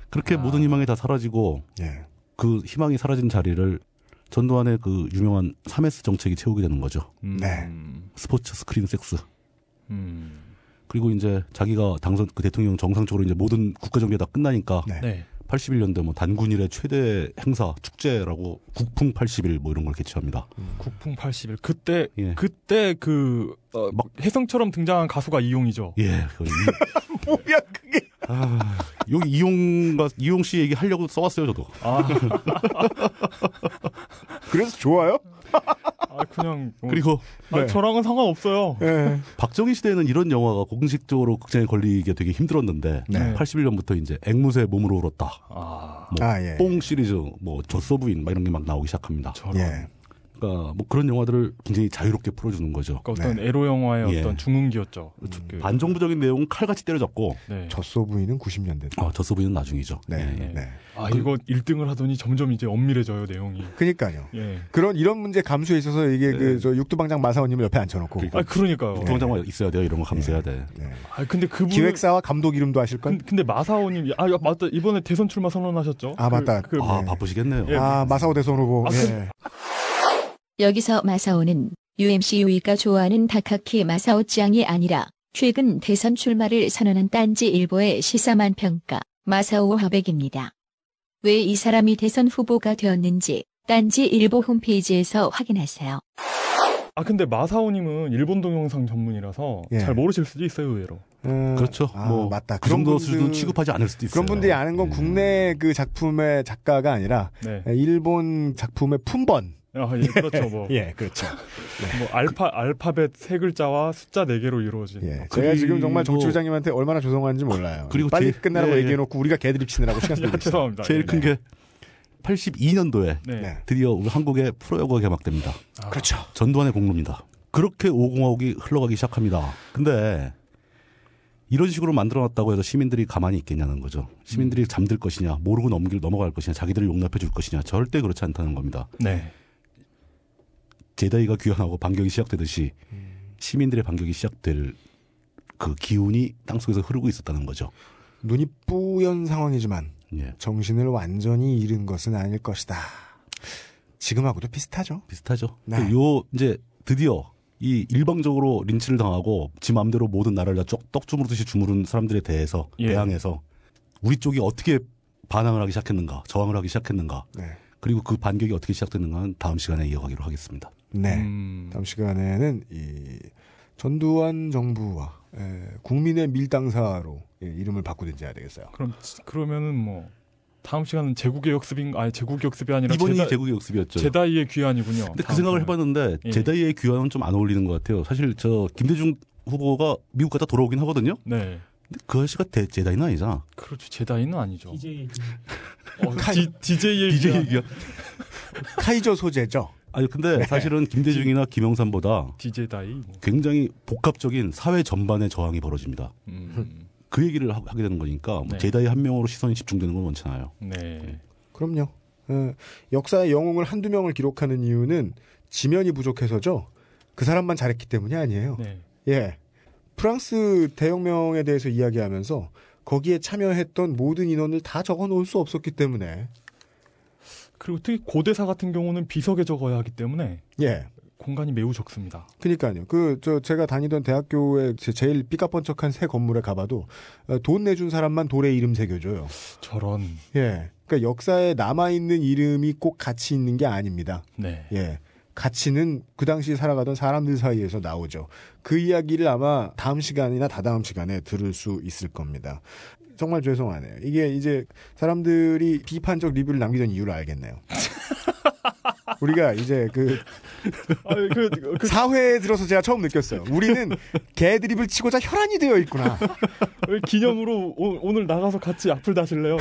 그렇게 모든 희망이 다 사라지고
예.
그 희망이 사라진 자리를 전두환의 그 유명한 3S 정책이 채우게 되는 거죠.
음,
네.
스포츠, 스크린, 섹스.
음,
그리고 이제 자기가 당선 그 대통령 정상적으로 이제 모든 국가 정계 다 끝나니까
네.
네.
81년도 뭐 단군 일의 최대 행사 축제라고 국풍 80일 뭐 이런 걸 개최합니다.
국풍 80일 그때
예.
그때 그 어, 막 혜성처럼 등장한 가수가 이용이죠.
예. 그 이- <laughs>
뭐야 그게?
아, 여기 이용가 이용 씨 얘기 하려고 써왔어요 저도.
아, <laughs>
그래서 좋아요?
아 그냥 뭐,
그리고
아,
네.
저랑은 상관없어요.
예.
박정희 시대에는 이런 영화가 공식적으로 극장에 걸리기가 되게 힘들었는데
네.
81년부터 이제 앵무새 몸으로 울었다.
아,
뭐
아, 예.
뽕 시리즈, 뭐 젖소부인 막 이런 게 막 나오기 시작합니다.
저런.
예.
그러니까 뭐 그런 영화들을 굉장히 자유롭게 풀어주는 거죠.
그러니까 어떤 에로 영화의
예.
어떤 중흥기였죠. 그,
반정부적인 내용은 칼같이 때려잡고
네.
젖소 부인은 90년대.
어, 젖소 부인은 나중이죠.
네.
예, 예.
네.
아 이거 1등을 하더니 점점 이제 엄밀해져요 내용이.
그니까요.
예.
그런 이런 문제 감수에 있어서 이게 그 저 육두방장 마사오님을 옆에 앉혀놓고
아 그러니까요.
동장만 있어야 돼요. 이런 거 감수해야 돼.
네.
아 근데 그분
기획사와 감독 이름도 아실 걸?
근- 근데 마사오님 아 맞다 이번에 대선 출마 선언하셨죠?
아,
그-
맞다.
그,
아
네.
바쁘시겠네요.
예.
아 마사오 대선 후보.
아,
예.
여기서 마사오는 UMC 유이가 좋아하는 다카키 마사오 짱이 아니라 최근 대선 출마를 선언한 딴지 일보의 시사만 평가 마사오 화백입니다. 왜 이 사람이 대선 후보가 되었는지 딴지 일보 홈페이지에서 확인하세요.
아 근데 마사오님은 일본 동영상 전문이라서
예.
잘 모르실 수도 있어요 의외로.
음,
그렇죠.
아,
뭐
맞다.
그 정도
분들-
수준 취급하지 않을 수도 있어요.
그런 분들이 아는 건
예.
국내 그 작품의 작가가 아니라
네.
일본 작품의 품번.
아, 예, 그렇죠. 뭐, <laughs>
예, 그렇죠. <laughs>
뭐 알파 알파벳 세 글자와 숫자 네 개로 이루어진.
예,
뭐
제가 지금 정말
그리고-
정치 부장님한테 얼마나 죄송한지 몰라요.
그리고
빨리
제-
끝나라고
예, 예.
얘기해놓고 우리가 개드립 치느라고 시간 쓰고 <laughs>
야,
있어요.
죄송합니다.
제일
예,
큰게 82년도에
네.
네.
드디어 우리 한국의 프로야구가 개막됩니다.
아,
그렇죠.
전두환의 공로입니다. 그렇게 오공화국이 흘러가기 시작합니다. 근데 이런 식으로 만들어놨다고 해서 시민들이 가만히 있겠냐는 거죠. 시민들이 잠들 것이냐, 모르고 넘길 넘어갈 것이냐, 자기들을 용납해 줄 것이냐, 절대 그렇지 않다는 겁니다.
네.
제다이가 귀환하고 반격이 시작되듯이 시민들의 반격이 시작될 그 기운이 땅속에서 흐르고 있었다는 거죠.
눈이 뿌연 상황이지만
예.
정신을 완전히 잃은 것은 아닐 것이다. 지금하고도 비슷하죠.
비슷하죠.
네.
요 이제 드디어 이 일방적으로 린치를 당하고 지 마음대로 모든 나라를 다 떡- 떡 주무르듯이 주무른 사람들에 대해서
예.
대항해서 우리 쪽이 어떻게 반항을 하기 시작했는가, 저항을 하기 시작했는가,
네.
그리고 그 반격이 어떻게 시작됐는가는 다음 시간에 이어가기로 하겠습니다.
네.
음,
다음 시간에는 이 전두환 정부와 에, 국민의 밀당사로 예, 이름을 바꾸든지 해야 되겠어요.
그럼 그러면은 뭐 다음 시간은 제국의 역습인 아니 제국의 역습이 아니라
이번이
제다,
제국의 역습이었죠.
제다이의 귀환이군요.
근데 그 생각을
시간은.
해봤는데
예.
제다이의 귀환은 좀 안 어울리는 것 같아요. 사실 저 김대중 후보가 미국 갔다 돌아오긴 하거든요.
네.
근데 그 아저씨가 대, 제다이는 아니잖아.
그렇죠. 제다이는 아니죠.
DJ
어, 디, DJ의. 귀환.
카이저 소재죠.
아니 근데
네.
사실은 김대중이나 김영삼보다
DJ다이. 뭐.
굉장히 복합적인 사회 전반의 저항이 벌어집니다.
음,
그 얘기를 하- 하게 되는 거니까 뭐
네.
제다이 한 명으로 시선이 집중되는 건 원치 않아요.
네.
그럼요. 에, 역사의 영웅을 한두 명을 기록하는 이유는 지면이 부족해서죠. 그 사람만 잘했기 때문이 아니에요.
네.
예. 프랑스 대혁명에 대해서 이야기하면서 거기에 참여했던 모든 인원을 다 적어 놓을 수 없었기 때문에
그리고 특히 고대사 같은 경우는 비석에 적어야 하기 때문에
예.
공간이 매우 적습니다.
그니까요. 그, 저, 제가 다니던 대학교에 제- 제일 삐까뻔쩍한 새 건물에 가봐도 어, 돈 내준 사람만 돌에 이름 새겨줘요.
저런.
예. 그러니까 역사에 남아있는 이름이 꼭 가치 있는 게 아닙니다.
네.
예. 가치는 그 당시 살아가던 사람들 사이에서 나오죠. 그 이야기를 아마 다음 시간이나 다다음 시간에 들을 수 있을 겁니다. 정말 죄송하네요. 이게 이제 사람들이 비판적 리뷰를 남기던 이유를 알겠네요. <laughs> 우리가 이제 그
아, 그, 그
사회에 들어서 제가 처음 느꼈어요. 우리는 개 드립을 치고자 혈안이 되어 있구나.
기념으로 오, 늘 나가서 같이 악플 다실래요?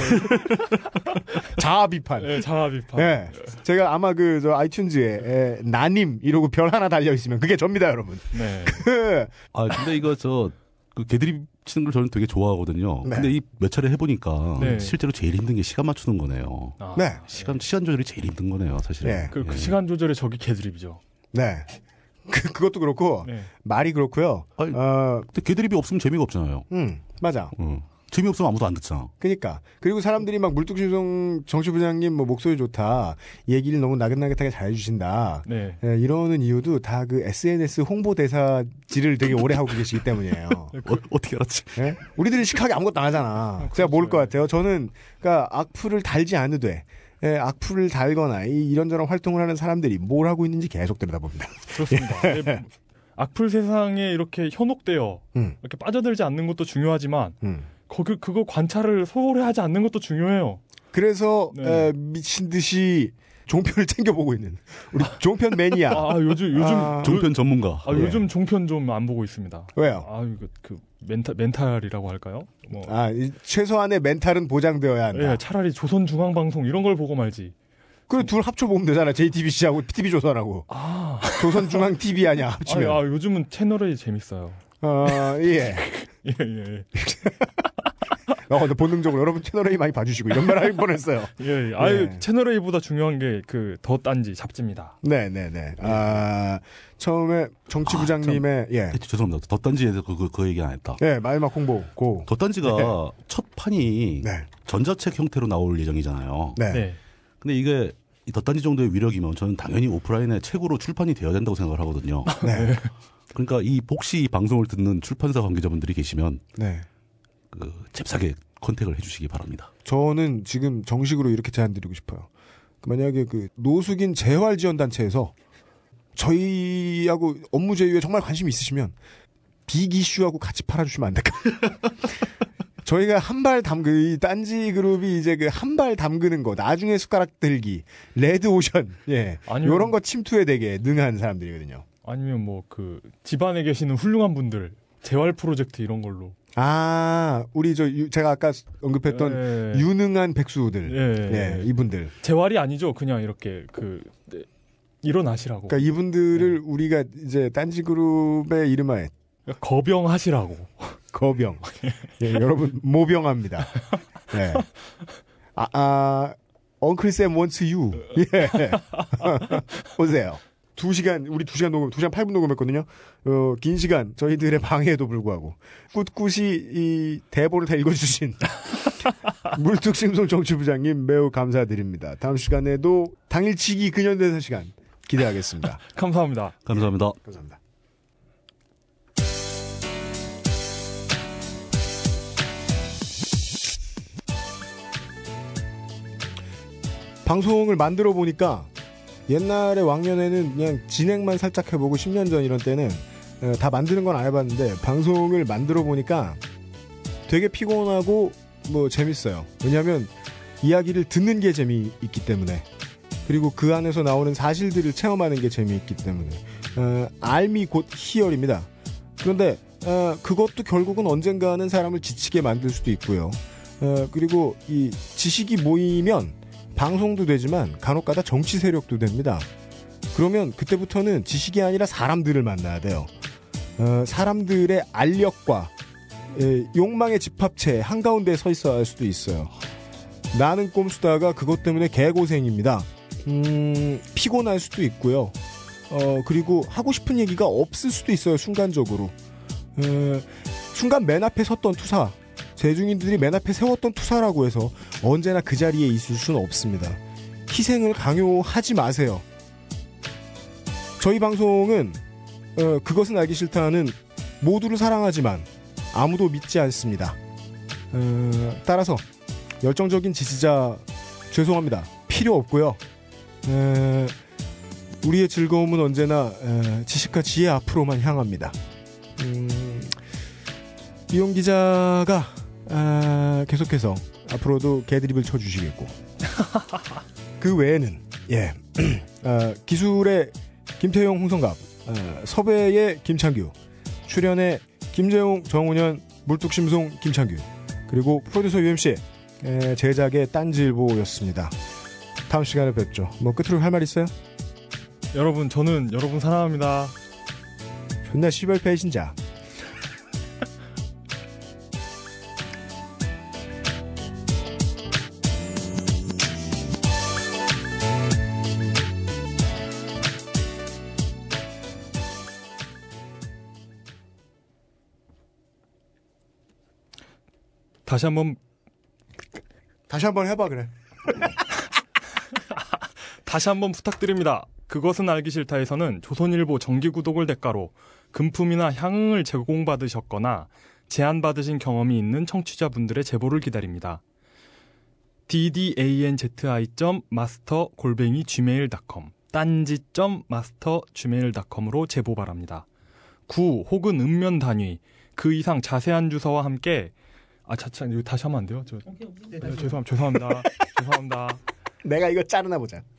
<laughs>
자아 비판.
네, 자아 비판.
예. 제가 아마 그 저 아이튠즈에 에, 나님 이러고 별 하나 달려 있으면 그게 접니다, 여러분.
네. <laughs>
그
아 근데 이거 저 그 개드립 치는 걸 저는 되게 좋아하거든요.
네.
근데 이 몇 차례 해보니까
네.
실제로 제일 힘든 게 시간 맞추는 거네요.
아,
네.
시간 시간 조절이 제일 힘든 거네요, 사실은.
네.
그, 그
예.
시간 조절의 적이 개드립이죠.
네. <laughs> 그, 그것도 그렇고
네.
말이 그렇고요.
아니,
어,
근데 개드립이 없으면 재미가 없잖아요.
음, 맞아.
어. 재미없으면 아무도 안 듣잖아.
그니까. 그리고 사람들이 막 물뚝심송 정치 부장님 뭐 목소리 좋다. 얘기를 너무 나긋나긋하게 잘 해주신다.
네.
예, 이러는 이유도 다 그 SNS 홍보대사질을 되게 오래 하고 계시기 때문이에요. <laughs>
어, 어떻게 알았지?
예? 우리들이 시크하게 아무것도 안 하잖아. 제가 모를 것 같아요. 저는, 그니까, 악플을 달지 않으되, 예, 악플을 달거나, 이, 이런저런 활동을 하는 사람들이 뭘 하고 있는지 계속 들여다봅니다.
그렇습니다. <laughs> 네, 악플 세상에 이렇게 현혹되어
음,
이렇게 빠져들지 않는 것도 중요하지만
음.
거기 그거 관찰을 소홀히 하지 않는 것도 중요해요.
그래서,
네.
에, 미친 듯이 종편을 <laughs> 챙겨보고 있는, 우리 종편 매니아.
아 요즘 요즘
아,
종편 전문가.
아, 요즘 종편 좀 안 보고 있습니다.
왜요?
아 이거 그 멘탈 멘탈이라고 할까요? 뭐
아, 이 최소한의 멘탈은 보장되어야 한다.
예, 차라리 조선중앙방송 이런 걸 보고 말지.
그둘 합쳐 보면 되잖아. JTBC하고 TV조선하고.
아,
조선중앙TV 아니야, <laughs>
아,
합치면.
아 요즘은 채널이 재밌어요.
어, <laughs> 예.
예, 예, <laughs>
어, 근데 본능적으로 여러분 채널A 많이 봐주시고 이런 말 할 뻔했어요. <laughs>
예. 예. 아유,
예.
채널 A보다 중요한 게 그 더 딴지 잡지입니다.
네네네. 아, 처음에 정치부장님의, 예.
네, 죄송합니다. 덧단지에 대해서 그, 그, 그 얘기 안 했다.
예, 마지막 홍보, 고.
덧단지가 첫 판이
네.
전자책 형태로 나올 예정이잖아요.
네.
네.
근데 이게 이 덧단지 정도의 위력이면 저는 당연히 오프라인에 책으로 출판이 되어야 된다고 생각을 하거든요.
네.
그러니까 이이 방송을 듣는 출판사 관계자분들이 계시면
네.
그 잽싸게 컨택을 해주시기 바랍니다.
저는 지금 정식으로 이렇게 제안 드리고 싶어요. 그 만약에 그 노숙인 재활 지원 단체에서 저희하고 업무 제휴에 정말 관심이 있으시면 Big Issue하고 같이 팔아주시면 안 될까? <laughs> 저희가 한 발 담그 이 딴지 그룹이 이제 그 한 발 담그는 거 나중에 숟가락 들기 red ocean 예
아니면-
요런 거 침투에 되게 능한 사람들이거든요.
아니면 뭐 그 집안에 계시는 훌륭한 분들 재활 프로젝트 이런 걸로.
아 우리 저 유- 제가 아까 언급했던
예.
유능한 백수들
예.
예 이분들
재활이 아니죠. 그냥 이렇게 그 네, 일어나시라고.
그러니까 이분들을 우리가 이제 딴지 그룹의 이름하에
거병하시라고.
거병 <laughs> 예, 여러분 모병합니다. 예. 아, 아 엉클 쌤 원츠 유 예. <laughs> 오세요. 두 시간 우리 두 시간 녹음 두 시간 8분 녹음했거든요. 어, 긴 시간 저희들의 방해에도 불구하고 꿋꿋이 이 대본을 다 읽어주신 <laughs> 물뚝심송 정치부장님 매우 감사드립니다. 다음 시간에도 당일치기 근현대사 시간 기대하겠습니다. <laughs>
감사합니다.
감사합니다.
감사합니다. 방송을 만들어 보니까 옛날에 왕년에는 그냥 진행만 살짝 해보고 10년 전 이런 때는 어, 다 만드는 건 안 해봤는데 방송을 만들어 보니까 되게 피곤하고 뭐 재밌어요. 왜냐하면 이야기를 듣는 게 재미있기 때문에 그리고 그 안에서 나오는 사실들을 체험하는 게 재미있기 때문에 어, 알미 곧 희열입니다. 그런데 어, 그것도 결국은 언젠가는 사람을 지치게 만들 수도 있고요. 어, 그리고 이 지식이 모이면 방송도 되지만 간혹가다 정치 세력도 됩니다. 그러면 그때부터는 지식이 아니라 사람들을 만나야 돼요. 어, 사람들의 알력과 에, 욕망의 집합체 한가운데 서 있어야 할 수도 있어요. 나는 꼼수다가 그것 때문에 개고생입니다. 음, 피곤할 수도 있고요. 어, 그리고 하고 싶은 얘기가 없을 수도 있어요, 순간적으로. 에, 순간 맨 앞에 섰던 투사, 세중인들이 맨 앞에 세웠던 투사라고 해서 언제나 그 자리에 있을 수는 없습니다. 희생을 강요하지 마세요. 저희 방송은 어, 그것은 알기 싫다는 모두를 사랑하지만 아무도 믿지 않습니다. 어, 따라서 열정적인 지지자 죄송합니다. 필요 없고요. 에, 우리의 즐거움은 언제나 에, 지식과 지혜 앞으로만 향합니다. 음, 이용 기자가 아, 계속해서 앞으로도 개드립을 쳐주시겠고 <laughs> 그 외에는 예 <clears throat> 아, 기술의 김태용 홍성갑 아, 섭외의 김창규 출연의 김재용 정훈현 물뚝심송 김창규 그리고 프로듀서 UMC 에, 제작의 딴질보였습니다. 다음 시간에 뵙죠. 뭐 끝으로 할 말 있어요?
여러분 저는 여러분 사랑합니다.
존나 시발 배신자.
다시 한번
다시 한번 해봐 그래. <laughs>
다시 한번 부탁드립니다. 그것은 알기 싫다에서는 조선일보 정기 구독을 대가로 금품이나 향응을 제공받으셨거나 제안받으신 경험이 있는 청취자분들의 제보를 기다립니다. ddanzi.master 골뱅이 gmail.com 딴지.master gmail.com으로 제보 바랍니다. 구 혹은 읍면 단위 그 이상 자세한 주소와 함께 아 차차 이거 다시 하면 안 돼요? 저
오케이 오케이. 네,
네,
다시.
죄송 죄송합니다. <laughs> 죄송합니다.
내가 이거 자르나 보자. <laughs>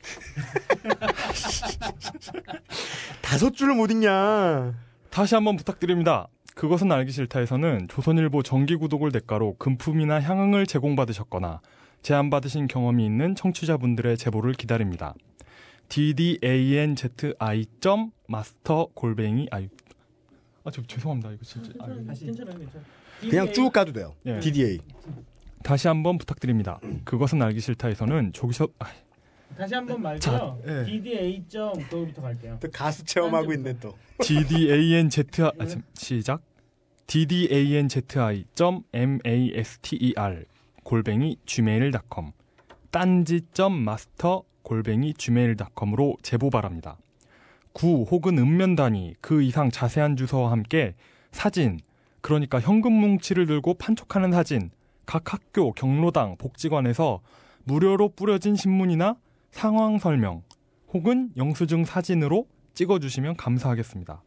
다섯 줄을 못 읽냐.
다시 한번 부탁드립니다. 그것은 알기 싫다에서는 조선일보 정기 구독을 대가로 금품이나 향응을 제공받으셨거나 제안받으신 경험이 있는 청취자분들의 제보를 기다립니다. ddanzi.master 골뱅이 아유 아저 죄송합니다 이거 진짜 아. 다시
괜찮아요. 괜찮아요.
그냥 쭉 가도 돼요.
예.
DDA.
다시 한번 부탁드립니다. 그것은 알기 싫다에서는 조기서 아,
다시 한번 말고요.
자,
예.
DDA 점 그거부터 갈게요.
또 가수 체험하고 있네 또.
ddanzi 아, 참, 시작 ddanzi.master 골뱅이 gmail.com 딴지.master 골뱅이 gmail.com으로 제보 바랍니다. 구 혹은 읍면 단위 그 이상 자세한 주소와 함께 사진 그러니까 현금 뭉치를 들고 판촉하는 사진 각 학교 경로당 복지관에서 무료로 뿌려진 신문이나 상황 설명 혹은 영수증 사진으로 찍어주시면 감사하겠습니다.